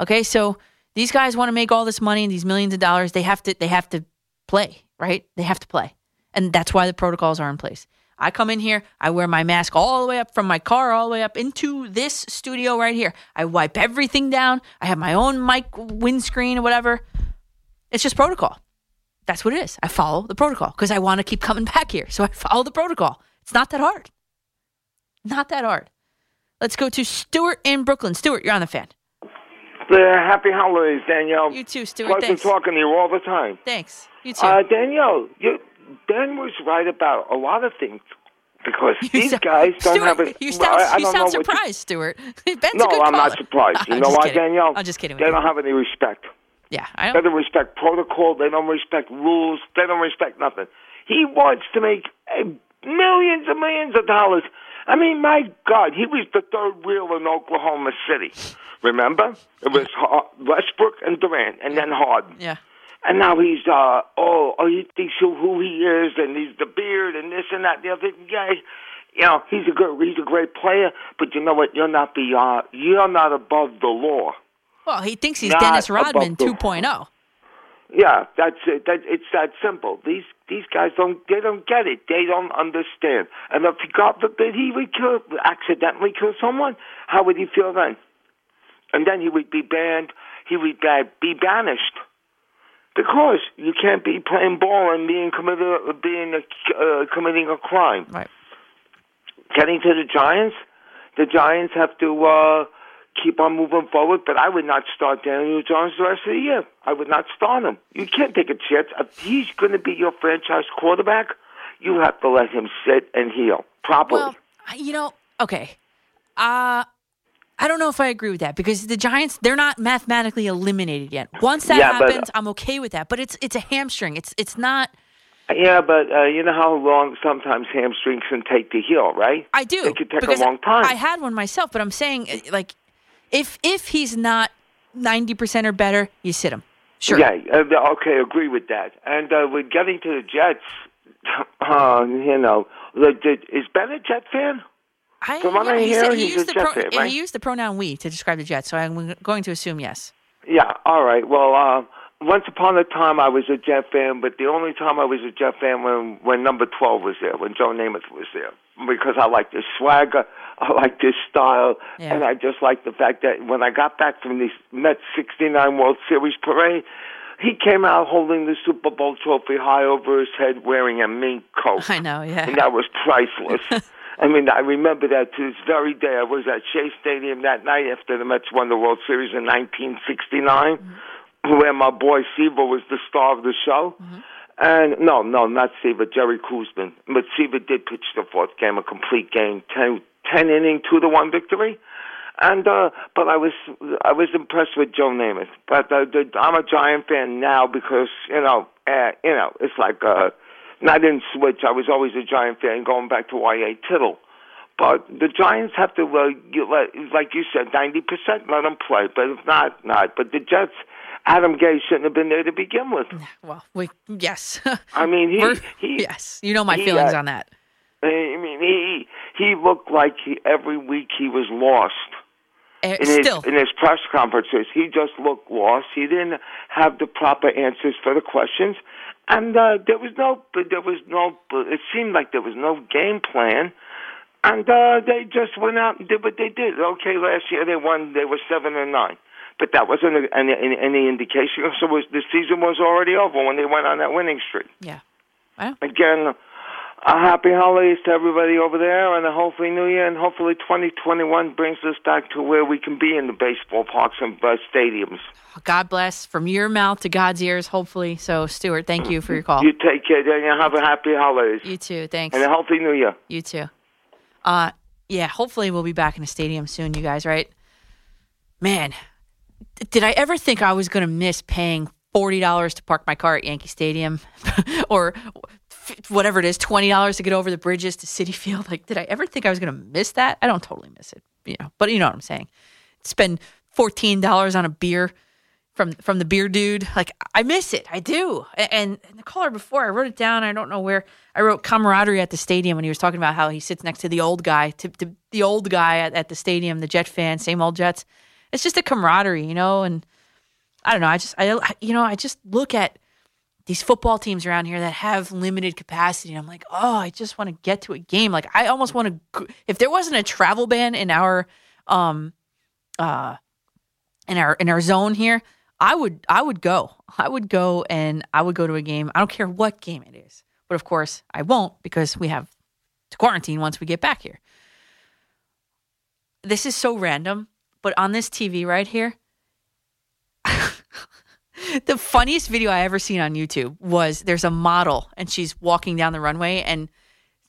Okay, so these guys want to make all this money and these millions of dollars. They have to. They have to play, right? They have to play, and that's why the protocols are in place. I come in here, I wear my mask all the way up from my car, all the way up into this studio right here. I wipe everything down. I have my own mic windscreen or whatever. It's just protocol. That's what it is. I follow the protocol because I want to keep coming back here. So I follow the protocol. It's not that hard. Not that hard. Let's go to Stuart in Brooklyn. Stuart, you're on the fan. Uh, happy holidays, Danielle. You too, Stuart. Pleasure Thanks. talking to you all the time. Thanks. You too. Uh, Danielle, you, Dan was right about a lot of things because these sound- guys don't Stuart, have a. You sound, I, I you sound what you- surprised, Stuart. Ben's no, I'm not surprised. You I'm know why, kidding. Danielle? I'm just kidding. They don't you. have any respect. Yeah, I They don't. They don't respect protocol. They don't respect rules. They don't respect nothing. He wants to make millions and millions of dollars. I mean, my God, he was the third wheel in Oklahoma City. Remember? It was Westbrook and Durant, and then Harden. Yeah. And now he's uh oh oh he thinks who, who he is and he's the beard and this and that the other guy. You know he's a good he's a great player, but you know what? You're not beyond you're not above the law. Well, he thinks he's Not Dennis Rodman above the- 2.0. Yeah, that's it. That it's that simple. These these guys don't they don't get it. They don't understand. And if God forbid he would kill accidentally kill someone, how would he feel then? And then he would be banned. He would be banished because you can't be playing ball and being committed being uh, committing a crime. Right. Getting to the Giants, the Giants have to uh, keep on moving forward. But I would not start Daniel Jones the rest of the year. I would not start him. You can't take a chance. If he's going to be your franchise quarterback, you have to let him sit and heal properly. Well, you know, okay. Uh I don't know if I agree with that because the Giants they're not mathematically eliminated yet. Once that Yeah, but- happens, I'm okay with that. But it's it's a hamstring. It's it's not yeah, but uh, you know how long sometimes hamstrings can take to heal, right? I do. It could take a long time. I had one myself, but I'm saying uh, like if if he's not 90% or better, you sit him. Sure. Yeah, uh, okay, agree with that. And uh, with getting to the Jets, uh, you know, is Ben a Jet fan? I, From what yeah, I he, hear, said he he's used a the Jet pro, fan, right? he used the pronoun we to describe the Jets, so I'm going to assume yes. Yeah, all right. Well, uh, once upon a time I was a Jet fan, but the only time I was a Jet fan when when number twelve was there, when Joe Namath was there, because I liked his swagger, I liked his style, Yeah. and I just liked the fact that when I got back from the Mets '69 World Series parade. He came out holding the Super Bowl trophy high over his head, wearing a mink coat. I know, yeah. and that was priceless. I mean, I remember that to this very day. I was at Shea Stadium that night after the Mets won the World Series in 1969, where my boy Seaver was the star of the show. And no, no, not Seaver, Jerry Koosman. But Seaver did pitch the fourth game, a complete game, ten, ten inning, two to one victory. And uh, but I was I was impressed with Joe Namath. But uh, the, I'm a Giant fan now because you know uh, you know it's like uh, and I didn't switch. I was always a Giant fan, going back to Y.A. Tittle. But the Giants have to, uh, you like you said, ninety percent let them play. But if not, not. But the Jets, Adam Gay shouldn't have been there to begin with. Well, we yes. I mean, he, he yes, you know my he, feelings uh, on that. I mean, he he looked like he, every week he was lost. Eh, in his, still. in his press conferences, he just looked lost. He didn't have the proper answers for the questions, and uh, there was no, there was no. It seemed like there was no game plan, and uh, they just went out and did what they did. Okay, last year they won. They were seven and nine, but that wasn't any any, any indication. So was, the season was already over when they went on that winning streak. Yeah. Again, a happy holidays to everybody over there, and a hopefully New Year, and hopefully 2021 brings us back to where we can be in the baseball parks and uh, stadiums. God bless from your mouth to God's ears, hopefully. So, Stuart, thank you for your call. You take care, and have a happy holidays. You too. Thanks. And a healthy New Year. You too. Uh, yeah. Hopefully, we'll be back in a stadium soon, you guys. Right? Man, did I ever think I was going to miss paying forty dollars to park my car at Yankee Stadium, or whatever it is, twenty dollars to get over the bridges to Citi Field? Like, did I ever think I was going to miss that? I don't totally miss it, you know. But you know what I'm saying. Spend fourteen dollars on a beer from from the beer dude. Like I miss it. I do. And, and the caller before, I wrote it down. I don't know where. I wrote camaraderie at the stadium when he was talking about how he sits next to the old guy, to, to the old guy at, at the stadium, the Jet fan, same old Jets. It's just a camaraderie, you know. And I don't know. I just I I- you know I just look at these football teams around here that have limited capacity. And I'm like, oh, I just want to get to a game. Like I almost want to. If there wasn't a travel ban in our um uh in our in our zone here, I would I would go. I would go and I would go to a game. I don't care what game it is. But of course, I won't because we have to quarantine once we get back here. This is so random, but on this TV right here, the funniest video I ever seen on YouTube was there's a model and she's walking down the runway and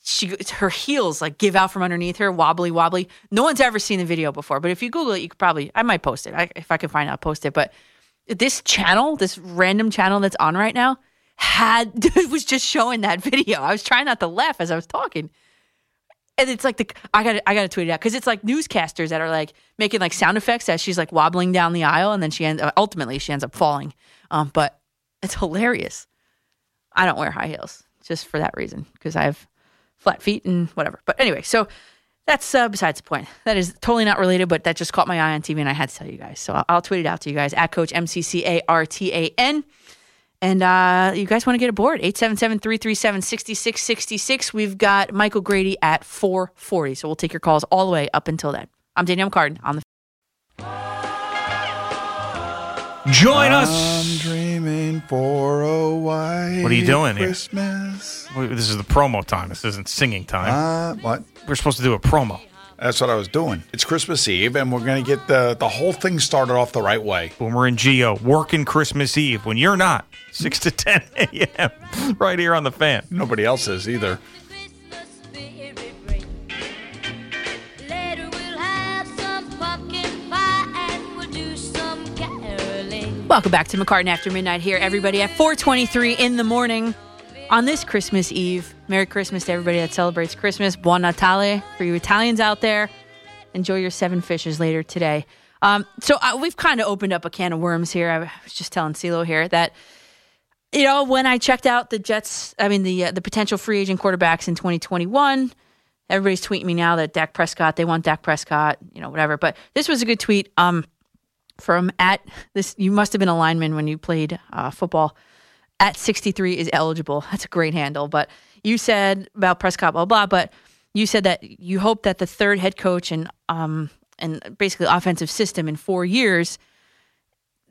she her heels like give out from underneath her, wobbly wobbly. No one's ever seen the video before, but if you Google it, you could probably I might post it. I, if I can find I'll post it. But this channel, this random channel that's on right now, had was just showing that video. I was trying not to laugh as I was talking. And it's like the I got I got to tweet it out because it's like newscasters that are like making like sound effects as she's like wobbling down the aisle, and then she ends ultimately she ends up falling. Um, but it's hilarious. I don't wear high heels just for that reason because I have flat feet and whatever. But anyway, so that's uh, besides the point. That is totally not related, but that just caught my eye on TV, and I had to tell you guys. So I'll, I'll tweet it out to you guys at Coach M C C A R T A N. And uh, you guys want to get aboard? 877 337 6666. We've got Michael Grady at 440. So we'll take your calls all the way up until then. I'm Danielle Carden on the. Join us. I'm dreaming for a white What are you doing here? Christmas. Wait, This is the promo time. This isn't singing time. Uh, what? We're supposed to do a promo. That's what I was doing. It's Christmas Eve, and we're going to get the, the whole thing started off the right way. Boomer and Gio working Christmas Eve when you're not. 6 to 10 a.m. right here on the fan. Nobody else is either. Welcome back to McCartan After Midnight here, everybody, at 423 in the morning on this Christmas Eve. Merry Christmas to everybody that celebrates Christmas. Buon Natale for you Italians out there. Enjoy your seven fishes later today. Um, so uh, we've kind of opened up a can of worms here. I was just telling CeeLo here that, you know, when I checked out the Jets, I mean, the, uh, the potential free agent quarterbacks in 2021, everybody's tweeting me now that Dak Prescott, they want Dak Prescott, you know, whatever. But this was a good tweet. Um, from at this you must have been a lineman when you played uh, football at 63 is eligible. That's a great handle. But you said about prescott blah blah but you said that you hope that the third head coach and um and basically offensive system in four years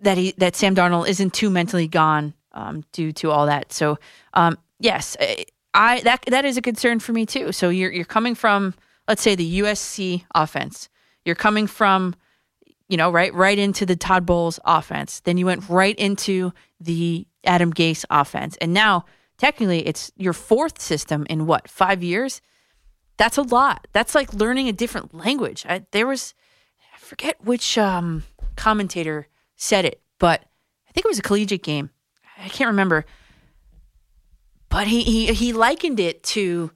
that he that sam darnold isn't too mentally gone um, due to all that. So um, yes I, that that is a concern for me too. So you're you're coming from let's say the usc offense. You're coming from you know, right, right into the Todd Bowles offense. Then you went right into the Adam Gase offense, and now technically it's your fourth system in what five years? That's a lot. That's like learning a different language. I, there was, I forget which um, commentator said it, but I think it was a collegiate game. I can't remember, but he he he likened it to,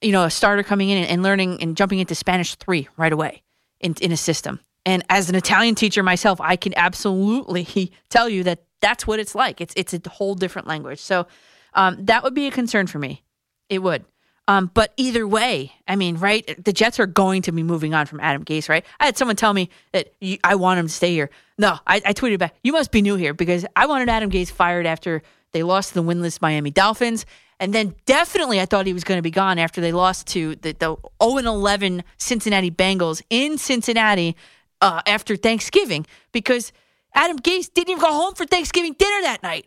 you know, a starter coming in and, learning and jumping into Spanish three right away in in a system. And as an Italian teacher myself, I can absolutely tell you that that's what it's like. It's it's a whole different language. So um, that would be a concern for me. It would. Um, but either way, I mean, right? The Jets are going to be moving on from Adam Gase, right? I had someone tell me that you, I want him to stay here. No, I, I tweeted back, you must be new here because I wanted Adam Gase fired after they lost to the winless Miami Dolphins. And then definitely I thought he was going to be gone after they lost to the, the 0 11 Cincinnati Bengals in Cincinnati uh, after Thanksgiving because Adam Gase didn't even go home for Thanksgiving dinner that night.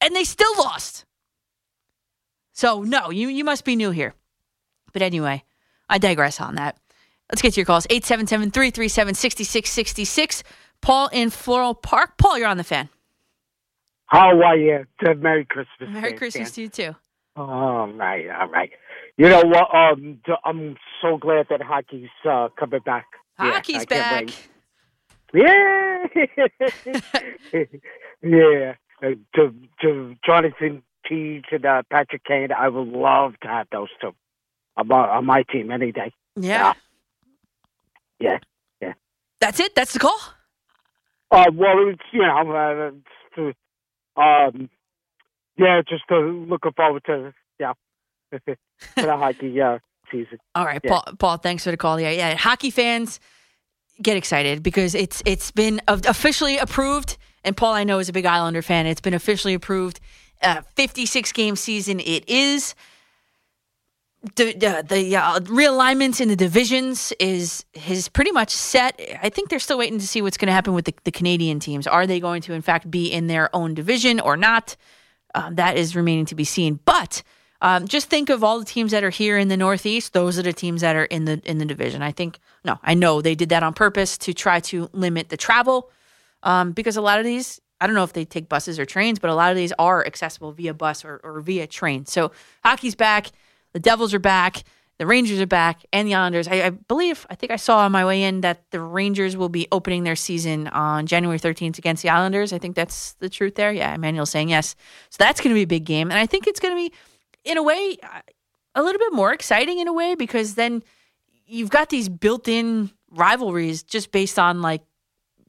And they still lost. So, no, you, you must be new here. But anyway, I digress on that. Let's get to your calls 877 337 6666. Paul in Floral Park. Paul, you're on the fan. How are you? Merry Christmas. Merry. Christmas to you too. All right, all right. You know what? Um, I'm so glad that hockey's uh, coming back. Hockey's can't back. wait. Yeah, yeah. Uh, to to Jonathan Teach and uh, Patrick Kane, I would love to have those two on my, on my team any day. Yeah. Yeah, yeah. That's it? That's the call? Uh, well, it's you know, uh, um, yeah, just uh, looking forward to yeah, to the hockey uh, season. All right, Yeah. Paul. Paul, thanks for the call. Yeah, yeah. Hockey fans get excited because it's it's been officially approved. And Paul, I know is a big Islander fan. It's been officially approved. Uh, 56 game season. It is. The the, the uh, realignments in the divisions is is pretty much set. I think they're still waiting to see what's going to happen with the, the Canadian teams. Are they going to in fact be in their own division or not? Um, that is remaining to be seen. But um, just think of all the teams that are here in the Northeast. Those are the teams that are in the in the division. I think no, I know they did that on purpose to try to limit the travel um, because a lot of these. I don't know if they take buses or trains, but a lot of these are accessible via bus or, or via train. So hockey's back, the Devils are back, the Rangers are back, and the Islanders. I, I believe, I think I saw on my way in that the Rangers will be opening their season on January 13th against the Islanders. I think that's the truth there. Yeah, Emmanuel's saying yes. So that's going to be a big game. And I think it's going to be, in a way, uh, a little bit more exciting in a way because then you've got these built-in rivalries just based on like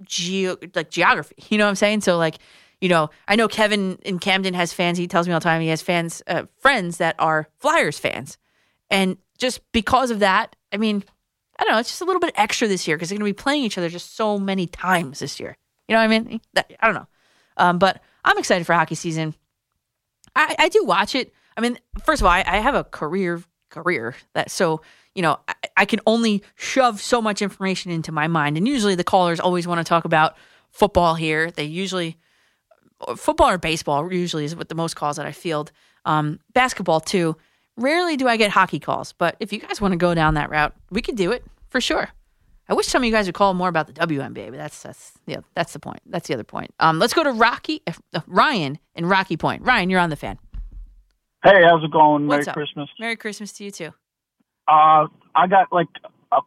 geo like geography. You know what I'm saying? So like, you know, I know Kevin in Camden has fans. He tells me all the time he has fans, uh, friends that are Flyers fans, and just because of that, I mean, I don't know. It's just a little bit extra this year because they're going to be playing each other just so many times this year. You know what I mean? That, I don't know, um, but I'm excited for hockey season. I, I do watch it. I mean, first of all, I, I have a career career that so you know I, I can only shove so much information into my mind, and usually the callers always want to talk about football here. They usually football or baseball usually is what the most calls that I field. Um, basketball too. Rarely do I get hockey calls, but if you guys want to go down that route, we could do it for sure. I wish some of you guys would call more about the WNBA, but that's that's yeah, that's the point. That's the other point. Um, let's go to Rocky uh, Ryan in Rocky Point. Ryan, you're on the fan. Hey, how's it going? What's Merry up? Christmas. Merry Christmas to you too. Uh, I got like a,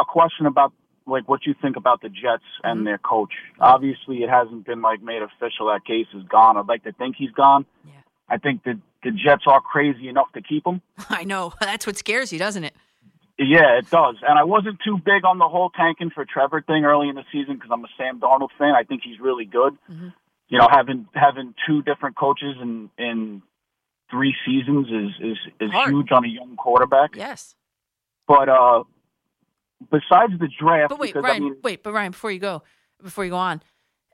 a question about like what you think about the Jets and Mm-hmm. their coach. Obviously, it hasn't been like made official that Gase is gone. I'd like to think he's gone. Yeah. I think that the Jets are crazy enough to keep him. I know that's what scares you, doesn't it? Yeah, it does. And I wasn't too big on the whole tanking for Trevor thing early in the season because I'm a Sam Darnold fan. I think he's really good. You know, having having two different coaches in in three seasons is is is Hard. huge on a young quarterback. Yes. But uh, besides the draft, But wait, because Ryan, I mean, wait, but Ryan, before you go, before you go on,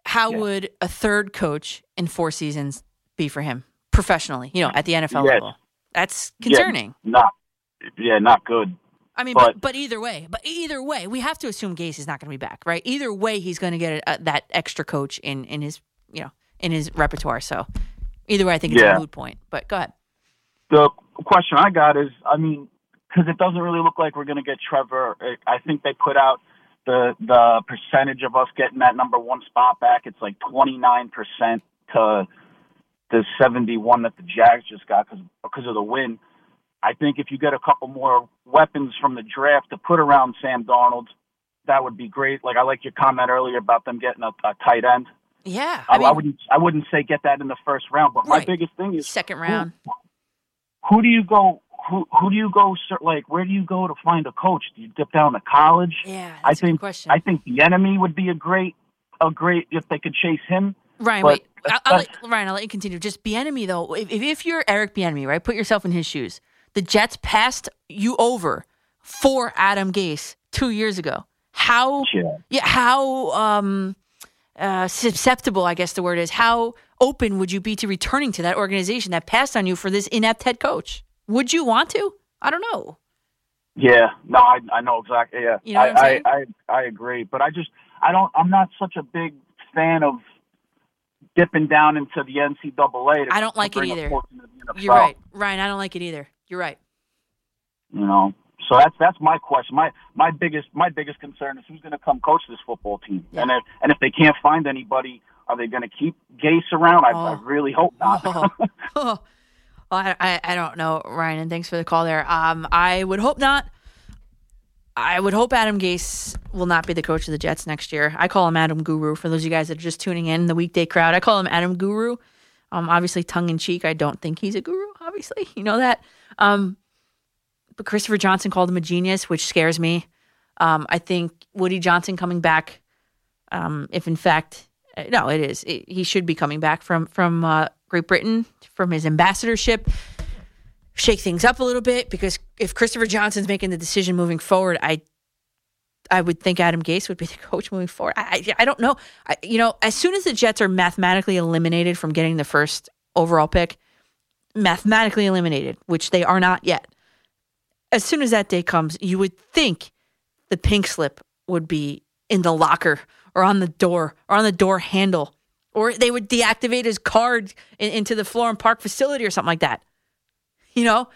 how would a third coach in four seasons be for him professionally? You know, at the NFL level, that's concerning. Yeah, not yeah, not good. I mean, but, but, but either way, but either way, we have to assume Gase is not going to be back, right? Either way, he's going to get a, a, that extra coach in in his you know in his repertoire. So either way, I think it's Yeah. a moot point. But go ahead. the question I got is, I mean, because it doesn't really look like we're going to get Trevor. I- think they put out the the percentage of us getting that number one spot back. It's like twenty nine percent to the seventy one that the Jags just got because because of the win. I think if you get a couple more weapons from the draft to put around Sam Darnold, that would be great. Like I like your comment earlier about them getting a, a tight end. Yeah, I, I mean, I wouldn't I wouldn't say get that in the first round, but my biggest thing is second round. who do you go who who do you go like where do you go to find a coach do you dip down to college Yeah, i that's a good think question. i think Bieniemy would be a great a great if they could chase him Ryan, But wait. I'll, I'll let, Ryan, I'll let you continue. Just Bieniemy, though. If, if, you're Eric Bieniemy, right, put yourself in his shoes. The Jets passed you over for Adam Gase two years ago. How? Yeah. how um, uh, susceptible, I guess the word is. How open would you be to returning to that organization that passed on you for this inept head coach? Would you want to? I don't know. yeah no i i know exactly yeah You know I. I i i agree but i just i don't i'm not such a big fan of dipping down into the ncaa to, I don't like it either. force into the NFL, You're right, Ryan. I don't like it either. You're right. you know so that's that's my question. My my biggest my biggest concern is who's going to come coach this football team, and if and if they can't find anybody, are they going to keep Gase around? I, I really hope not. Oh, well, I, I, I don't know, Ryan, and thanks for the call there. Um, I would hope not. I would hope Adam Gase will not be the coach of the Jets next year. I call him Adam Guru. For those of you guys that are just tuning in, the weekday crowd, I call him Adam Guru. Um, obviously, tongue in cheek. I don't think he's a guru. Obviously, you know that. Um, but Christopher Johnson called him a genius, which scares me. Um, I think Woody Johnson coming back, um, if in fact, uh, no, it is. It, he should be coming back from from uh, Great Britain from his ambassadorship. Shake things up a little bit because if Christopher Johnson's making the decision moving forward, I I would think Adam Gase would be the coach moving forward. I I, I don't know. I, you know, as soon as the Jets are mathematically eliminated from getting the first overall pick, mathematically eliminated, which they are not yet. As soon as that day comes, you would think the pink slip would be in the locker or on the door or on the door handle, or they would deactivate his card in, into the Florham Park facility or something like that. You know,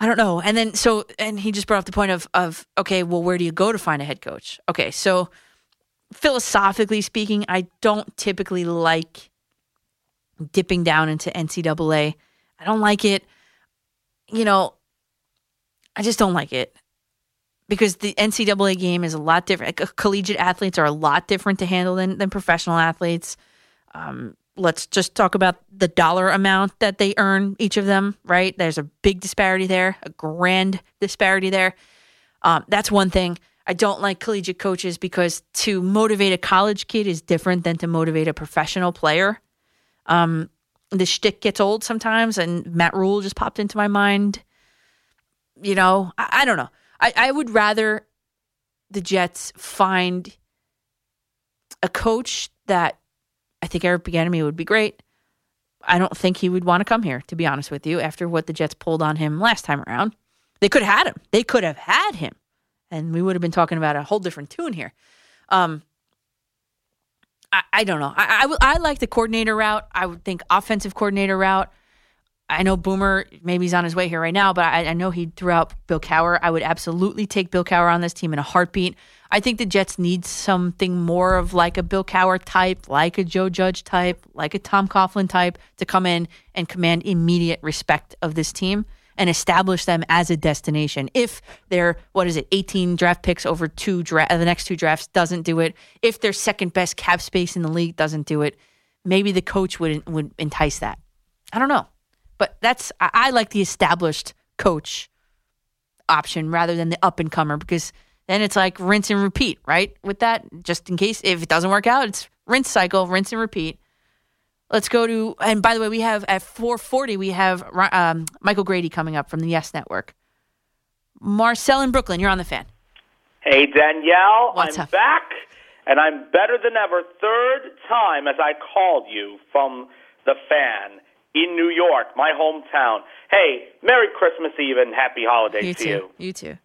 I don't know. And then so, and he just brought up the point of of okay, well, where do you go to find a head coach? Okay, so philosophically speaking, I don't typically like dipping down into NCAA. I don't like it. You know, I just don't like it because the NCAA game is a lot different. Like, collegiate athletes are a lot different to handle than, than professional athletes. Um, let's just talk about the dollar amount that they earn each of them. Right? There's a big disparity there, a grand disparity there. Um, that's one thing. I don't like collegiate coaches because to motivate a college kid is different than to motivate a professional player. Um, the shtick gets old sometimes, and Matt Rhule just popped into my mind. You know, I, I don't know. I, I would rather the Jets find a coach that I think Eric Bieniemy would be great. I don't think he would want to come here, to be honest with you, after what the Jets pulled on him last time around. They could have had him. They could have had him, and we would have been talking about a whole different tune here. Um, I, I don't know. I I like the coordinator route. I would think offensive coordinator route. I know Boomer, maybe he's on his way here right now, but I, I know he threw out Bill Cowher. I would absolutely take Bill Cowher on this team in a heartbeat. I think the Jets need something more of like a Bill Cowher type, like a Joe Judge type, like a Tom Coughlin type to come in and command immediate respect of this team and establish them as a destination. If their what is it, 18 draft picks over two dra- the next two drafts doesn't do it, if their second best cap space in the league doesn't do it, maybe the coach would would entice that. I don't know, but that's I, I like the established coach option rather than the up and comer because then it's like rinse and repeat, right? With that, just in case if it doesn't work out, it's rinse cycle, rinse and repeat. Let's go to, and by the way, we have at 440, we have um, Michael Grady coming up from the Yes Network. Marcel in Brooklyn, you're on the fan. Hey, Danielle, What's I'm up? back, and I'm better than ever. Third time as I called you from the fan in New York, my hometown. Hey, Merry Christmas Eve and Happy Holidays You to too. you. You too.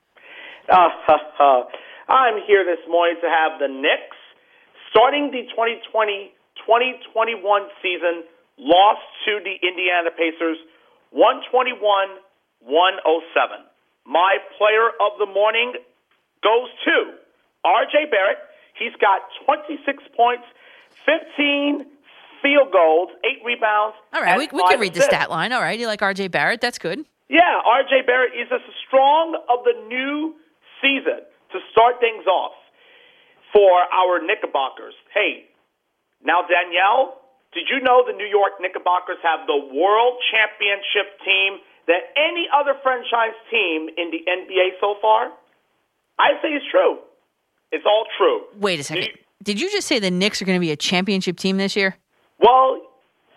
Uh, I'm here this morning to have the Knicks starting the 2020 2021 season lost to the Indiana Pacers 121 107. My player of the morning goes to RJ Barrett. He's got 26 points, 15 field goals, 8 rebounds. All right, we, we can read the stat line. All right, you like RJ Barrett? That's good. Yeah, RJ Barrett is a strong of the new season to start things off for our Knickerbockers. Hey, now Danielle, did you know the New York Knickerbockers have the world championship team that any other franchise team in the NBA so far? I say it's true. It's all true. Wait a second. Did you just say the Knicks are going to be a championship team this year? Well,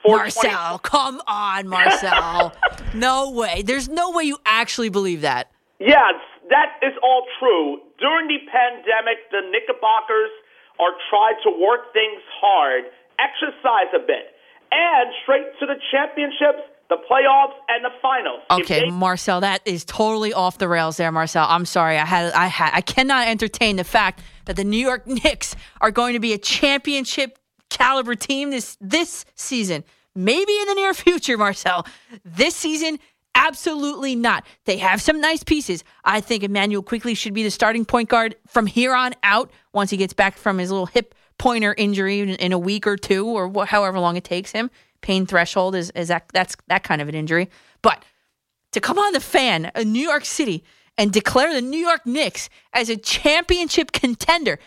Marcel, come on, Marcel. no way. There's no way you actually believe that. Yes, that is all true. During the pandemic, the Knickerbockers are trying to work things hard, exercise a bit, and straight to the championships, the playoffs, and the finals. Okay, they- Marcel, that is totally off the rails there, Marcel. I'm sorry. I had I had I cannot entertain the fact that the New York Knicks are going to be a championship caliber team this this season. Maybe in the near future, Marcel. This season, absolutely not. They have some nice pieces. I think Immanuel Quickley should be the starting point guard from here on out once he gets back from his little hip pointer injury in, a week or two or wh- however long it takes him. Pain threshold is, is that that's that kind of an injury. But to come on the fan in New York City and declare the New York Knicks as a championship contender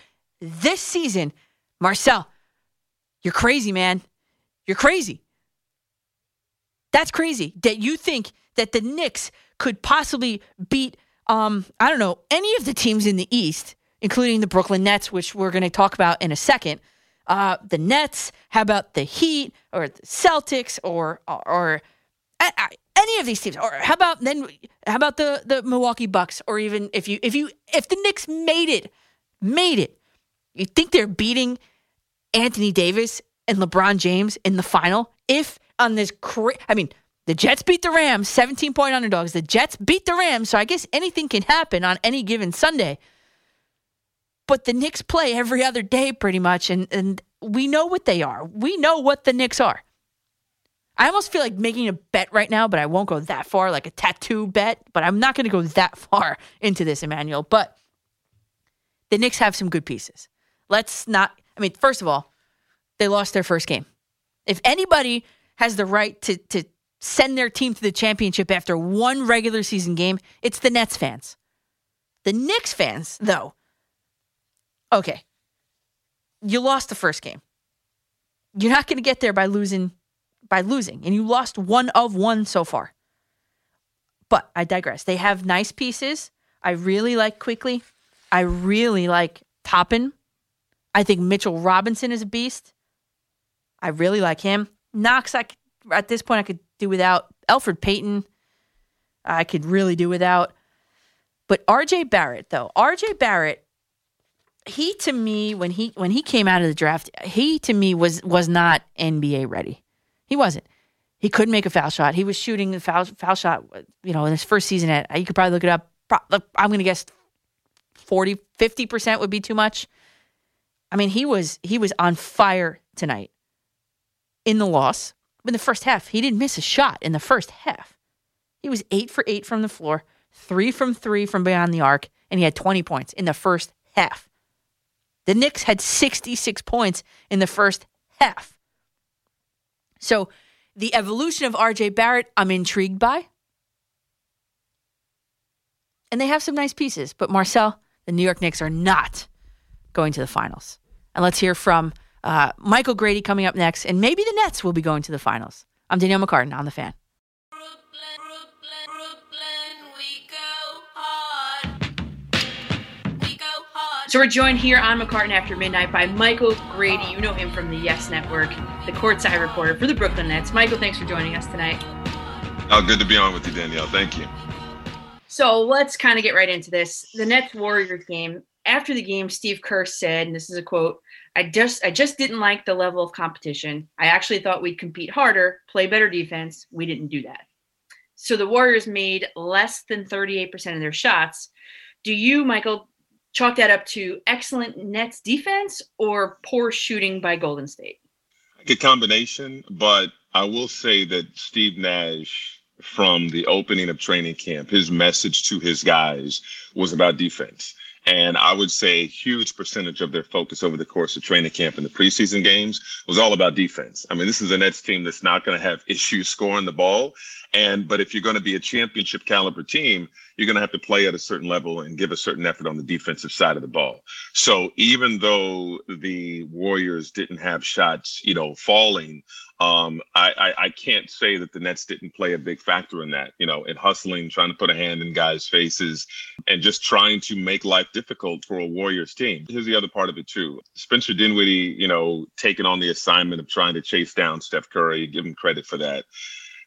this season, Marcel, you're crazy, man. You're crazy. That's crazy that you think that the Knicks could possibly beat, um, I don't know, any of the teams in the East, including the Brooklyn Nets, which we're going to talk about in a second. Uh, the Nets, how about the Heat or the Celtics or or, or any of these teams, or how about then? How about the the Milwaukee Bucks, or even if you if you if the Knicks made it, made it, you think they're beating Anthony Davis and LeBron James in the final? If on this, cra- I mean, the Jets beat the Rams, 17 point underdogs. The Jets beat the Rams, so I guess anything can happen on any given Sunday. But the Knicks play every other day pretty much, and, and we know what they are. We know what the Knicks are. I almost feel like making a bet right now, but I won't go that far, like a tattoo bet. But I'm not going to go that far into this, Emmanuel. But the Knicks have some good pieces. Let's not, I mean, first of all, they lost their first game. If anybody has the right to, to send their team to the championship after one regular season game, it's the Nets fans. The Knicks fans, though, okay, you lost the first game. You're not going to get there by losing by losing, and you lost one of one so far. But I digress. They have nice pieces. I really like Quickley. I really like Toppin. I think Mitchell Robinson is a beast. I really like him. Knox, I at this point I could do without. Elfrid Payton, I could really do without. But RJ Barrett, though, RJ Barrett, he to me when he when he came out of the draft, he to me was was not NBA ready. He wasn't. He couldn't make a foul shot. He was shooting the foul foul shot, you know, in his first season at you could probably look it up. I'm going to guess 40 50% would be too much. I mean, he was he was on fire tonight in the loss. In the first half, he didn't miss a shot in the first half. He was 8 for 8 from the floor, 3 from 3 from beyond the arc, and he had 20 points in the first half. The Knicks had 66 points in the first half. So, the evolution of RJ Barrett, I'm intrigued by. And they have some nice pieces, but Marcel, the New York Knicks are not going to the finals. And let's hear from uh, Michael Grady coming up next, and maybe the Nets will be going to the finals. I'm Danielle McCartan on the fan. So we're joined here on McCartan After Midnight by Michael Grady. You know him from the Yes Network, the courtside reporter for the Brooklyn Nets. Michael, thanks for joining us tonight. Oh, good to be on with you, Danielle. Thank you. So let's kind of get right into this. The Nets Warriors game. After the game, Steve Kerr said, and this is a quote, I just I just didn't like the level of competition. I actually thought we'd compete harder, play better defense. We didn't do that. So the Warriors made less than 38% of their shots. Do you, Michael, chalk that up to excellent Nets defense or poor shooting by Golden State? Good combination, but I will say that Steve Nash, from the opening of training camp, his message to his guys was about defense. And I would say a huge percentage of their focus over the course of training camp and the preseason games was all about defense. I mean, this is a Nets team that's not going to have issues scoring the ball. And but if you're going to be a championship caliber team, you're going to have to play at a certain level and give a certain effort on the defensive side of the ball. So even though the Warriors didn't have shots, you know, falling, um, I, I, I can't say that the Nets didn't play a big factor in that. You know, in hustling, trying to put a hand in guys' faces, and just trying to make life difficult for a Warriors team. Here's the other part of it too. Spencer Dinwiddie, you know, taking on the assignment of trying to chase down Steph Curry. Give him credit for that.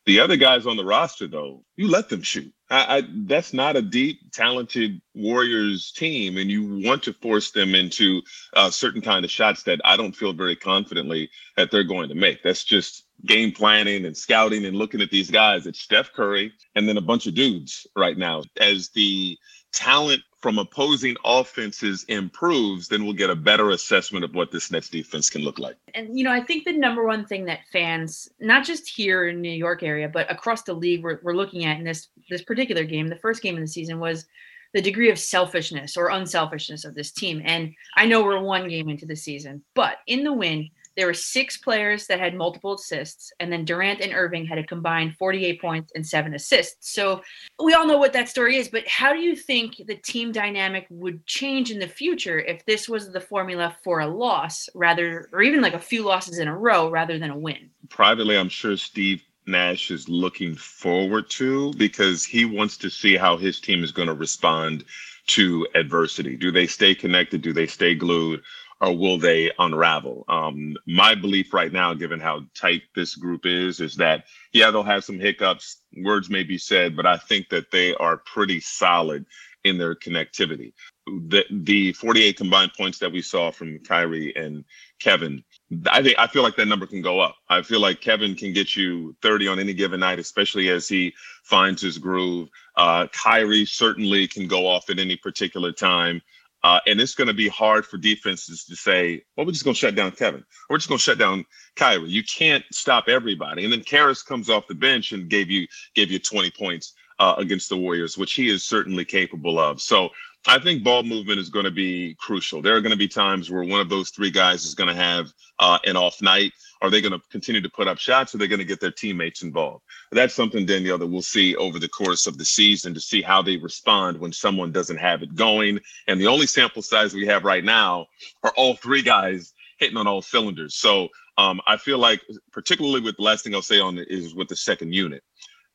The other guys on the roster, though, you let them shoot. I, I, that's not a deep, talented Warriors team, and you want to force them into uh, certain kind of shots that I don't feel very confidently that they're going to make. That's just game planning and scouting and looking at these guys. It's Steph Curry and then a bunch of dudes right now. As the talent from opposing offenses improves, then we'll get a better assessment of what this Nets defense can look like. And you know, I think the number one thing that fans, not just here in New York area, but across the league, we're, we're looking at in this this particular game, the first game of the season, was the degree of selfishness or unselfishness of this team. And I know we're one game into the season, but in the win, there were six players that had multiple assists, and then Durant and Irving had a combined 48 points and seven assists. So we all know what that story is, but how do you think the team dynamic would change in the future if this was the formula for a loss rather, or even like a few losses in a row rather than a win? Privately, I'm sure Steve Nash is looking forward to because he wants to see how his team is going to respond to adversity. Do they stay connected? Do they stay glued? Or will they unravel? Um, my belief right now, given how tight this group is, is that yeah, they'll have some hiccups. Words may be said, but I think that they are pretty solid in their connectivity. The the 48 combined points that we saw from Kyrie and Kevin, I think I feel like that number can go up. I feel like Kevin can get you 30 on any given night, especially as he finds his groove. Uh, Kyrie certainly can go off at any particular time. Uh, and it's going to be hard for defenses to say, well, we're just going to shut down Kevin. We're just going to shut down Kyrie. You can't stop everybody. And then Caris comes off the bench and gave you gave you 20 points uh, against the Warriors, which he is certainly capable of. So I think ball movement is going to be crucial. There are going to be times where one of those three guys is going to have uh, an off night. Are they going to continue to put up shots? Are they going to get their teammates involved? That's something, Danielle, that we'll see over the course of the season to see how they respond when someone doesn't have it going. And the only sample size we have right now are all three guys hitting on all cylinders. So Um, I feel like, particularly with the last thing I'll say on it is with the second unit.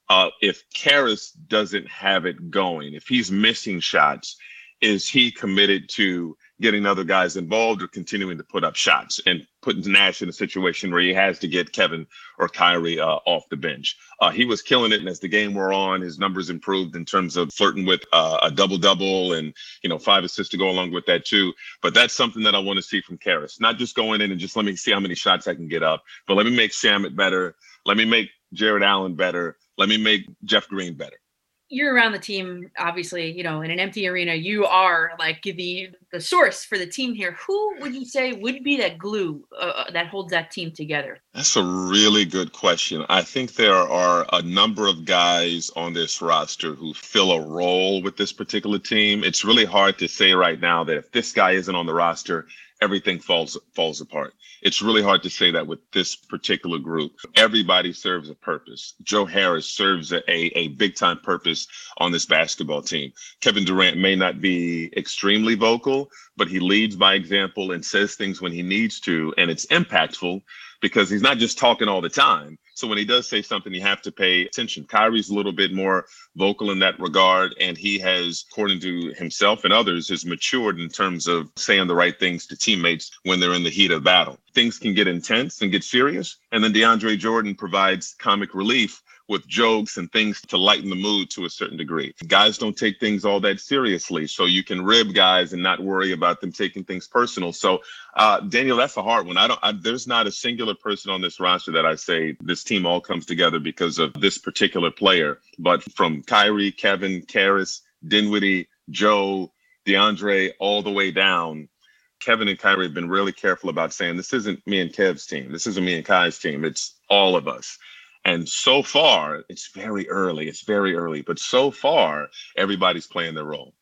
Uh, if Caris doesn't have it going, if he's missing shots, is he committed to getting other guys involved or continuing to put up shots and putting Nash in a situation where he has to get Kevin or Kyrie uh, off the bench? Uh, he was killing it, and as the game wore on, his numbers improved in terms of flirting with uh, a double double and you know five assists to go along with that too. But that's something that I want to see from Caris, not just going in and just let me see how many shots I can get up, but let me make Shamet better, let me make Jarrett Allen better, let me make Jeff Green better you're around the team obviously you know in an empty arena you are like the the source for the team here. Who would you say would be that glue uh, that holds that team together? That's a really good question. I think there are a number of guys on this roster who fill a role with this particular team. It's really hard to say right now that if this guy isn't on the roster everything falls falls apart. It's really hard to say that with this particular group. Everybody serves a purpose. Joe Harris serves a, a big time purpose on this basketball team. Kevin Durant may not be extremely vocal, but he leads by example and says things when he needs to, and it's impactful because he's not just talking all the time. So when he does say something, you have to pay attention. Kyrie's a little bit more vocal in that regard, and he has, according to himself and others, has matured in terms of saying the right things to teammates when they're in the heat of battle. Things can get intense and get serious, and then DeAndre Jordan provides comic relief with jokes and things to lighten the mood to a certain degree. Guys don't take things all that seriously, so you can rib guys and not worry about them taking things personal. So, uh, Daniel, that's a hard one. I don't. I, there's not a singular person on this roster that I say this team all comes together because of this particular player. But from Kyrie, Kevin, Caris, Dinwiddie, Joe, DeAndre, all the way down, Kevin and Kyrie have been really careful about saying this isn't me and Kev's team. This isn't me and Kai's team. It's all of us. And so far, it's very early. It's very early, but so far, everybody's playing their role.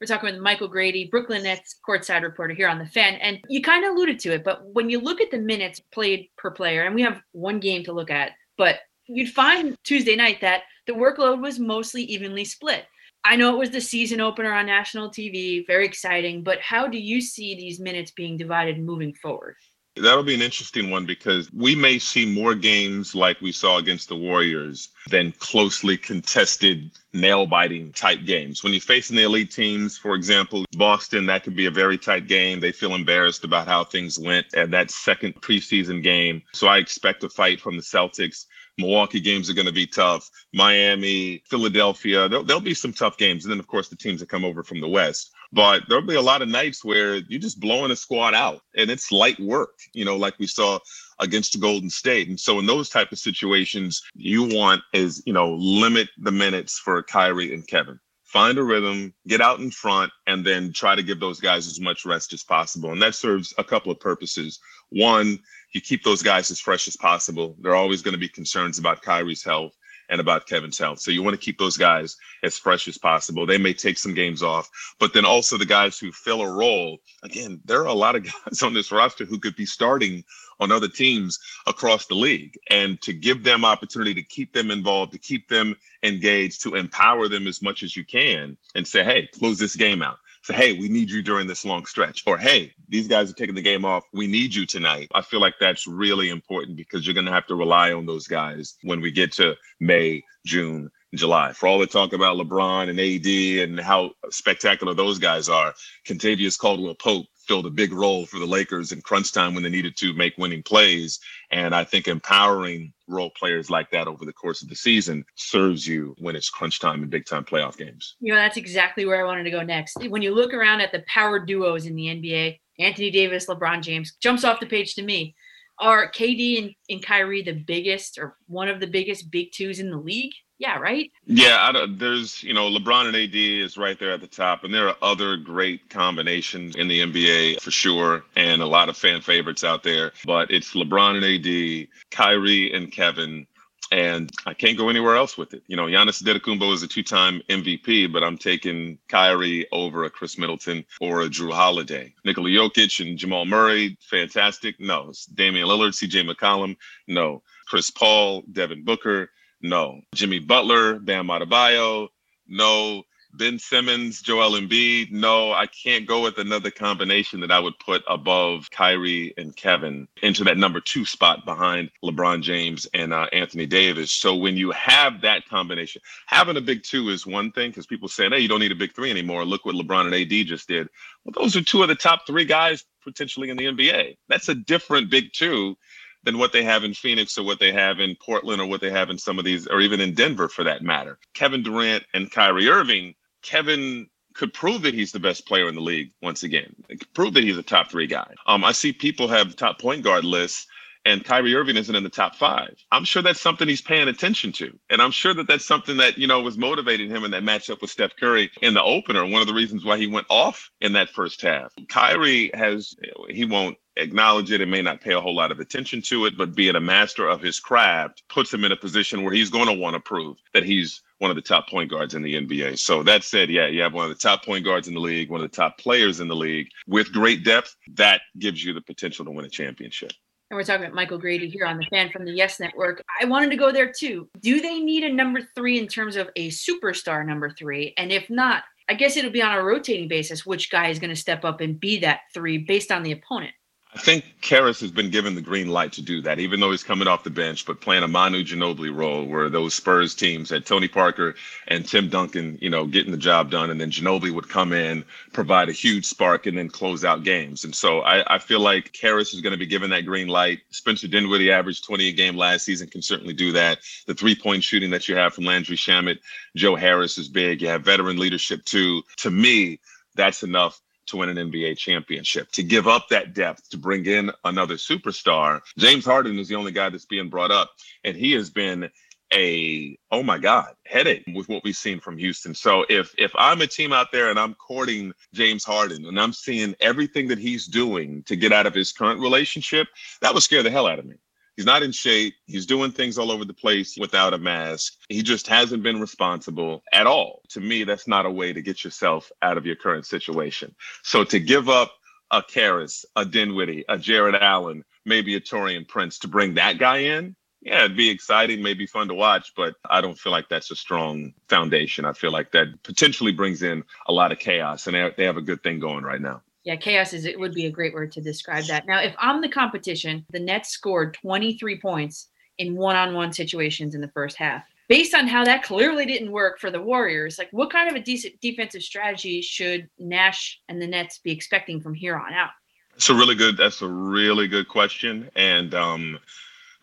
We're talking with Michael Grady, Brooklyn Nets courtside reporter here on the fan. And you kind of alluded to it, but when you look at the minutes played per player, and we have one game to look at, but you'd find Tuesday night that the workload was mostly evenly split. I know it was the season opener on national TV, very exciting, but how do you see these minutes being divided moving forward? That'll be an interesting one because we may see more games like we saw against the Warriors than closely contested, nail biting type games. When you're facing the elite teams, for example, Boston, that could be a very tight game. They feel embarrassed about how things went at that second preseason game. So I expect a fight from the Celtics. Milwaukee games are going to be tough. Miami, Philadelphia, there'll, there'll, be some tough games. And then, of course, the teams that come over from the West. But there'll be a lot of nights where you're just blowing a squad out and it's light work, you know, like we saw against Golden State. And so in those type of situations, you want is, you know, limit the minutes for Kyrie and Kevin. Find a rhythm, get out in front, and then try to give those guys as much rest as possible. And that serves a couple of purposes. One, you keep those guys as fresh as possible. There are always going to be concerns about Kyrie's health and about Kevin's health. So you want to keep those guys as fresh as possible. They may take some games off, but then also the guys who fill a role. Again, there are a lot of guys on this roster who could be starting on other teams across the league. And to give them opportunity to keep them involved, to keep them engaged, to empower them as much as you can and say, hey, close this game out say, hey, we need you during this long stretch. Or, hey, these guys are taking the game off. We need you tonight. I feel like that's really important because you're going to have to rely on those guys when we get to May, June, July. For all the talk about LeBron and AD and how spectacular those guys are, Kentavious Caldwell Pope filled a big role for the Lakers in crunch time when they needed to make winning plays. And I think empowering role players like that over the course of the season serves you when it's crunch time and big time playoff games. You know, that's exactly where I wanted to go next. When you look around at the power duos in the NBA, Anthony Davis, LeBron James, jumps off the page to me. Are KD and, and Kyrie the biggest or one of the biggest big twos in the league? Yeah, right. Yeah, there's you know LeBron and AD is right there at the top, and there are other great combinations in the NBA for sure, and a lot of fan favorites out there. But it's LeBron and AD, Kyrie and Kevin, and I can't go anywhere else with it. You know, Giannis Antetokounmpo is a two-time MVP, but I'm taking Kyrie over a Khris Middleton or a Jrue Holiday. Nikola Jokic and Jamal Murray, fantastic. No, Damian Lillard, C.J. McCollum. No, Chris Paul, Devin Booker. No. Jimmy Butler, Bam Adebayo. No. Ben Simmons, Joel Embiid. No, I can't go with another combination that I would put above Kyrie and Kevin into that number two spot behind LeBron James and uh, Anthony Davis. So when you have that combination, having a big two is one thing because people say, hey, you don't need a big three anymore. Look what LeBron and AD just did. Well, those are two of the top three guys potentially in the NBA. That's a different big two than what they have in Phoenix or what they have in Portland or what they have in some of these, or even in Denver for that matter. Kevin Durant and Kyrie Irving, Kevin could prove that he's the best player in the league once again. Prove that he's a top three guy. Um, I see people have top point guard lists and Kyrie Irving isn't in the top five. I'm sure that's something he's paying attention to. And I'm sure that that's something that, you know, was motivating him in that matchup with Steph Curry in the opener. One of the reasons why he went off in that first half. Kyrie has, he won't acknowledge it and may not pay a whole lot of attention to it, but being a master of his craft puts him in a position where he's going to want to prove that he's one of the top point guards in the NBA. So that said, yeah, you have one of the top point guards in the league, one of the top players in the league with great depth. That gives you the potential to win a championship. And we're talking about Michael Grady here on the fan from the Yes Network. I wanted to go there too. Do they need a number three in terms of a superstar number three? And if not, I guess it'll be on a rotating basis which guy is going to step up and be that three based on the opponent. I think Caris has been given the green light to do that, even though he's coming off the bench, but playing a Manu Ginobili role where those Spurs teams had Tony Parker and Tim Duncan, you know, getting the job done. And then Ginobili would come in, provide a huge spark, and then close out games. And so I, I feel like Caris is going to be given that green light. Spencer Dinwiddie averaged 20 a game last season, can certainly do that. The three point shooting that you have from Landry Shamet, Joe Harris is big. You have veteran leadership too. To me, that's enough to win an NBA championship. To give up that depth to bring in another superstar, James Harden is the only guy that's being brought up, and he has been a oh my god headache with what we've seen from Houston. So if if I'm a team out there and I'm courting James Harden and I'm seeing everything that he's doing to get out of his current relationship, that would scare the hell out of me. He's not in shape. He's doing things all over the place without a mask. He just hasn't been responsible at all. To me, that's not a way to get yourself out of your current situation. So to give up a Caris, a Dinwiddie, a Jarrett Allen, maybe a Taurean Prince to bring that guy in, yeah, it'd be exciting, maybe fun to watch, but I don't feel like that's a strong foundation. I feel like that potentially brings in a lot of chaos, and they, they have a good thing going right now. Yeah, chaos is it would be a great word to describe that. Now, if I'm the competition, the Nets scored 23 points in one-on-one situations in the first half. Based on how that clearly didn't work for the Warriors, like what kind of a decent defensive strategy should Nash and the Nets be expecting from here on out? That's a really good. That's a really good question, and um,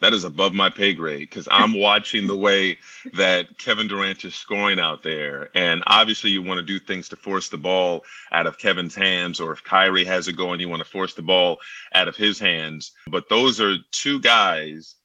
that is above my pay grade because I'm watching the way that Kevin Durant is scoring out there. And obviously, you want to do things to force the ball out of Kevin's hands, or if Kyrie has it going, you want to force the ball out of his hands. But those are two guys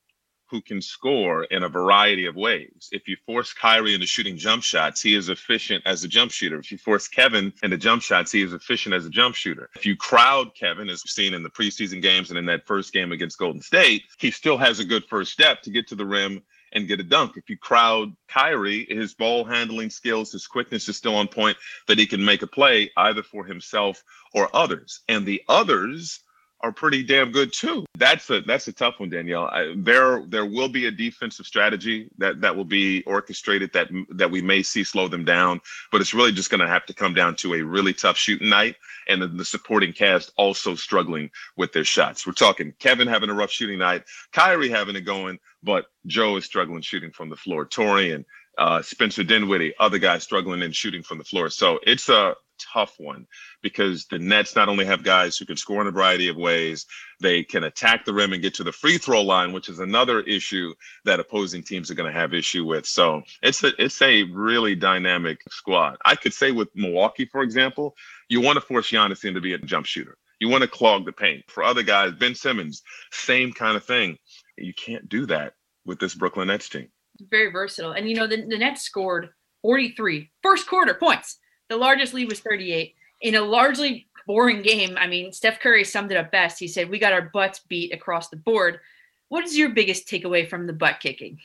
who can score in a variety of ways. If you force Kyrie into shooting jump shots, he is efficient as a jump shooter. If you force Kevin into jump shots, he is efficient as a jump shooter. If you crowd Kevin, as we've seen in the preseason games and in that first game against Golden State, he still has a good first step to get to the rim and get a dunk. If you crowd Kyrie, his ball handling skills, his quickness is still on point that he can make a play either for himself or others. And the others are pretty damn good too. That's a that's a tough one, Danielle. I, there there will be a defensive strategy that that will be orchestrated that that we may see slow them down, but it's really just going to have to come down to a really tough shooting night and the, the supporting cast also struggling with their shots. We're talking Kevin having a rough shooting night, Kyrie having it going, but Joe is struggling shooting from the floor. Taurean uh, Spencer Dinwiddie, other guys struggling and shooting from the floor. So it's a tough one because the Nets not only have guys who can score in a variety of ways, they can attack the rim and get to the free throw line, which is another issue that opposing teams are going to have issue with. So it's a it's a really dynamic squad. I could say with Milwaukee, for example, you want to force Giannis in to be a jump shooter. You want to clog the paint. For other guys, Ben Simmons, same kind of thing. You can't do that with this Brooklyn Nets team. Very versatile. And you know, the, the Nets scored 43 first quarter points. The largest lead was 38 in a largely boring game. I mean, Steph Curry summed it up best. He said, We got our butts beat across the board. What is your biggest takeaway from the butt kicking?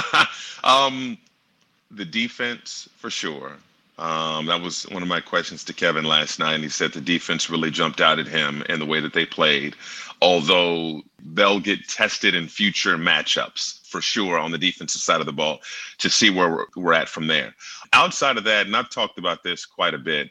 um, the defense, for sure. Um, that was one of my questions to Kevin last night. And he said the defense really jumped out at him and the way that they played, although they'll get tested in future matchups for sure on the defensive side of the ball to see where we're, we're at from there. Outside of that, and I've talked about this quite a bit,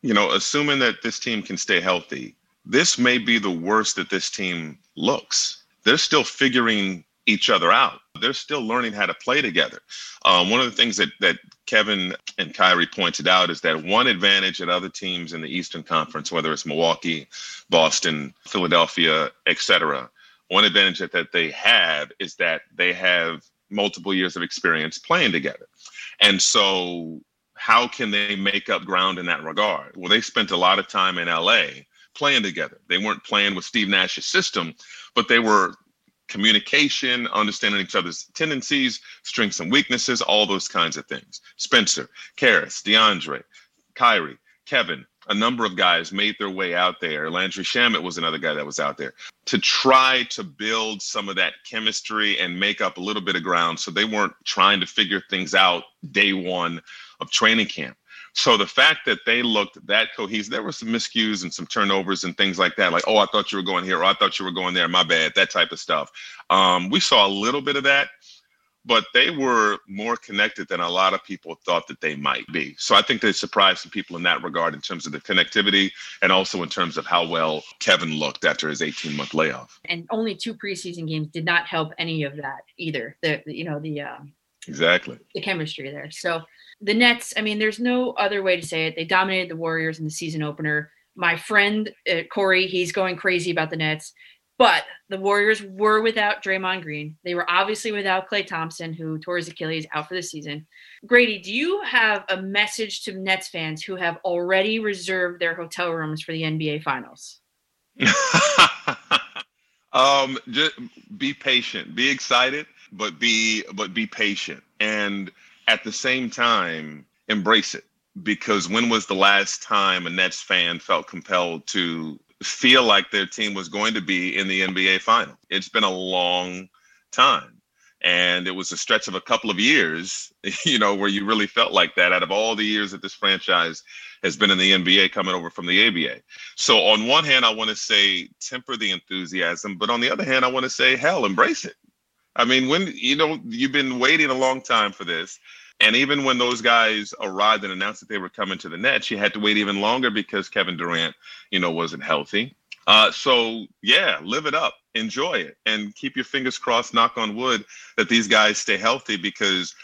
you know, assuming that this team can stay healthy, this may be the worst that this team looks. They're still figuring each other out. They're still learning how to play together. Um, one of the things that that Kevin and Kyrie pointed out is that one advantage that other teams in the Eastern Conference, whether it's Milwaukee, Boston, Philadelphia, etc., one advantage that, that they have is that they have multiple years of experience playing together. And so how can they make up ground in that regard? Well, they spent a lot of time in LA playing together. They weren't playing with Steve Nash's system, but they were communication, understanding each other's tendencies, strengths and weaknesses, all those kinds of things. Spencer, Caris, DeAndre, Kyrie, Kevin, a number of guys made their way out there. Landry Shamet was another guy that was out there to try to build some of that chemistry and make up a little bit of ground so they weren't trying to figure things out day one of training camp. So the fact that they looked that cohesive, there were some miscues and some turnovers and things like that. Like, oh, I thought you were going here, or I thought you were going there. My bad. That type of stuff. Um, we saw a little bit of that, but they were more connected than a lot of people thought that they might be. So I think they surprised some people in that regard in terms of the connectivity and also in terms of how well Kevin looked after his 18 month layoff. And only two preseason games did not help any of that either. The you know the um, Exactly. the chemistry there. So the Nets, I mean, there's no other way to say it. They dominated the Warriors in the season opener. My friend uh, Corey, he's going crazy about the Nets, but the Warriors were without Draymond Green. They were obviously without Klay Thompson, who tore his Achilles out for the season. Grady, do you have a message to Nets fans who have already reserved their hotel rooms for the NBA Finals? um just be patient be excited but be but be patient and at the same time embrace it because when was the last time a nets fan felt compelled to feel like their team was going to be in the nba final it's been a long time and it was a stretch of a couple of years you know where you really felt like that out of all the years that this franchise has been in the NBA coming over from the ABA. So on one hand, I want to say temper the enthusiasm, but on the other hand, I want to say hell, embrace it. I mean, when you know you've been waiting a long time for this, and even when those guys arrived and announced that they were coming to the Nets, you had to wait even longer because Kevin Durant, you know, wasn't healthy. Uh, so yeah, live it up, enjoy it, and keep your fingers crossed. Knock on wood that these guys stay healthy because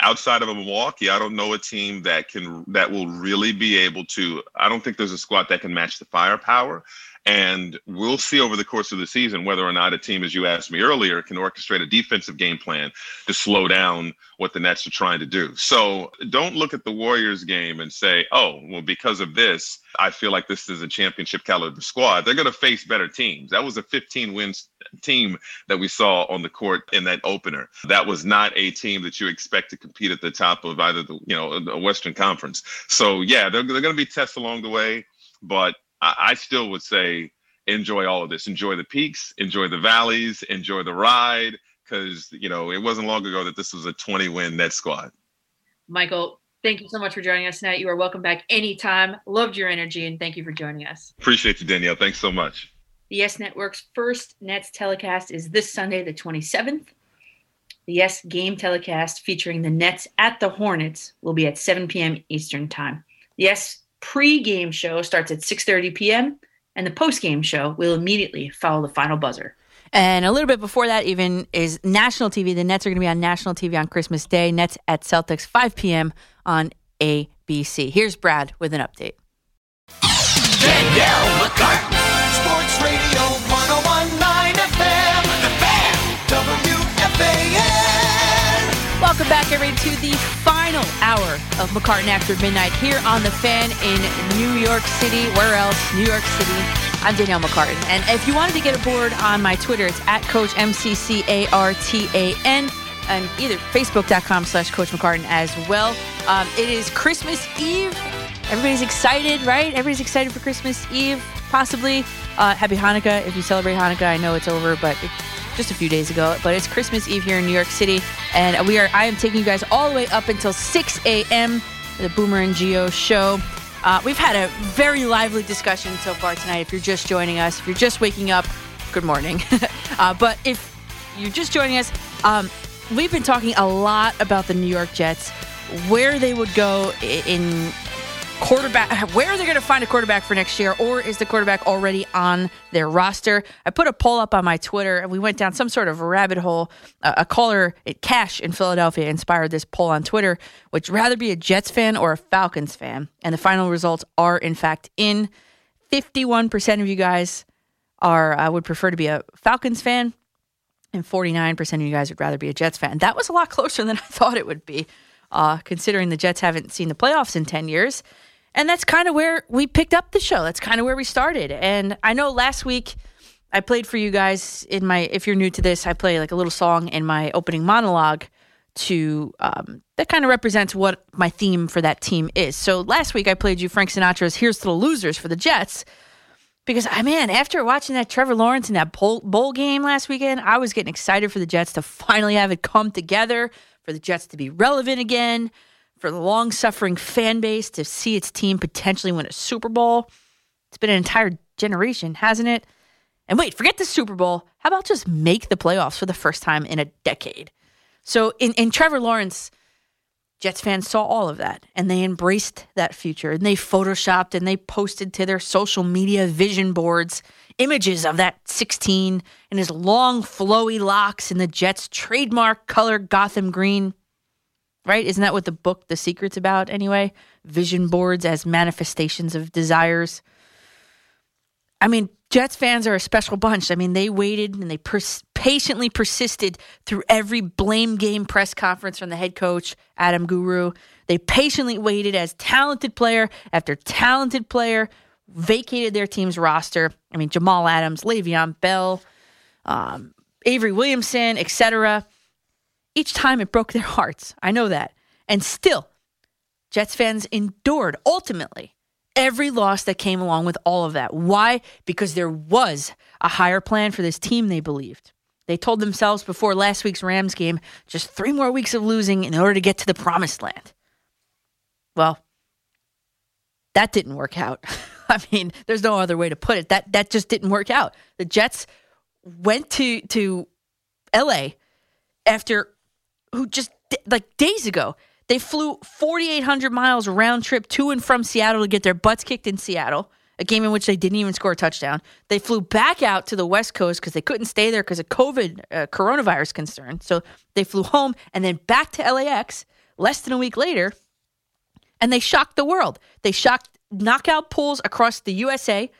outside of Milwaukee, I don't know a team that can that will really be able to. I don't think there's a squad that can match the firepower. And we'll see over the course of the season whether or not a team, as you asked me earlier, can orchestrate a defensive game plan to slow down what the Nets are trying to do. So don't look at the Warriors game and say, oh, well, because of this, I feel like this is a championship caliber squad. They're going to face better teams. That was a 15 wins team that we saw on the court in that opener. That was not a team that you expect to compete at the top of either the, you know, the Western Conference. So yeah, they're, they're going to be tests along the way, but I, I still would say enjoy all of this. Enjoy the peaks, enjoy the valleys, enjoy the ride, because you know it wasn't long ago that this was a 20 win net squad. Michael, thank you so much for joining us tonight. You are welcome back anytime. Loved your energy and thank you for joining us. Appreciate you, Danielle. Thanks so much. The Yes Network's first Nets telecast is this Sunday, the 27th. The Yes game telecast featuring the Nets at the Hornets will be at 7 p.m. Eastern Time. The Yes pre-game show starts at 6:30 p.m. and the post-game show will immediately follow the final buzzer. And a little bit before that, even is national TV. The Nets are going to be on national TV on Christmas Day. Nets at Celtics, 5 p.m. on ABC. Here's Brad with an update. Danielle McCartan, Sports Radio 1019 FM, The Fan, WFAN. Welcome back, everybody, to the final hour of McCartan After Midnight here on The Fan in New York City. Where else? New York City. I'm Danielle McCartan. And if you wanted to get aboard on my Twitter, it's at Coach M-C-C-A-R-T-A-N and either facebook.com slash Coach McCartan as well. Um, it is Christmas Eve. Everybody's excited, right? Everybody's excited for Christmas Eve, possibly. Uh, happy Hanukkah if you celebrate Hanukkah. I know it's over, but just a few days ago. But it's Christmas Eve here in New York City, and we are. I am taking you guys all the way up until 6 a.m. the Boomer and Gio show. Uh, we've had a very lively discussion so far tonight. If you're just joining us, if you're just waking up, good morning. uh, but if you're just joining us, Um, we've been talking a lot about the New York Jets, where they would go in quarterback, where are they going to find a quarterback for next year, or is the quarterback already on their roster? I put a poll up on my Twitter, and we went down some sort of rabbit hole. Uh, a caller, at Cash in Philadelphia, inspired this poll on Twitter. Would rather be a Jets fan or a Falcons fan? And the final results are, in fact, in. 51% of you guys are uh, would prefer to be a Falcons fan, and 49% of you guys would rather be a Jets fan. That was a lot closer than I thought it would be, uh, considering the Jets haven't seen the playoffs in 10 years. And that's kind of where we picked up the show. That's kind of where we started. And I know last week I played for you guys in my, if you're new to this, I play like a little song in my opening monologue to, um, that kind of represents what my theme for that team is. So last week I played you Frank Sinatra's Here's to the Losers for the Jets. Because, I man, after watching that Trevor Lawrence in that bowl game last weekend, I was getting excited for the Jets to finally have it come together, for the Jets to be relevant again, for the long suffering fan base to see its team potentially win a Super Bowl. It's been an entire generation, hasn't it? And wait, forget the Super Bowl. How about just make the playoffs for the first time in a decade? So, in, in Trevor Lawrence, Jets fans saw all of that and they embraced that future and they photoshopped and they posted to their social media vision boards images of that 16 and his long flowy locks in the Jets trademark color Gotham green. Right? Isn't that what the book The Secret's about anyway? Vision boards as manifestations of desires. I mean, Jets fans are a special bunch. I mean, they waited and they pers- patiently persisted through every blame game press conference from the head coach, Adam Guru. They patiently waited as talented player after talented player vacated their team's roster. I mean, Jamal Adams, Le'Veon Bell, um, Avery Williamson, etc. Each time it broke their hearts. I know that. And still, Jets fans endured ultimately every loss that came along with all of that. Why? Because there was a higher plan for this team, they believed. They told themselves before last week's Rams game just three more weeks of losing in order to get to the promised land. Well, that didn't work out. I mean, there's no other way to put it. That that just didn't work out. The Jets went to to LA after who just like days ago they flew 4,800 miles round trip to and from Seattle to get their butts kicked in Seattle, a game in which they didn't even score a touchdown. They flew back out to the West Coast because they couldn't stay there because of COVID, uh, coronavirus concern. So they flew home and then back to LAX less than a week later, and they shocked the world. They shocked knockout pools across the USA,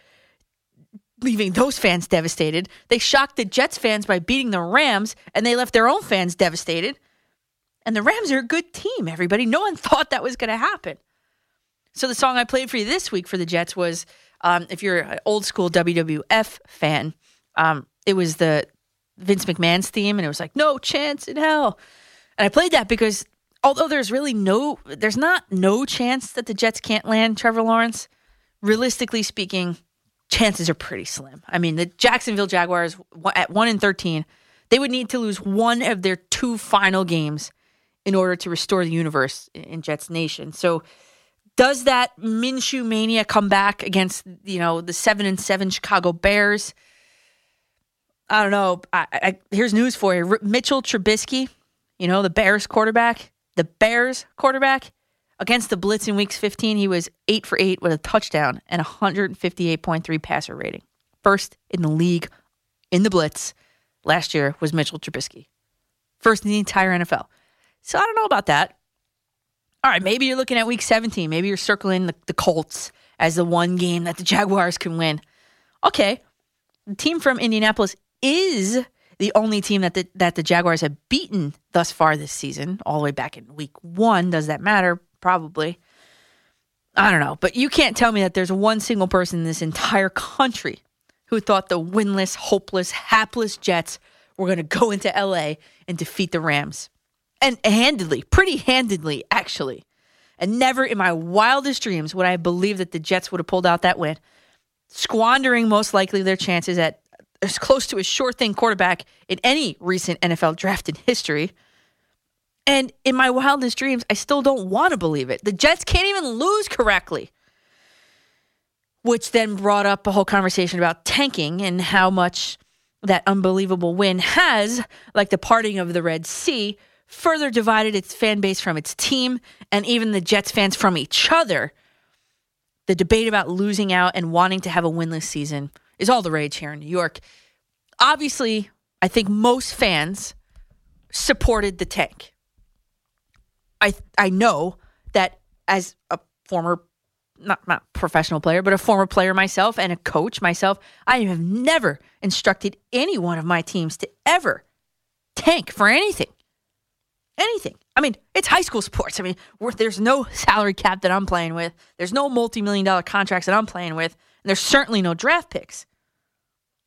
leaving those fans devastated. They shocked the Jets fans by beating the Rams, and they left their own fans devastated. And the Rams are a good team, everybody. No one thought that was going to happen. So the song I played for you this week for the Jets was, um, if you're an old school WWF fan, um, it was the Vince McMahon's theme, and it was like "No Chance in Hell." And I played that because although there's really no, there's not no chance that the Jets can't land Trevor Lawrence. Realistically speaking, chances are pretty slim. I mean, the Jacksonville Jaguars at one in thirteen, they would need to lose one of their two final games in order to restore the universe in Jets Nation. So does that Minshew mania come back against you know the seven and seven Chicago Bears? I don't know. I, I, here's news for you: Mitchell Trubisky, you know the Bears quarterback, the Bears quarterback against the Blitz in Weeks 15, he was eight for eight with a touchdown and 158.3 passer rating. First in the league in the Blitz last year was Mitchell Trubisky. First in the entire NFL. So I don't know about that. All right, maybe you're looking at week 17. Maybe you're circling the, the Colts as the one game that the Jaguars can win. Okay. The team from Indianapolis is the only team that the, that the Jaguars have beaten thus far this season, all the way back in week one. Does that matter? Probably. I don't know. But you can't tell me that there's one single person in this entire country who thought the winless, hopeless, hapless Jets were going to go into LA and defeat the Rams and handedly, pretty handedly, actually. And never in my wildest dreams would I believe that the Jets would have pulled out that win, squandering most likely their chances at as close to a sure thing quarterback in any recent NFL draft in history. And in my wildest dreams, I still don't want to believe it. The Jets can't even lose correctly. Which then brought up a whole conversation about tanking and how much that unbelievable win has, like the parting of the Red Sea, further divided its fan base from its team and even the Jets fans from each other. The debate about losing out and wanting to have a winless season is all the rage here in New York. Obviously, I think most fans supported the tank. I I know that as a former not not professional player, but a former player myself and a coach myself, I have never instructed any one of my teams to ever tank for anything. Anything. I mean, it's high school sports. I mean, there's no salary cap that I'm playing with. There's no multi-million dollar contracts that I'm playing with, and there's certainly no draft picks.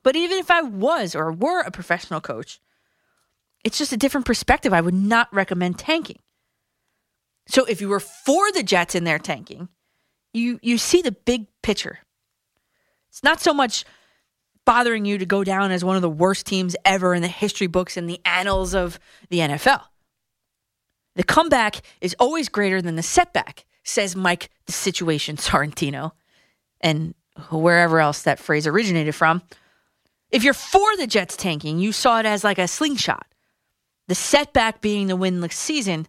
But even if I was or were a professional coach, it's just a different perspective. I would not recommend tanking. So if you were for the Jets in their tanking, you you see the big picture. It's not so much bothering you to go down as one of the worst teams ever in the history books and the annals of the NFL. The comeback is always greater than the setback, says Mike the Situation Sorrentino, and wherever else that phrase originated from. If you're for the Jets tanking, you saw it as like a slingshot. The setback being the winless season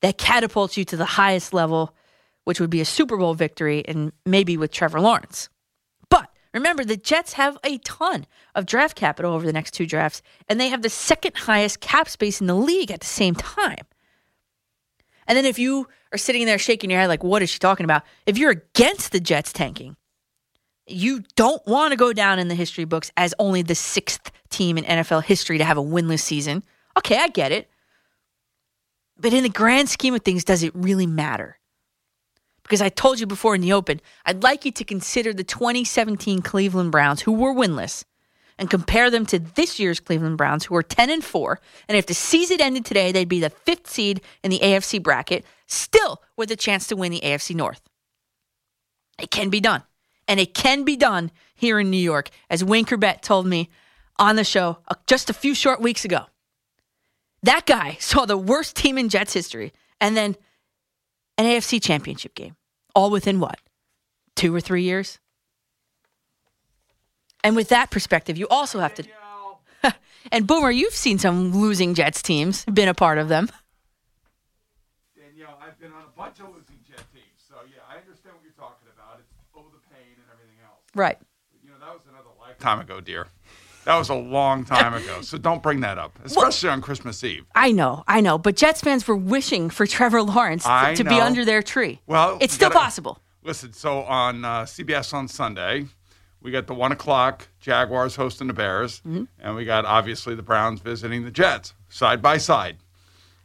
that catapults you to the highest level, which would be a Super Bowl victory and maybe with Trevor Lawrence. But remember, the Jets have a ton of draft capital over the next two drafts, and they have the second highest cap space in the league at the same time. And then if you are sitting there shaking your head like, what is she talking about? If you're against the Jets tanking, you don't want to go down in the history books as only the sixth team in NFL history to have a winless season. Okay, I get it. But in the grand scheme of things, does it really matter? Because I told you before in the open, I'd like you to consider the 2017 Cleveland Browns, who were winless, and compare them to this year's Cleveland Browns, who are 10 and 4. And if the season ended today, they'd be the fifth seed in the AFC bracket, still with a chance to win the AFC North. It can be done. And it can be done here in New York, as Wayne Chrebet told me on the show uh, just a few short weeks ago. That guy saw the worst team in Jets history and then an AFC championship game, all within what, two or three years? And with that perspective, you also have to. and Boomer, you've seen some losing Jets teams, been a part of them. Danielle, I've been on a bunch of losing Jet teams, so yeah, I understand what you're talking about. It's oh the pain and everything else. Right. You know, that was another lifetime ago, dear. That was a long time ago, so don't bring that up, especially on Christmas Eve. I know, I know, but Jets fans were wishing for Trevor Lawrence to, to be under their tree. Well, it's still gotta- possible. Listen, so on uh, CBS on Sunday, we got the one o'clock Jaguars hosting the Bears, Mm-hmm. and we got obviously the Browns visiting the Jets side by side.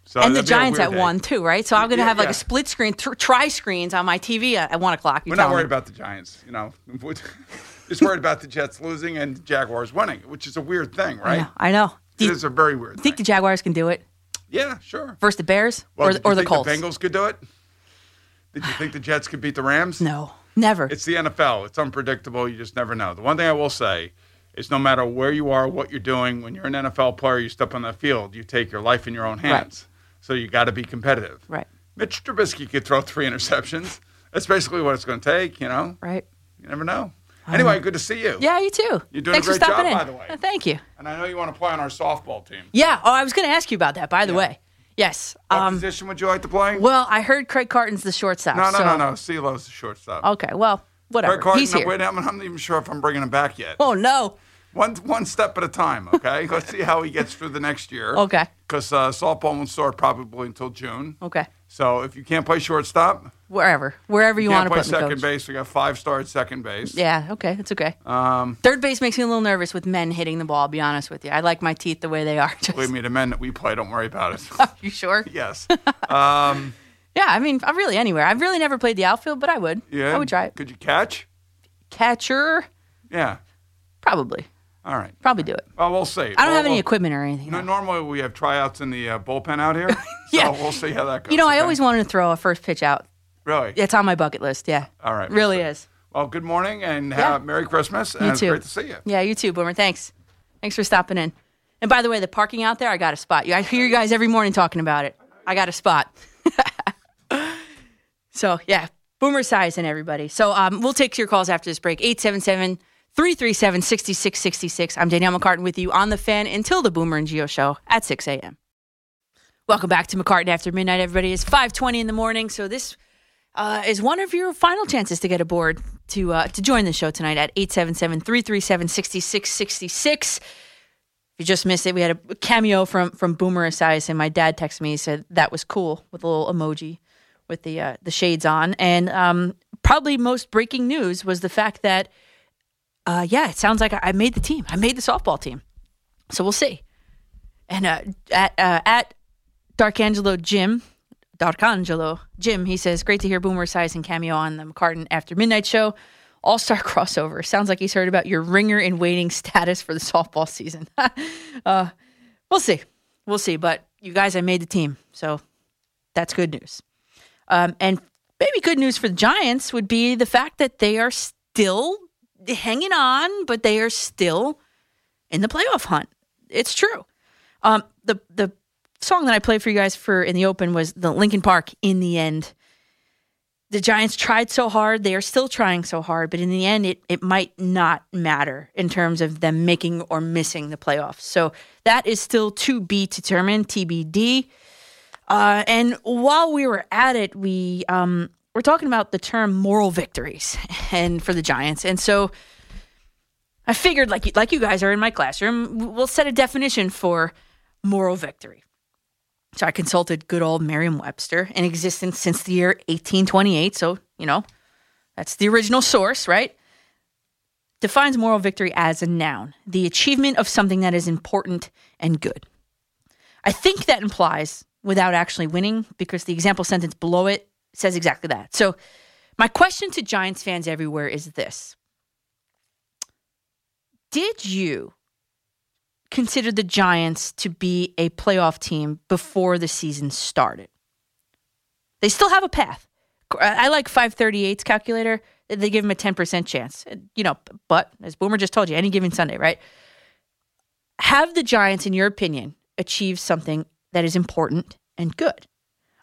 So and the that'd be a Giants at day. one too, right? So I'm going to Yeah, have like yeah. a split screen, th- tri screens on my TV at, at one o'clock. We're not me. worried about the Giants, you know. Just worried about the Jets losing and the Jaguars winning, which is a weird thing, I right? know. I know. It is a very weird. Think the Jaguars can do it Yeah, sure. versus the Bears Well, or, did or the think Colts? The Bengals could do it. Did you think the Jets could beat the Rams? No, never. It's the NFL. It's unpredictable. You just never know. The one thing I will say is no matter where you are, what you're doing, when you're an NFL player, you step on that field, you take your life in your own hands. So you got to be competitive. Right. Mitch Trubisky could throw three interceptions. That's basically what it's going to take, you know? Right. You never know. Anyway, good to see you. Yeah, you too. You're doing Thanks a great for stopping job, in. by the way. Thank you. And I know you want to play on our softball team. Yeah. Oh, I was going to ask you about that. By the way, yes. What Um, position would you like to play? well, I heard Craig Carton's the shortstop. no, no, so- no, no. CeeLo's the shortstop. Okay. Well, whatever. Greg Carton, He's here. Wait, I'm, I'm not even sure if I'm bringing him back yet. Oh no. One one step at a time, okay? Let's see how he gets through the next year. Okay. Because uh, softball won't start probably until June. Okay. So if you can't play shortstop, Wherever, wherever you, want to play put me, second coach. base. We got five star at second base. Yeah. Okay. It's okay. Um, Third base makes me a little nervous with men hitting the ball. I'll be honest with you. I like my teeth the way they are. Just, believe me, the men that we play, don't worry about it. are you sure? yes. Um, Yeah. I mean, I'm really anywhere. I've really never played the outfield, but I would. yeah. I would try it. Could you catch? Catcher, Yeah. probably. All right. Probably do it. Well, we'll see. I don't Well, have any well, equipment or anything. Know, normally we have tryouts in the uh, bullpen out here. So we'll see how that goes. You know, I okay? always wanted to throw a first pitch out. Really? Yeah, it's on my bucket list. Yeah. All right. Really is. Well, good morning and Yeah. Merry Christmas. And You too. great to see you. Yeah, you too, Boomer. Thanks. Thanks for stopping in. And by the way, the parking out there, I got a spot. I hear you guys every morning talking about it. I got a spot. so, yeah, Boomer Esiason everybody. So, um, we'll take your calls after this break. 877 337 6666. I'm Danielle McCartan with you on the fan until the Boomer and Gio show at 6 a.m. Welcome back to McCartan After Midnight, everybody. It's 520 in the morning, so this uh, is one of your final chances to get aboard to uh, to join the show tonight at 877-337-6666. If you just missed it, we had a cameo from from Boomer Esiason, and my dad texted me. He said that was cool with a little emoji with the uh, the shades on. And um, probably most breaking news was the fact that, uh, yeah, it sounds like I, made the team. I made the softball team. So we'll see. And uh, at uh, at Darkangelo Jim, Darkangelo Jim, he says, great to hear Boomer Esiason cameo on the McCartan After Midnight show. All star crossover. Sounds like he's heard about your ringer in waiting status for the softball season. uh, we'll see. We'll see. But you guys, I made the team. So that's good news. Um, and maybe good news for the Giants would be the fact that they are still hanging on, but they are still in the playoff hunt. It's true. Um, the the song that I played for you guys for in the open was the Linkin Park. In the end, the Giants tried so hard; they are still trying so hard, but in the end, it it might not matter in terms of them making or missing the playoffs. So that is still to be determined, TBD. Uh, and while we were at it, we um, we're talking about the term moral victories and for the Giants, and so I figured, like like you guys are in my classroom, we'll set a definition for moral victory. So I consulted good old Merriam-Webster, in existence since the year 1828. So you know, that's the original source, right? Defines moral victory as a noun, the achievement of something that is important and good. I think that implies without actually winning because the example sentence below it says exactly that. So, my question to Giants fans everywhere is this Did you consider the Giants to be a playoff team before the season started? They still have a path. I like 538's calculator. They give them a 10% chance. You know, but as Boomer just told you, any given Sunday, right? Have the Giants, in your opinion, achieved something that is important and good?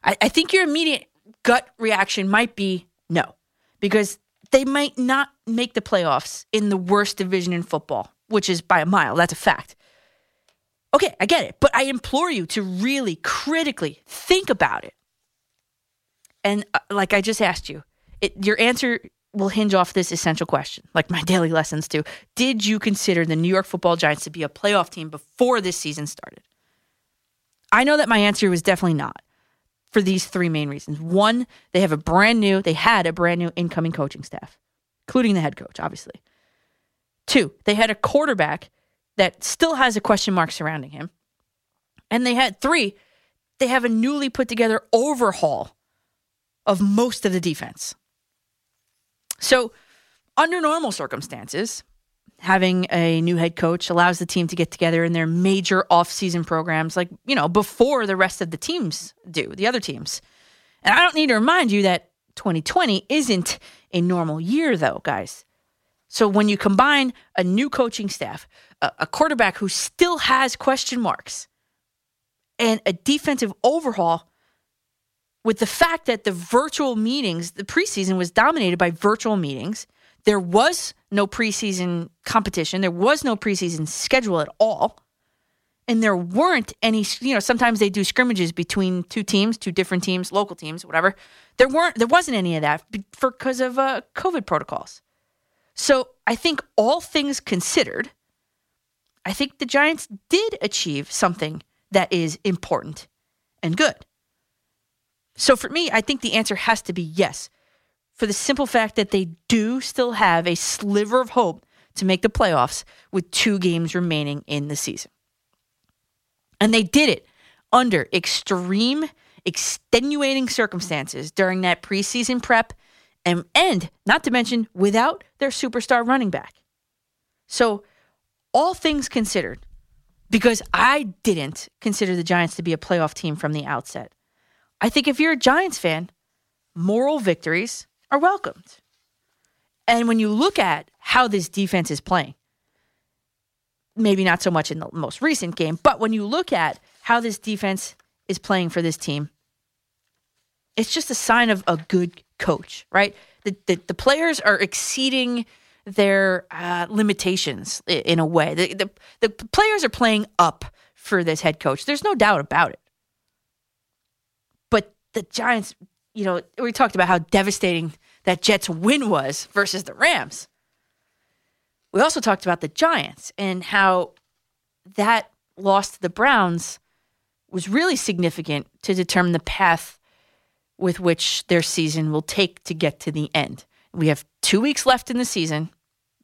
I, I think your immediate gut reaction might be no, because they might not make the playoffs in the worst division in football, which is by a mile. That's a fact. Okay, I get it, but I implore you to really critically think about it. And uh, like I just asked you, it, your answer will hinge off this essential question, like my daily lessons do. Did you consider the New York football Giants to be a playoff team before this season started? I know that my answer was definitely not for these three main reasons. One, they have a brand new, they had a brand new incoming coaching staff, including the head coach, obviously. Two, they had a quarterback that still has a question mark surrounding him. And they had three, they have a newly put together overhaul of most of the defense. So, under normal circumstances, having a new head coach allows the team to get together in their major off-season programs like, you know, before the rest of the teams do, the other teams. And I don't need to remind you that 2020 isn't a normal year though, guys. So when you combine a new coaching staff, a, a quarterback who still has question marks, and a defensive overhaul with the fact that the virtual meetings, the preseason was dominated by virtual meetings. There was no preseason competition. There was no preseason schedule at all. And there weren't any, you know, sometimes they do scrimmages between two teams, two different teams, local teams, whatever. There weren't, there wasn't any of that because of uh, COVID protocols. So I think all things considered, I think the Giants did achieve something that is important and good. So for me, I think the answer has to be yes, for the simple fact that they do still have a sliver of hope to make the playoffs with two games remaining in the season. And they did it under extreme, extenuating circumstances during that preseason prep, and, and not to mention without their superstar running back. So, all things considered, because I didn't consider the Giants to be a playoff team from the outset, I think if you're a Giants fan, moral victories are welcomed. And when you look at how this defense is playing, maybe not so much in the most recent game, but when you look at how this defense is playing for this team, it's just a sign of a good coach, right? The, the, the players are exceeding their uh, limitations in a way. The, the the players are playing up for this head coach. There's no doubt about it. But the Giants, you know, we talked about how devastating that Jets win was versus the Rams. We also talked about the Giants and how that loss to the Browns was really significant to determine the path with which their season will take to get to the end. We have two weeks left in the season.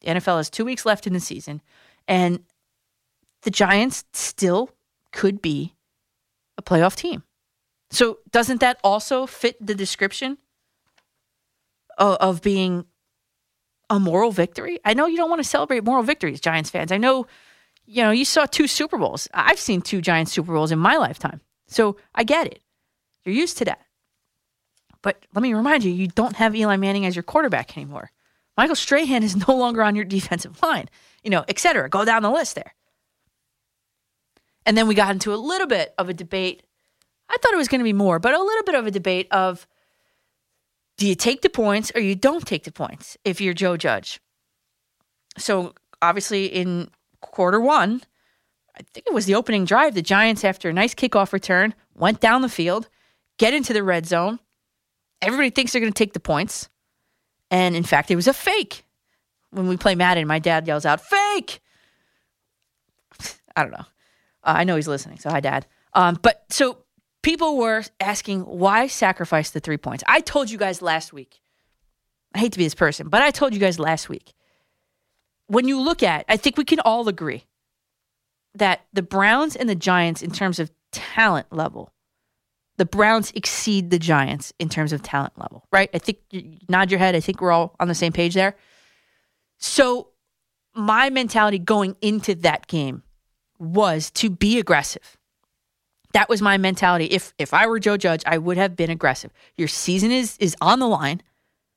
The NFL has two weeks left in the season. And the Giants still could be a playoff team. So, doesn't that also fit the description of, of being a moral victory? I know you don't want to celebrate moral victories, Giants fans. I know, you know, you saw two Super Bowls. I've seen two Giants Super Bowls in my lifetime. So, I get it. You're used to that. But let me remind you, you don't have Eli Manning as your quarterback anymore. Michael Strahan is no longer on your defensive line, you know, et cetera. Go down the list there. And then we got into a little bit of a debate. I thought it was going to be more, but a little bit of a debate of do you take the points or you don't take the points if you're Joe Judge? So obviously in quarter one, I think it was the opening drive, the Giants, after a nice kickoff return, went down the field, get into the red zone. Everybody thinks they're going to take the points. And in fact, it was a fake. When we play Madden, my dad yells out, fake! I don't know. Uh, I know he's listening, so hi, Dad. Um, but so people were asking why sacrifice the three points. I told you guys last week. I hate to be this person, but I told you guys last week. When you look at, I think we can all agree that the Browns and the Giants, in terms of talent level, the Browns exceed the Giants in terms of talent level, right? I think you nod your head. I think we're all on the same page there. So, my mentality going into that game was to be aggressive. That was my mentality. If if I were Joe Judge, I would have been aggressive. Your season is is on the line,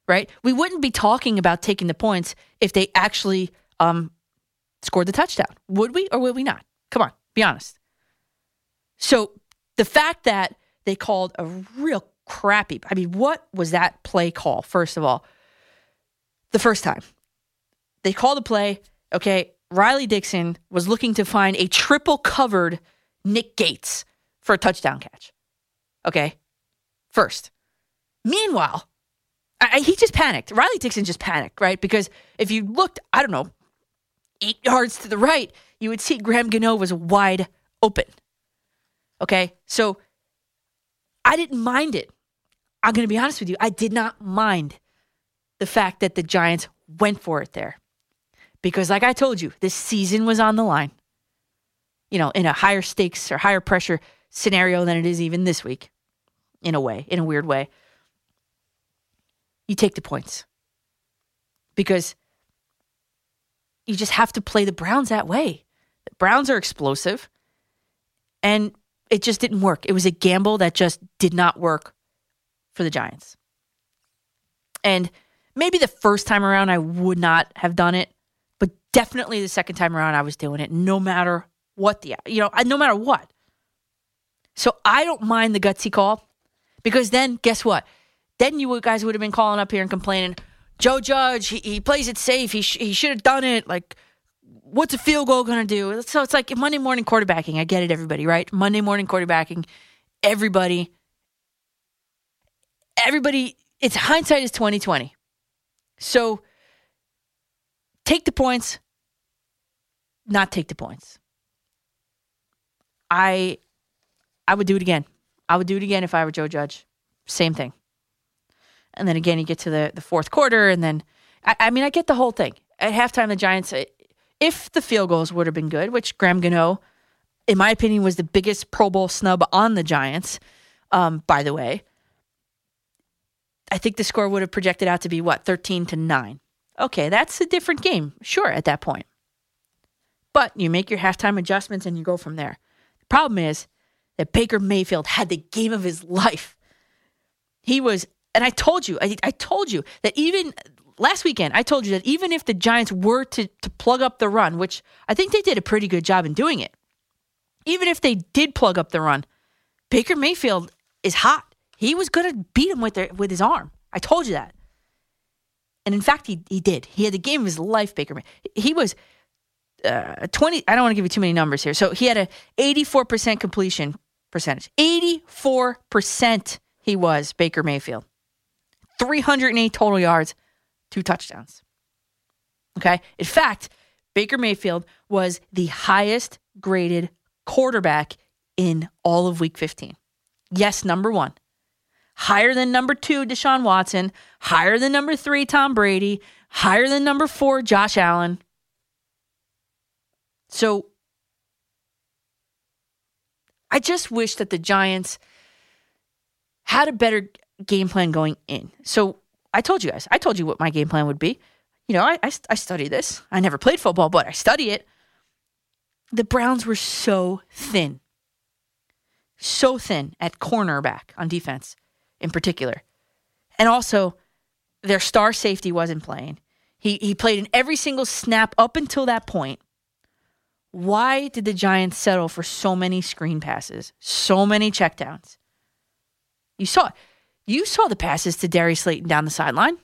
right? We wouldn't be talking about taking the points if they actually um scored the touchdown. Would we or would we not? Come on, be honest. So the fact that they called a real crappy, I mean, what was that play call, first of all? The first time. They called a play, okay, Riley Dixon was looking to find a triple covered Nick Gates for a touchdown catch. Okay, first. Meanwhile, I, he just panicked. Riley Dixon just panicked, right? Because if you looked, I don't know, eight yards to the right, you would see Graham Gano was wide open. Okay, so I didn't mind it. I'm going to be honest with you. I did not mind the fact that the Giants went for it there. Because, like I told you, this season was on the line, you know, in a higher stakes or higher pressure scenario than it is even this week, in a way, in a weird way. You take the points because you just have to play the Browns that way. The Browns are explosive, and it just didn't work. It was a gamble that just did not work for the Giants. And maybe the first time around, I would not have done it, but definitely the second time around, I was doing it no matter what the, you know, no matter what. So I don't mind the gutsy call because then guess what? Then you guys would have been calling up here and complaining, Joe Judge, he, he plays it safe. He, sh- he should have done it. Like, what's a field goal going to do? So it's like Monday morning quarterbacking. I get it, everybody, right? Monday morning quarterbacking. Everybody, everybody, it's hindsight is 2020. So take the points, not take the points. I I would do it again. I would do it again if I were Joe Judge. Same thing. And then again, you get to the, the fourth quarter, and then I, I mean, I get the whole thing. At halftime, the Giants, if the field goals would have been good, which Graham Gano, in my opinion, was the biggest Pro Bowl snub on the Giants, um, by the way, I think the score would have projected out to be what, 13 to 9. Okay, that's a different game, sure, at that point. But you make your halftime adjustments and you go from there. The problem is that Baker Mayfield had the game of his life. He was, and I told you, I, I told you that even last weekend, I told you that even if the Giants were to, to plug up the run, which I think they did a pretty good job in doing it, even if they did plug up the run, Baker Mayfield is hot. He was going to beat him with, their, with his arm. I told you that. And in fact, he, he did. He had the game of his life, Baker. May- He was uh, 20. I don't want to give you too many numbers here. So he had a 84% completion percentage. 84% he was, Baker Mayfield. 308 total yards, two touchdowns. Okay. In fact, Baker Mayfield was the highest graded quarterback in all of week 15. Yes, number one. Higher than number two, Deshaun Watson. Higher than number three, Tom Brady. Higher than number four, Josh Allen. So I just wish that the Giants had a better game plan going in. So I told you guys, I told you what my game plan would be. You know, I, I, I study this. I never played football, but I study it. The Browns were so thin, so thin at cornerback on defense in particular. And also, their star safety wasn't playing. He, he played in every single snap up until that point. Why did the Giants settle for so many screen passes, so many checkdowns? You saw you saw the passes to Darius Slayton down the sideline.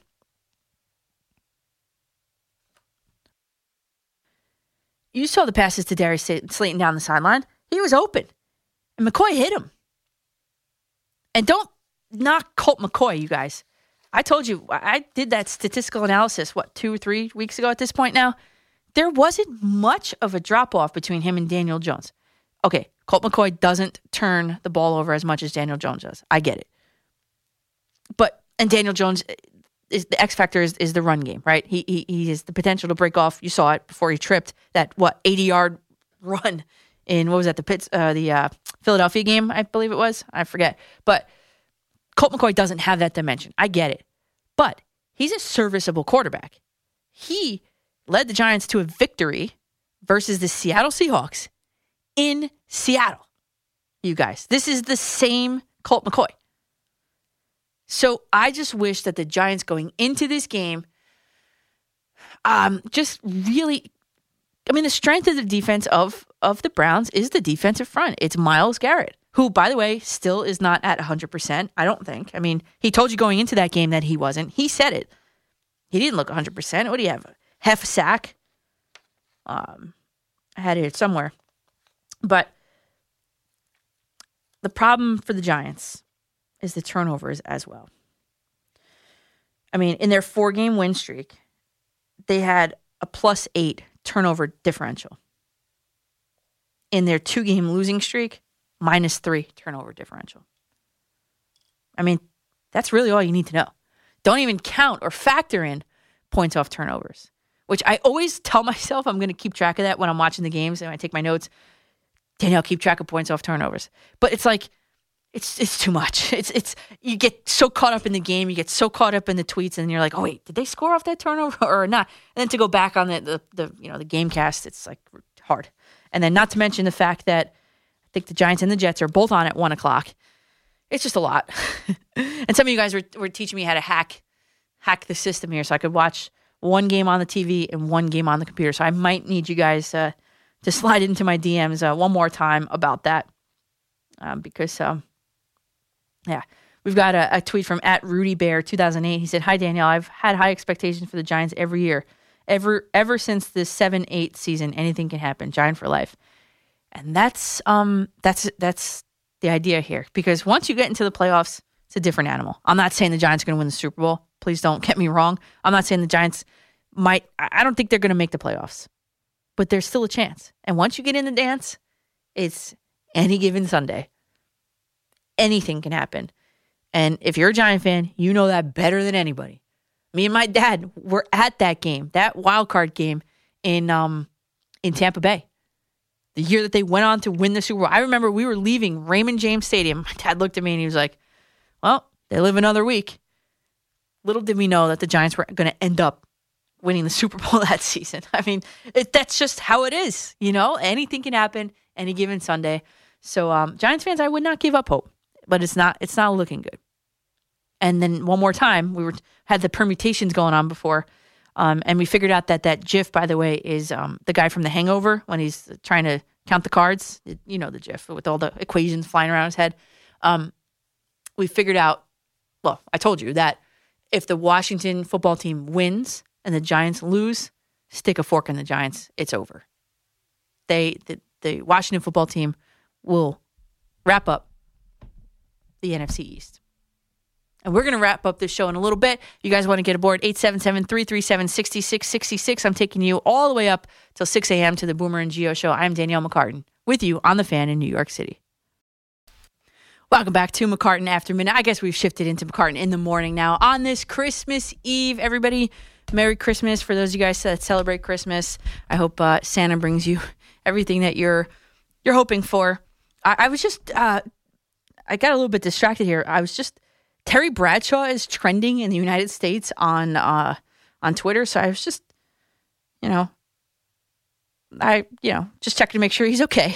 You saw the passes to Darius Slayton down the sideline. He was open. And McCoy hit him. And don't knock Colt McCoy, you guys. I told you, I did that statistical analysis, what, two or three weeks ago at this point now? There wasn't much of a drop off between him and Daniel Jones. Okay, Colt McCoy doesn't turn the ball over as much as Daniel Jones does. I get it. And Daniel Jones, is the X factor is, is the run game, right? He, he he has the potential to break off. You saw it before he tripped that what eighty yard run in what was that the Pitts uh, the uh, Philadelphia game I believe it was I forget. But Colt McCoy doesn't have that dimension. I get it, but he's a serviceable quarterback. He led the Giants to a victory versus the Seattle Seahawks in Seattle. You guys, this is the same Colt McCoy. So I just wish that the Giants going into this game, um, just really, I mean, the strength of the defense of of the Browns is the defensive front. It's Myles Garrett, who, by the way, still is not at 100%. I don't think. I mean, he told you going into that game that he wasn't. He said it. He didn't look 100%. What do you have? Half a sack? Um, I had it somewhere. But the problem for the Giants is the turnovers as well. I mean, in their four game win streak, they had a plus eight turnover differential. In their two game losing streak, minus three turnover differential. I mean, that's really all you need to know. Don't even count or factor in points off turnovers, which I always tell myself I'm going to keep track of that when I'm watching the games and I take my notes. Danielle, keep track of points off turnovers. But it's like, it's it's too much. It's it's you get so caught up in the game, you get so caught up in the tweets, and you're like, oh wait, did they score off that turnover or not? And then to go back on the the, the you know the game cast, it's like hard. And then not to mention the fact that I think the Giants and the Jets are both on at one o'clock. It's just a lot. and some of you guys were were teaching me how to hack hack the system here, so I could watch one game on the TV and one game on the computer. So I might need you guys uh, to slide into my DMs uh, one more time about that um, because. Um, yeah. We've got a, a, tweet from at Rudy Bear 2008. He said, Hi, Danielle. I've had high expectations for the Giants every year. Ever ever since the 7 8 season, anything can happen. Giant for life. And that's um that's that's the idea here. Because once you get into the playoffs, it's a different animal. I'm not saying the Giants are going to win the Super Bowl. Please don't get me wrong. I'm not saying the Giants might, I don't think they're going to make the playoffs, but there's still a chance. And once you get in the dance, it's any given Sunday anything can happen. And if you're a Giant fan, you know that better than anybody. Me and my dad were at that game, that wild card game in um in Tampa Bay. The year that they went on to win the Super Bowl. I remember we were leaving Raymond James Stadium. My dad looked at me and he was like, Well, they live another week. Little did we know that the Giants were going to end up winning the Super Bowl that season. I mean, it, that's just how it is. You know, anything can happen any given Sunday. So, um, Giants fans, I would not give up hope but it's not it's not looking good. And then one more time, we were had the permutations going on before, um, and we figured out that that GIF, by the way, is um, the guy from The Hangover when he's trying to count the cards. You know the GIF with all the equations flying around his head. Um, we figured out. Well, I told you that if the Washington football team wins and the Giants lose, stick a fork in the Giants. It's over. They the, the Washington football team will wrap up the NFC East. And we're going to wrap up this show in a little bit. You guys want to get aboard 877-337-6666. I'm taking you all the way up till 6 a.m. to the Boomer and Gio show. I'm Danielle McCartan with you on the fan in New York City. Welcome back to McCartan After Midnight. I guess we've shifted into McCartan in the morning now. On this Christmas Eve, everybody, Merry Christmas. For those of you guys that celebrate Christmas, I hope uh, Santa brings you everything that you're you're hoping for. I, I was just uh, I got a little bit distracted here. I was just Terry Bradshaw is trending in the United States on uh, on Twitter, so I was just you know I you know just checking to make sure he's okay.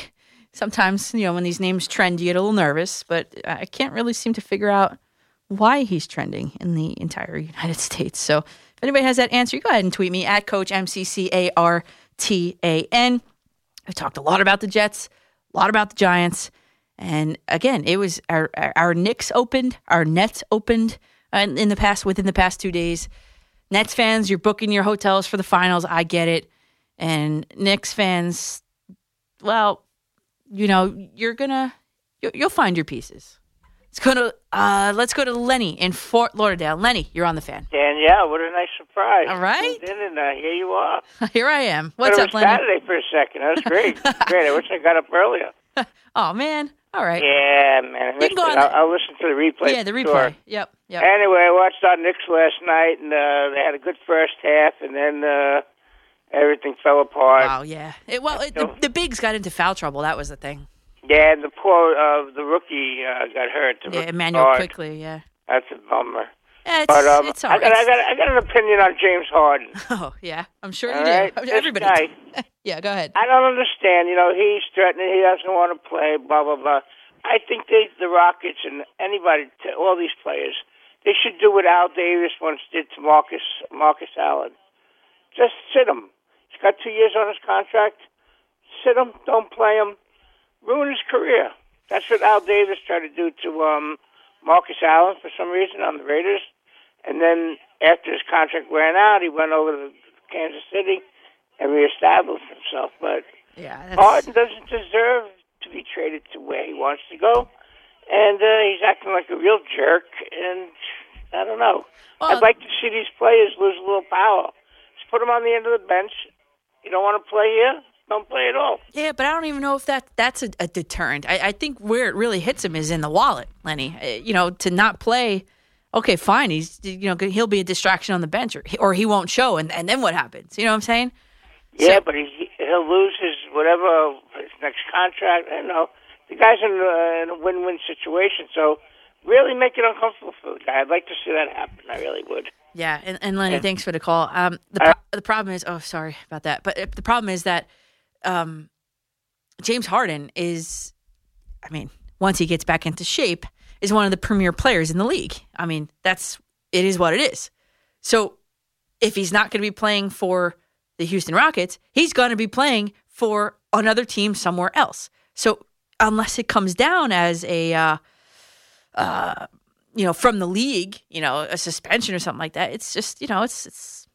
Sometimes you know when these names trend you get a little nervous but i can't really seem to figure out why he's trending in the entire united states. So if anybody has that answer you go ahead and tweet me at coach m-c-c-a-r-t-a-n we talked a lot about the jets a lot about the giants and again it was our our, our Knicks opened our nets opened uh, in the past within the past two days nets fans you're booking your hotels for the finals i get it and Knicks fans well you know, you're gonna you, you'll find your pieces. Let's go to uh, let's go to Lenny in Fort Lauderdale. Lenny, you're on the fan. Danielle, what a nice surprise! All right. In and uh, here you are. Here I am. What's up, was Lenny? Saturday for a second. That was great. great. I wish I got up earlier. Oh man. All right. Yeah, man. You can go on I'll, I'll listen to the replay. Yeah, the replay. sure. Yep. Yep. Anyway, I watched our Knicks last night, and uh, they had a good first half, and then uh, everything fell apart. Wow. Yeah. It, well, it, the, the bigs got into foul trouble. That was the thing. Yeah, and the poor uh, the rookie uh, got hurt. The Yeah, Immanuel guard. Quickley. Yeah. That's a bummer. Yeah, it's, but um, it's all I, got. I got I got an opinion on James Harden. Oh yeah, I'm sure All you right? do. Everybody. guy, yeah. Go ahead. I don't understand. You know, he's threatening. He doesn't want to play. Blah blah blah. I think they, the Rockets and anybody, all these players, they should do what Al Davis once did to Marcus Marcus Allen. Just sit him. He's got two years on his contract. Sit him. Don't play him. Ruin his career. That's what Al Davis tried to do to um, Marcus Allen for some reason on the Raiders. And then after his contract ran out, he went over to Kansas City and reestablished himself. But yeah, Harden doesn't deserve to be traded to where he wants to go, and uh, he's acting like a real jerk. And I don't know. I'd like to see these players lose a little power. Just put them on the end of the bench. You don't want to play here? Don't play at all. Yeah, but I don't even know if that that's a, a deterrent. I, I think where it really hits him is in the wallet, Lenny. Uh, You know, to not play. Okay, fine. He's you know he'll be a distraction on the bench, or he, or he won't show, and and then what happens? You know what I'm saying? Yeah, but he he'll lose his whatever his next contract. I know the guy's in a, in a win-win situation, so really make it uncomfortable for the guy. I'd like to see that happen. I really would. Yeah, and, and Lenny, Yeah. thanks for the call. Um, the pro- the problem is, oh, sorry about that, but uh, the problem is that um, James Harden is, I mean, once he gets back into shape, is one of the premier players in the league. I mean, that's it is what it is. So if he's not going to be playing for the Houston Rockets, he's going to be playing for another team somewhere else. So unless it comes down as a uh, uh, you know, from the league, you know, a suspension or something like that. It's just, you know, it's it's.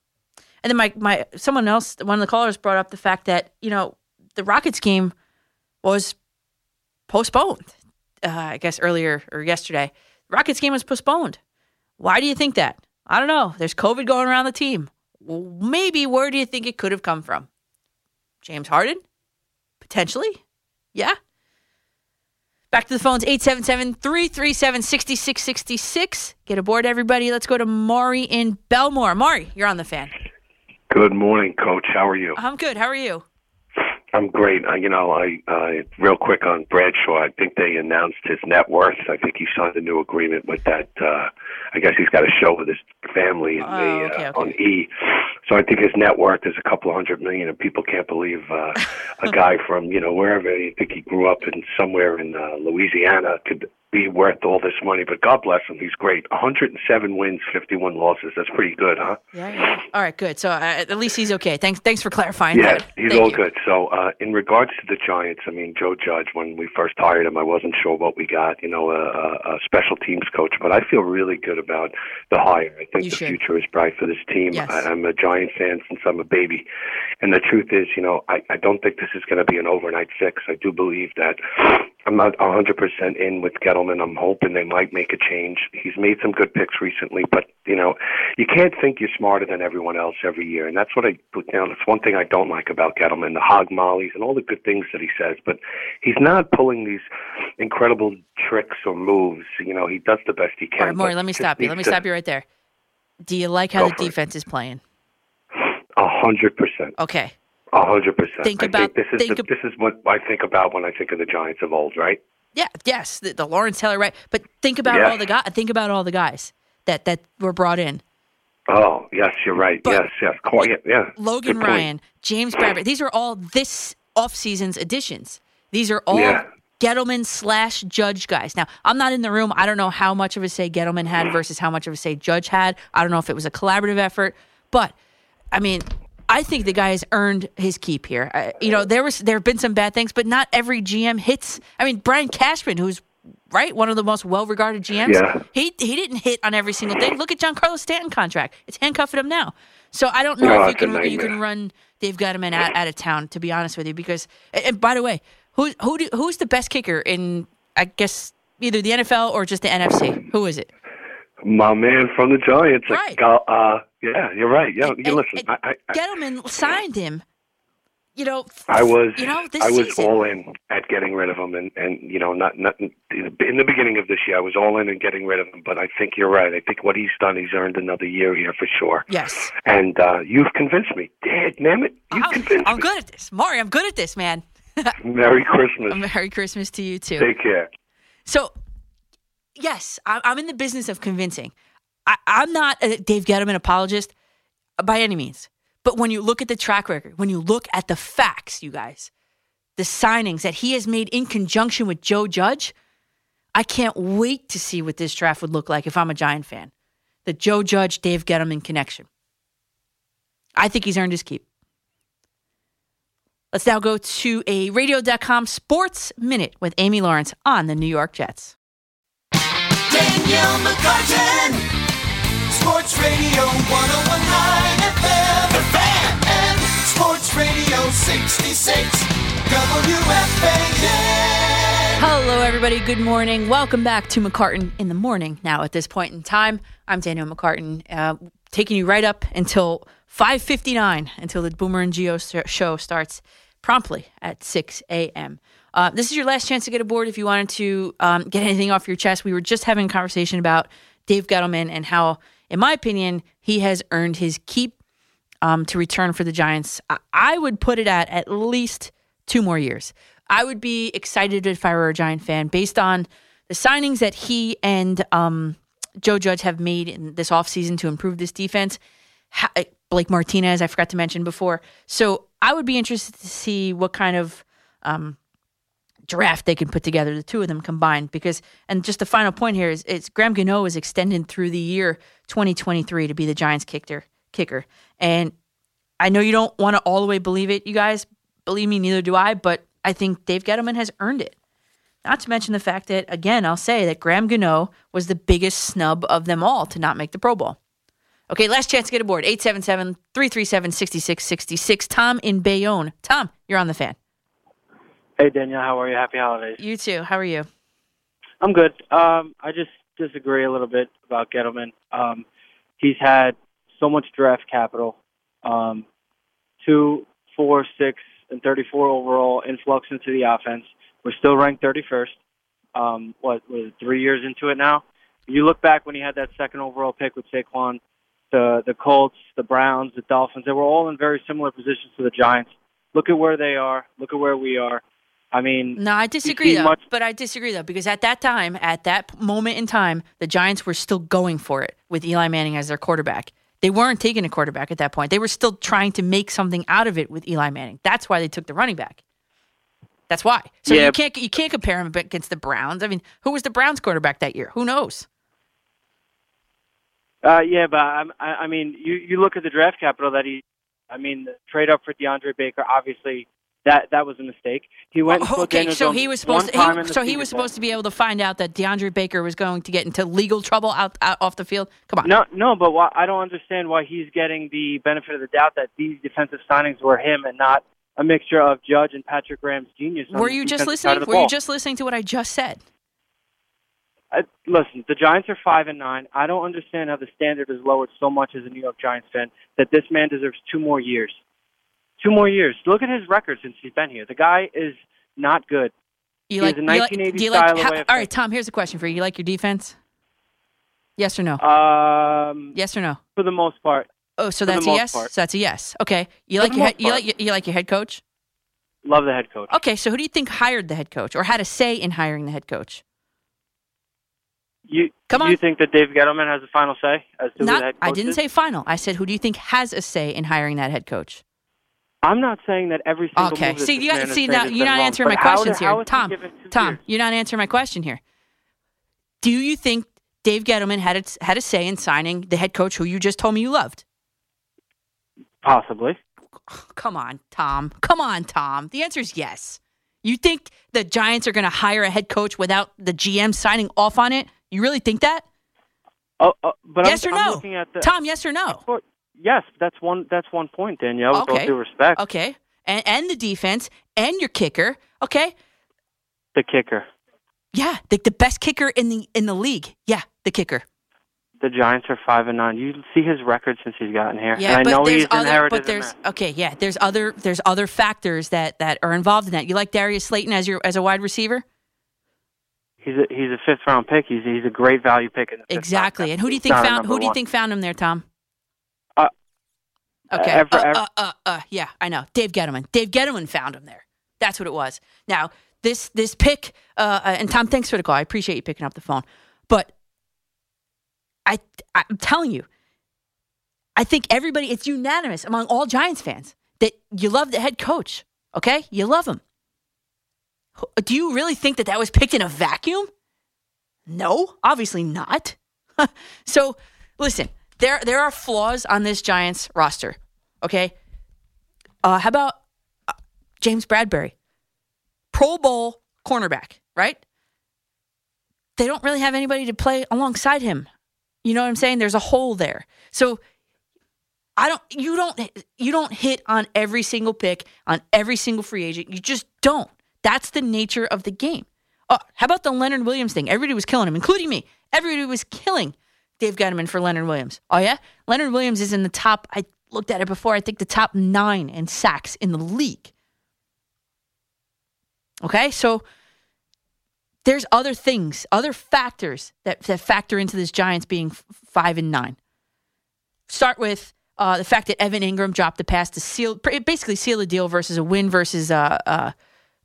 And then my my someone else, one of the callers brought up the fact that you know the Rockets game was postponed. Uh, I guess earlier or yesterday, Rockets game was postponed. Why do you think that? I don't know. There's COVID going around the team. Maybe where do you think it could have come from? James Harden, potentially. Yeah. Back to the phones 877 337 6666. Get aboard, everybody. Let's go to Maury in Bellmore. Maury, you're on the fan. Good morning, Coach. How are you? I'm good. How are you? I'm great. Uh, you know, I uh, real quick on Bradshaw. I think they announced his net worth. I think he signed a new agreement with that. Uh, I guess he's got a show with his family in the, Oh, okay, uh, on E. So I think his net worth is a couple of hundred million, and people can't believe uh, a guy from you know wherever you think he grew up in somewhere in uh, Louisiana could be worth all this money. But God bless him, he's great. 107 wins, 51 losses. That's pretty good, huh? Yeah, yeah. All right, good. So uh, at least he's okay. Thanks, thanks for clarifying Yeah, that. he's Thank all you. good. So, uh, in regards to the Giants, I mean, Joe Judge, when we first hired him, I wasn't sure what we got, you know, a, a, a special teams coach, but I feel really good about the hire. I think You the should. future is bright for this team. Yes. I, I'm a Giant fan since I'm a baby. And the truth is, you know, I, I don't think this is going to be an overnight fix. I do believe that I'm not 100% in with Gettleman. I'm hoping they might make a change. He's made some good picks recently, but, you know, you can't think you're smarter than everyone else every year. And that's what I, you know, that's one thing I don't like about Gettleman, the hog mollies and all the good things that he says. But he's not pulling these incredible tricks or moves. You know, he does the best he can. All right, Maury, let me stop you. Let me to- stop you right there. Do you like how the defense is playing? A hundred percent. Okay. A hundred percent. Think I about- think this is think the, ab- this is what I think about when I think of the Giants of old, right? Yeah, yes, the, the Lawrence Taylor, right? But think about Yeah. all the guys. Think about all the guys that that were brought in. Oh, yes, you're right. yes, yes. Quite, yeah, yeah. Logan Good point. Ryan, James Bradberry. These are all this offseason's additions. These are all Yeah. Gettleman slash Judge guys. Now, I'm not in the room. I don't know how much of a say Gettleman had versus how much of a say Judge had. I don't know if it was a collaborative effort, but I mean, I think the guy has earned his keep here. I, you know, there was there have been some bad things, but not every GM hits. I mean, Brian Cashman, who's right one of the most well-regarded GMs, Yeah. he he didn't hit on every single thing. Look at Giancarlo Stanton contract; it's handcuffing him now. So I don't know Oh, if you it's a can you can run Dave Gettleman out, out of town. To be honest with you, because and, and by the way, who who do, who's the best kicker in I guess either the NFL or just the NFC? Who is it? My man from the Giants. Right. Uh, yeah, you're right. Yeah, you listen. I, I, I- Gettleman signed him. You know, I was, you know this I was season. all in at getting rid of him, and and you know, not not in the beginning of this year, I was all in and getting rid of him. But I think you're right. I think what he's done, he's earned another year here for sure. Yes. And uh, you've convinced me. Dad, damn it, you convinced I'm me. good at this, Maury. I'm good at this, man. Merry Christmas. Merry Christmas to you too. Take care. So, yes, I'm in the business of convincing. I- I'm not a Dave Gettleman apologist by any means. But when you look at the track record, when you look at the facts, you guys, the signings that he has made in conjunction with Joe Judge, I can't wait to see what this draft would look like if I'm a Giant fan. The Joe Judge, Dave Gettleman connection. I think he's earned his keep. Let's now go to a radio.com sports minute with Amy Lawrence on the New York Jets. Danielle McCartan, Sports Radio 1019 FM, Fan, and Sports Radio 66, WFAN. Hello, everybody. Good morning. Welcome back to McCartan in the morning. Now, at this point in time, I'm Danielle McCartan, uh, taking you right up until 5:59, until the Boomer and Gio show starts promptly at 6 a.m. Uh, this is your last chance to get aboard if you wanted to um, get anything off your chest. We were just having a conversation about Dave Gettleman and how, in my opinion, he has earned his keep um, to return for the Giants. I, I would put it at at least two more years. I would be excited if I were a Giant fan based on the signings that he and um, Joe Judge have made in this offseason to improve this defense. Ha- Blake Martinez, I forgot to mention before. So I would be interested to see what kind of um, draft they can put together, the two of them combined. Because, and just the final point here is, it's Graham Gano is extended through the year 2023 to be the Giants kicker. Kicker, and I know you don't want to all the way believe it, you guys. Believe me, neither do I. But I think Dave Gettleman has earned it. Not to mention the fact that, again, I'll say that Graham Gano was the biggest snub of them all to not make the Pro Bowl. Okay, last chance to get aboard. 877 337 6666. Tom in Bayonne. Tom, you're on the fan. Hey Danielle, how are you? Happy holidays. You too. How are you? I'm good. Um, I just disagree a little bit about Gettleman. Um, he's had so much draft capital, um, two, four, six, and 34 overall influx into the offense. We're still ranked 31st. Um, what was it, three years into it now? You look back when he had that second overall pick with Saquon, the the Colts, the Browns, the Dolphins. They were all in very similar positions to the Giants. Look at where they are. Look at where we are. I mean, No, I disagree though. much- But I disagree though because at that time, at that moment in time, the Giants were still going for it with Eli Manning as their quarterback. They weren't taking a quarterback at that point. They were still trying to make something out of it with Eli Manning. That's why they took the running back. That's why. So Yeah. you can't you can't compare him against the Browns. I mean, who was the Browns quarterback that year? Who knows? Uh, yeah, but I, I I mean, you you look at the draft capital that he. I mean, the trade up for DeAndre Baker. Obviously, that that was a mistake. He went. Oh, and Okay, so he was supposed to, he, so he was supposed to be able to find out that DeAndre Baker was going to get into legal trouble out, out off the field. Come on. No, no, but why, I don't understand why he's getting the benefit of the doubt that these defensive signings were him and not a mixture of Judge and Patrick Graham's genius. Were you just listening? Were you just listening to what I just said? I, listen, the Giants are five and nine. I don't understand how the standard is lowered so much as a New York Giants fan that this man deserves two more years. Two more years. Look at his record since he's been here. The guy is not good. You like, a you like, 1980 do you style like how- all right, Tom, here's a question for you. You like your defense? Yes or no? Um, yes or no? For the most part. Oh, so that's a yes. part. So that's a yes. Okay. You For like your head, you like your- you like your head coach? Love the head coach. Okay, so who do you think hired the head coach or had a say in hiring the head coach? You Come on. Do You think that Dave Gettleman has the final say as to who the Not, head coach I didn't is? say final. I said who do you think has a say in hiring that head coach? I'm not saying that every single Okay. See, you got, see now you're not wrong. answering my how questions how here, he Tom. Tom, years? you're not answering my question here. Do you think Dave Gettleman had a, had a say in signing the head coach who you just told me you loved? Possibly. Come on, Tom. Come on, Tom. The answer is yes. You think the Giants are going to hire a head coach without the GM signing off on it? You really think that? Oh, oh but yes I'm, or no? looking at the, Tom, yes or no? Yes, that's one. That's one point, Danielle. With all Okay. due respect, Okay. And, and the defense and your kicker. Okay. the kicker. Yeah, the, the best kicker in the in the league. Yeah, the kicker. The Giants are five and nine. You see his record since he's gotten here. Yeah, and I but know there's he's other, but there's okay, yeah, there's other there's other factors that that are involved in that. You like Darius Slayton as your as a wide receiver? He's a he's a fifth round pick. He's he's a great value pick. In the fifth Exactly. round. And who do you think not found who do you one. think found him there, Tom? Okay. uh, ever- uh, ever- uh, uh, uh, yeah, I know. Dave Gettleman. Dave Gettleman found him there. That's what it was. Now, this this pick, uh, uh, and Tom, thanks for the call. I appreciate you picking up the phone. But I, I'm telling you, I think everybody, it's unanimous among all Giants fans that you love the head coach. Okay, you love him. Do you really think that that was picked in a vacuum? No, obviously not. so, listen, there there are flaws on this Giants roster. Okay, uh, how about uh, James Bradberry, Pro Bowl cornerback, right? They don't really have anybody to play alongside him. You know what I'm saying? There's a hole there. So I don't you don't you don't hit on every single pick on every single free agent. You just don't. That's the nature of the game. Oh, how about the Leonard Williams thing? Everybody was killing him, including me. Everybody was killing Dave Gettleman for Leonard Williams. Oh yeah, Leonard Williams is in the top. I looked at it before. I think the top nine in sacks in the league. Okay, so there's other things, other factors that, that factor into this Giants being f- five and nine. Start with uh, the fact that Evan Engram dropped the pass to seal, basically seal the deal versus a win versus uh, uh,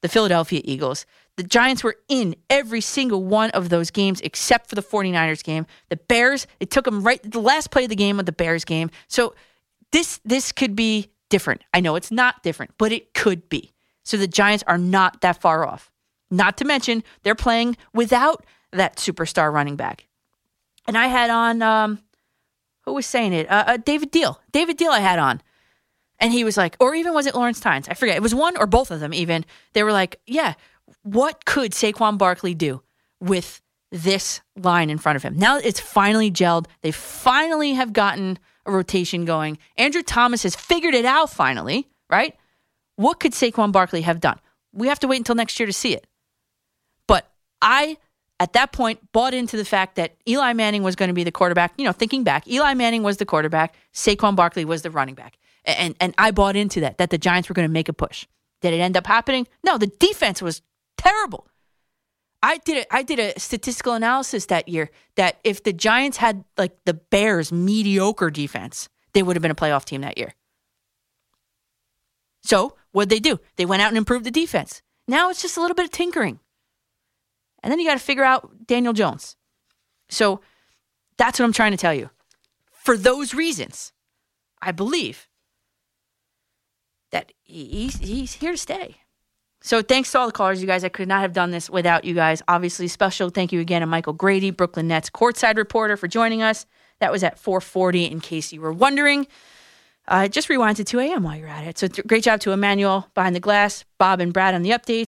the Philadelphia Eagles. The Giants were in every single one of those games except for the 49ers game. The Bears, it took them right the last play of the game of the Bears game. So this this could be different. I know it's not different, but it could be. So the Giants are not that far off. Not to mention they're playing without that superstar running back. And I had on um, who was saying it? Uh, uh, David Diehl. David Diehl. I had on, and he was like, or even was it Lawrence Tynes? I forget. It was one or both of them. Even they were like, yeah, what could Saquon Barkley do with this line in front of him? Now it's finally gelled. They finally have gotten rotation going. Andrew Thomas has figured it out finally, right? What could Saquon Barkley have done? We have to wait until next year to see it. But I, at that point, bought into the fact that Eli Manning was going to be the quarterback. You know, thinking back, Eli Manning was the quarterback, Saquon Barkley was the running back. And, and I bought into that, that the Giants were going to make a push. Did it end up happening? No, the defense was terrible. I did a, I did a statistical analysis that year that if the Giants had like the Bears mediocre defense, they would have been a playoff team that year. So what'd they do? They went out and improved the defense. Now it's just a little bit of tinkering. And then you got to figure out Daniel Jones. So that's what I'm trying to tell you. For those reasons, I believe that he- he's, he's here to stay. So thanks to all the callers, you guys. I could not have done this without you guys. Obviously, special thank you again to Michael Grady, Brooklyn Nets courtside reporter, for joining us. That was at 4:40. In case you were wondering, uh, just rewind to 2 a.m. while you're at it. So th- great job to Emmanuel behind the glass, Bob and Brad on the updates.